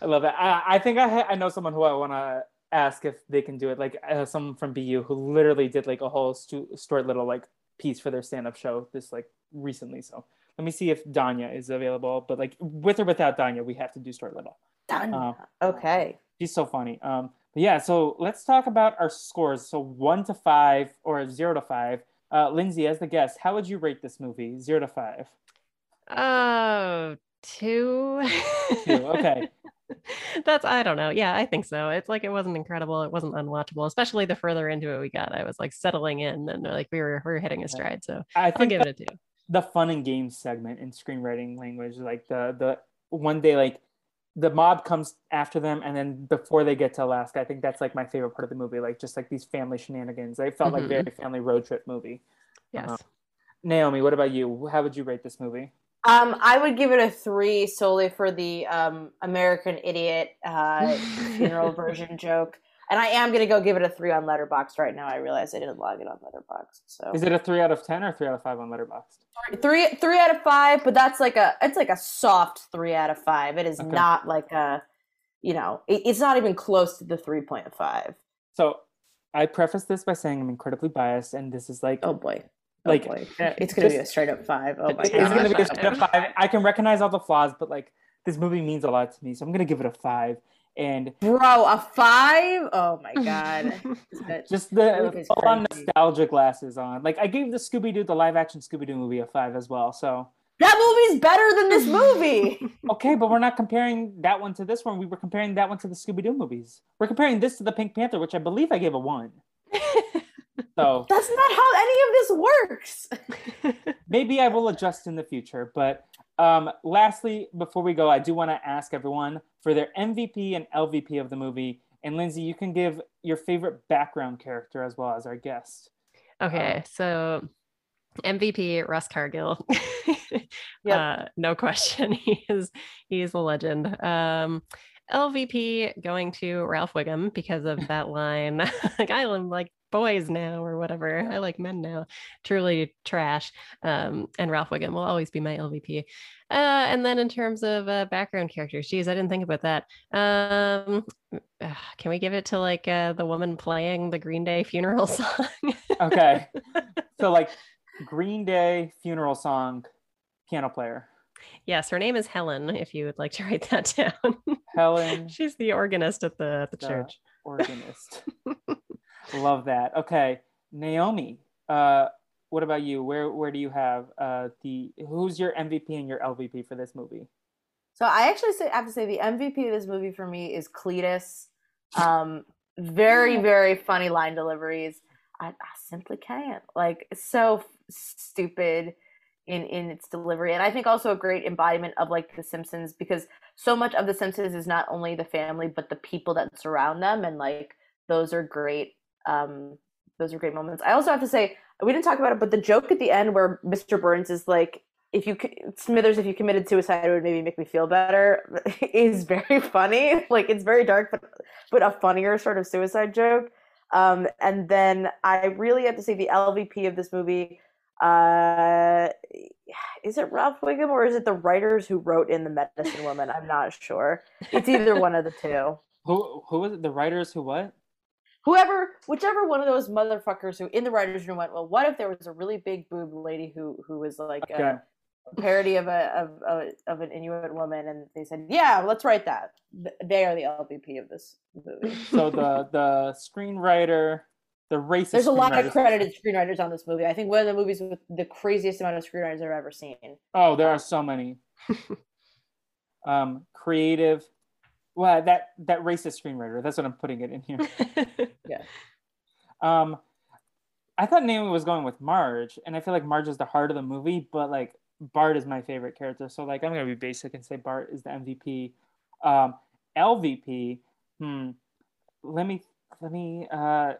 A: I love it. I, I think I ha- I know someone who I want to ask if they can do it. Like uh, someone from BU who literally did like a whole Stu- Stuart Little like piece for their stand up show this like recently. So let me see if Danya is available. But like with or without Danya, we have to do Stuart Little.
B: Done.
A: Uh,
B: okay.
A: She's so funny. Um, but yeah, so let's talk about our scores. So one to five or zero to five. Uh, Lindsay, as the guest, how would you rate this movie? Zero to five.
C: Oh, two.
A: Two, okay. <laughs>
C: That's I don't know. Yeah, I think so. It's like it wasn't incredible. It wasn't unwatchable, especially the further into it we got. I was like settling in and like we were we were hitting a stride. So
A: I
C: I'll
A: think
C: give
A: the,
C: it a two.
A: the fun and games segment in screenwriting language, like the the one day like the mob comes after them and then before they get to Alaska, I think that's like my favorite part of the movie. Like just like these family shenanigans. It felt like
C: Mhm.
A: very family road trip movie.
C: Yes.
A: Uh-huh. Naomi, what about you? How would you rate this movie?
B: Um, I would give it a three solely for the um, American Idiot uh, <laughs> funeral version joke, and I am gonna go give it a three on Letterboxd right now. I realize I didn't log it on Letterboxd, so
A: Is it a three out of ten or three out of five on Letterboxd?
B: three three out of five. But that's like a it's like a soft three out of five. It is
A: Okay.
B: not like a you know it, it's not even close to the three point five.
A: So I preface this by saying I'm incredibly biased, and this is like
B: Oh boy. Oh
A: Like,
B: boy. Eh, it's gonna be a straight up five. Oh my
A: it's gonna be a straight up five. I can recognize all the flaws, but like this movie means a lot to me, so I'm gonna give it a five. And
B: bro, a five? Oh my <laughs> god!
A: just the full on nostalgia glasses on. Like I gave the Scooby Doo, the live action Scooby Doo movie, a five as well. So
B: that movie's better than this movie. <laughs>
A: okay, but we're not comparing that one to this one. We were comparing that one to the Scooby Doo movies. We're comparing this to the Pink Panther, which I believe I gave a one. <laughs> so
B: that's not how any of this works.
A: maybe I will adjust in the future. But um, lastly, before we go, I do want to ask everyone for their MVP and LVP of the movie. And Lindsay, you can give your favorite background character as well as our guest.
C: Okay, um, so MVP Russ Cargill. <laughs> yep. uh, no question. <laughs> He is he's a legend. Um, LVP going to Ralph Wiggum because of that line. <laughs> like I like boys now or whatever. I like men now. Truly trash. Um, and Ralph Wiggum will always be my LVP. Uh, and then in terms of uh, background characters, geez, I didn't think about that. Um, can we give it to like uh, the woman playing the Green Day funeral <laughs> song?
A: okay. <laughs> So like Green Day funeral song piano player.
C: Yes, her name is Helen. If you would like to <laughs> write that down.
A: Helen. <laughs>
C: She's the organist at the at the, the church.
A: Organist. <laughs> Love that. Okay, Naomi. Uh, what about you? Where where do you have uh, the who's your MVP and your LVP for this movie?
B: So I actually say, have to say the MVP of this movie for me is Cletus. Um, very very funny line deliveries. I, I simply can't. Like it's so stupid in in its delivery. And i think also a great embodiment of like the simpsons because so much of the simpsons is not only the family but the people that surround them and like those are great um those are great moments. I also have to say we didn't talk about it but the joke at the end where mr burns is like if you smithers if you committed suicide it would maybe make me feel better <laughs> is very funny. <laughs> Like it's very dark but but a funnier sort of suicide joke. Um and then i really have to say the lvp of this movie uh is it Ralph Wiggum or is it the writers who wrote in the Medicine Woman? I'm not sure. It's either one of the two. <laughs>
A: Who who was it? The writers who what?
B: Whoever, whichever one of those motherfuckers who in the writers' room went, well, what if there was a really big boob lady who who was like okay. a, a, parody of a, of a of an Inuit woman, and they said, yeah, let's write that. They are the LVP of this movie.
A: So the the screenwriter the racist.
B: There's a lot of credited screenwriters on this movie. I think one of the movies with the craziest amount of screenwriters I've ever seen.
A: Oh, there are so many. <laughs> um, creative. Well, that that racist screenwriter. That's what I'm putting it in here. <laughs>
B: yeah.
A: Um, I thought Naomi was going with Marge, and I feel like Marge is the heart of the movie, but like Bart is my favorite character. So like I'm gonna be basic and say Bart is the MVP. Um, LVP. Hmm. Let me let me uh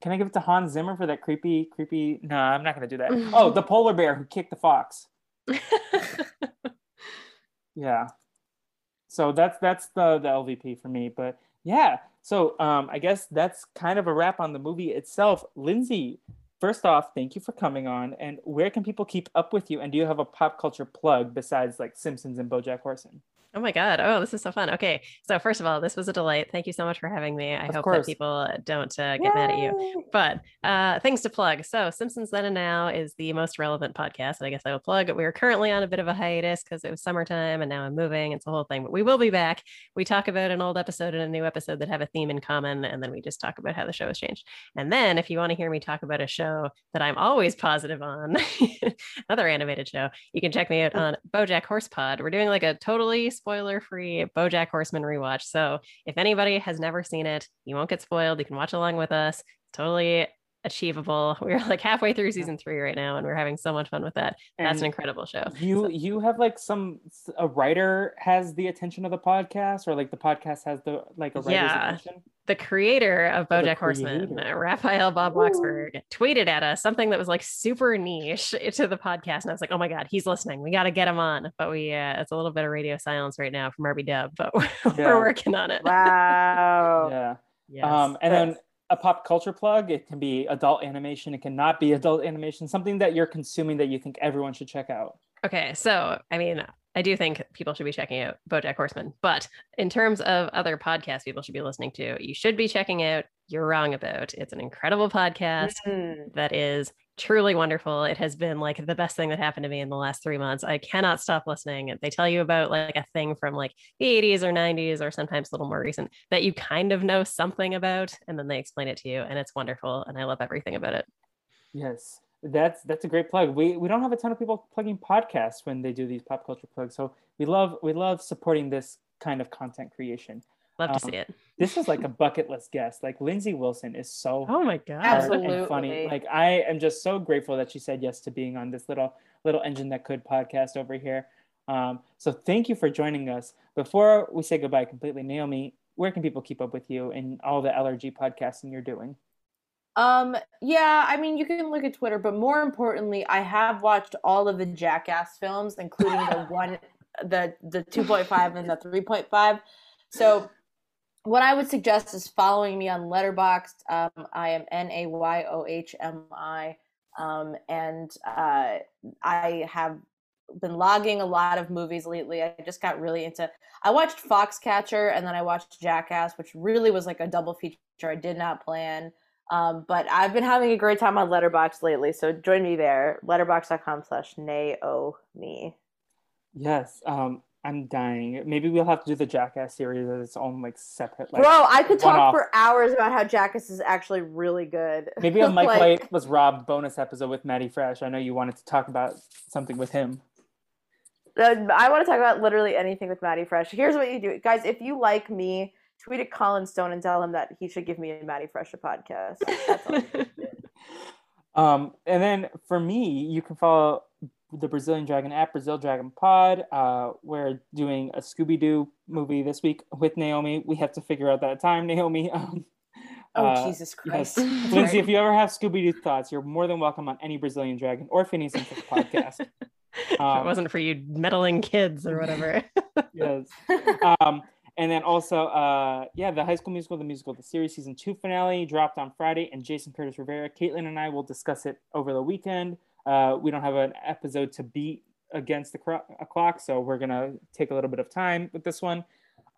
A: can I give it to Hans Zimmer for that creepy, creepy? No, I'm not going to do that. <laughs> oh, the polar bear who kicked the fox. <laughs> yeah. So that's that's the the LVP for me. But yeah, so um, I guess that's kind of a wrap on the movie itself. Lindsay, first off, thank you for coming on. And where can people keep up with you? And do you have a pop culture plug besides like Simpsons and BoJack Horseman?
C: Oh my God. Oh, this is so fun. Okay. So, first of all, this was a delight. Thank you so much for having me. I of hope course. that people don't uh, get Yay! mad at you. But uh, things to plug. So, Simpsons Then and Now is the most relevant podcast. And I guess I will plug. We are currently on a bit of a hiatus because it was summertime and now I'm moving. It's a whole thing. But we will be back. We talk about an old episode and a new episode that have a theme in common. And then we just talk about how the show has changed. And then, if you want to hear me talk about a show that I'm always positive on, <laughs> another animated show, you can check me out on Bojack Horsepod. We're doing like a totally spoiler free Bojack Horseman rewatch. So if anybody has never seen it, you won't get spoiled. You can watch along with us. totally achievable. We're like halfway through season three right now, and we're having so much fun with that. And That's an incredible show.
A: You so. you have like some a writer has the attention of the podcast, or like the podcast has the like a writer's yeah. attention.
C: The creator of BoJack Horseman, Raphael Bob Waksberg, tweeted at us something that was like super niche <laughs> to the podcast, and I was like, "Oh my god, he's listening! We got to get him on." But we, uh, it's a little bit of radio silence right now from RB Dub, but <laughs> we're yeah. working on it. <laughs>
B: Wow.
A: yeah. Yes. Um, and then a pop culture plug. It can be adult animation. It cannot be adult animation. Something that you're consuming that you think everyone should check out.
C: Okay, so I mean, I do think people should be checking out BoJack Horseman, but in terms of other podcasts people should be listening to, you should be checking out You're Wrong About. It's an incredible podcast mm. that is truly wonderful. It has been like the best thing that happened to me in the last three months. I cannot stop listening. They tell you about like a thing from like the 80s or 90s or sometimes a little more recent that you kind of know something about, and then they explain it to you, and it's wonderful. And I love everything about it.
A: Yes, that's that's a great plug. We we don't have a ton of people plugging podcasts when they do these pop culture plugs, so we love we love supporting this kind of content creation.
C: Love to um, see it.
A: This is like a bucket list guest. Like Lindsay Wilson is so
C: oh my god,
B: absolutely
A: funny. Like I am just so grateful that she said yes to being on this little little engine that could podcast over here. Um, so thank you for joining us. Before we say goodbye completely, Naomi, where can people keep up with you and all the LRG podcasting you're doing?
B: Um, yeah, I mean, you can look at Twitter, but more importantly, I have watched all of the Jackass films, including the <laughs> one, the the two point five and the three point five. So what I would suggest is following me on Letterboxd. Um, I am N A Y O H M I, um, and uh, I have been logging a lot of movies lately. I just got really into. I watched Foxcatcher and then I watched Jackass, which really was like a double feature. I did not plan, um, but I've been having a great time on Letterboxd lately. So join me there. Letterboxd.com/slash Naomi.
A: Yes. Um, I'm dying. Maybe we'll have to do the Jackass series as its own like separate. Like,
B: Bro, I could talk off. for hours about how Jackass is actually really good. <laughs>
A: Maybe a Mike like... White was robbed bonus episode with Maddie Fresh. I know you wanted to talk about something with him.
B: Uh, I want to talk about literally anything with Maddie Fresh. Here's what you do, guys. If you like me, tweet at Colin Stone and tell him that he should give me and Maddie Fresh a podcast. <laughs>
A: um, and then for me, you can follow the Brazilian Dragon at Brazil Dragon Pod. Uh, we're doing a Scooby Doo movie this week with Naomi. We have to figure out that time, <laughs> Naomi.
B: Um, oh uh, Jesus Christ, <laughs>
A: yes. Lindsay! If you ever have Scooby Doo thoughts, you're more than welcome on any Brazilian Dragon or Phineas and podcast.
C: Um, <laughs> if it wasn't for you meddling kids or whatever.
A: yes. Um, and then also, uh, yeah, the High School Musical, the musical, the series season two finale dropped on Friday, and Jason Curtis Rivera, Caitlin, and I will discuss it over the weekend. Uh, we don't have an episode to beat against the cro- clock, so we're gonna take a little bit of time with this one.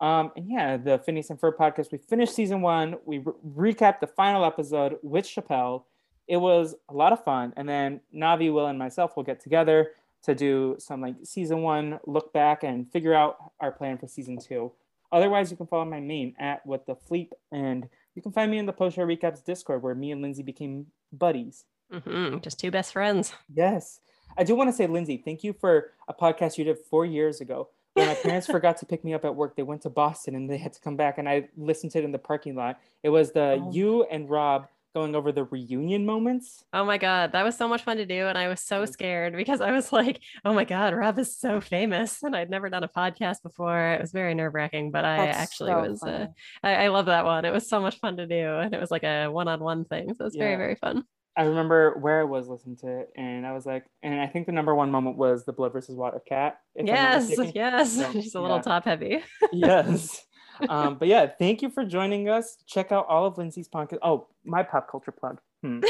A: Um, and yeah, the Phineas and Ferb podcast. We finished season one. We re- recapped the final episode with Chappelle. It was a lot of fun. And then Navi, Will, and myself will get together to do some like season one look back and figure out our plan for season two. Otherwise, you can follow my main at What the Fleet, and you can find me in the post show recaps Discord where me and Lindsay became buddies.
C: Mm-hmm. Just two best friends.
A: Yes. I do want to say, Lindsay, thank you for a podcast you did four years ago. When my parents <laughs> forgot to pick me up at work, they went to Boston and they had to come back, and I listened to it in the parking lot. It was the oh. you and Rob going over the reunion moments.
C: Oh my god, that was so much fun to do, and I was so scared because I was like, "Oh my god, Rob is so famous," and I'd never done a podcast before. It was very nerve wracking, but I That's actually so was. Uh, I, I love that one. It was so much fun to do, and it was like a one on one thing, so it was yeah. very very fun.
A: I remember where I was listening to it, and I was like, and I think the number one moment was the blood versus water cat.
C: Yes, <laughs> yes, so, <laughs> she's a little yeah. top heavy. <laughs>
A: yes, um, but yeah, thank you for joining us. Check out all of Lindsay's podcast. Oh, my pop culture plug. Hmm.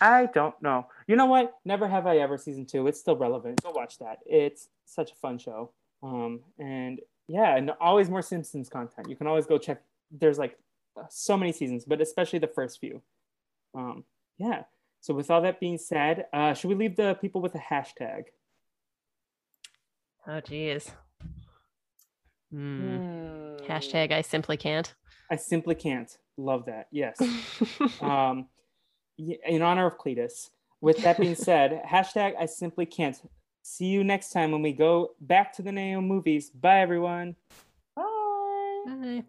A: I don't know. You know what? Never have I ever season two. It's still relevant. Go watch that. It's such a fun show. Um, and yeah, and always more Simpsons content. You can always go check. There's like so many seasons, but especially the first few. Um, yeah. So with all that being said, uh, should we leave the people with a hashtag?
C: Oh, geez. Mm. Hashtag I simply can't.
A: I simply can't. Love that. Yes. <laughs> um, in honor of Cletus. With that being said, <laughs> hashtag I simply can't. See you next time when we go back to the Naomovies. Bye, everyone.
B: Bye.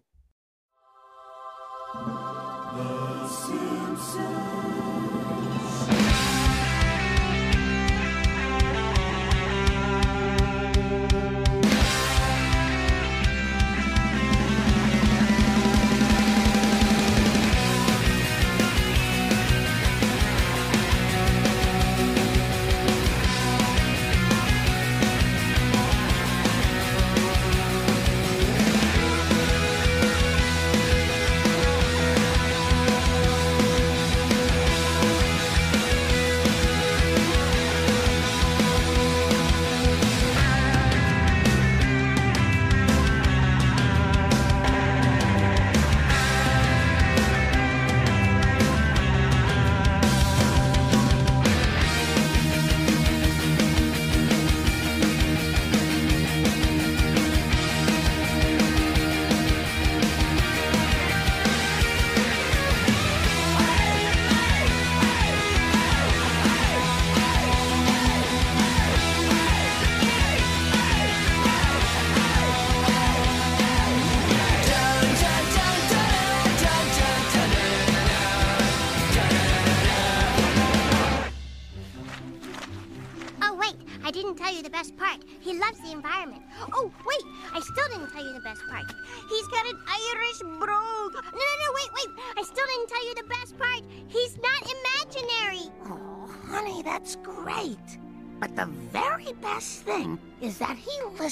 C: Bye.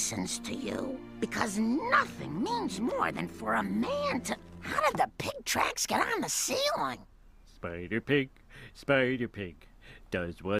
D: To you. Because nothing means more than for a man to. How did the pig tracks get on the ceiling?
E: Spider Pig, Spider Pig, does what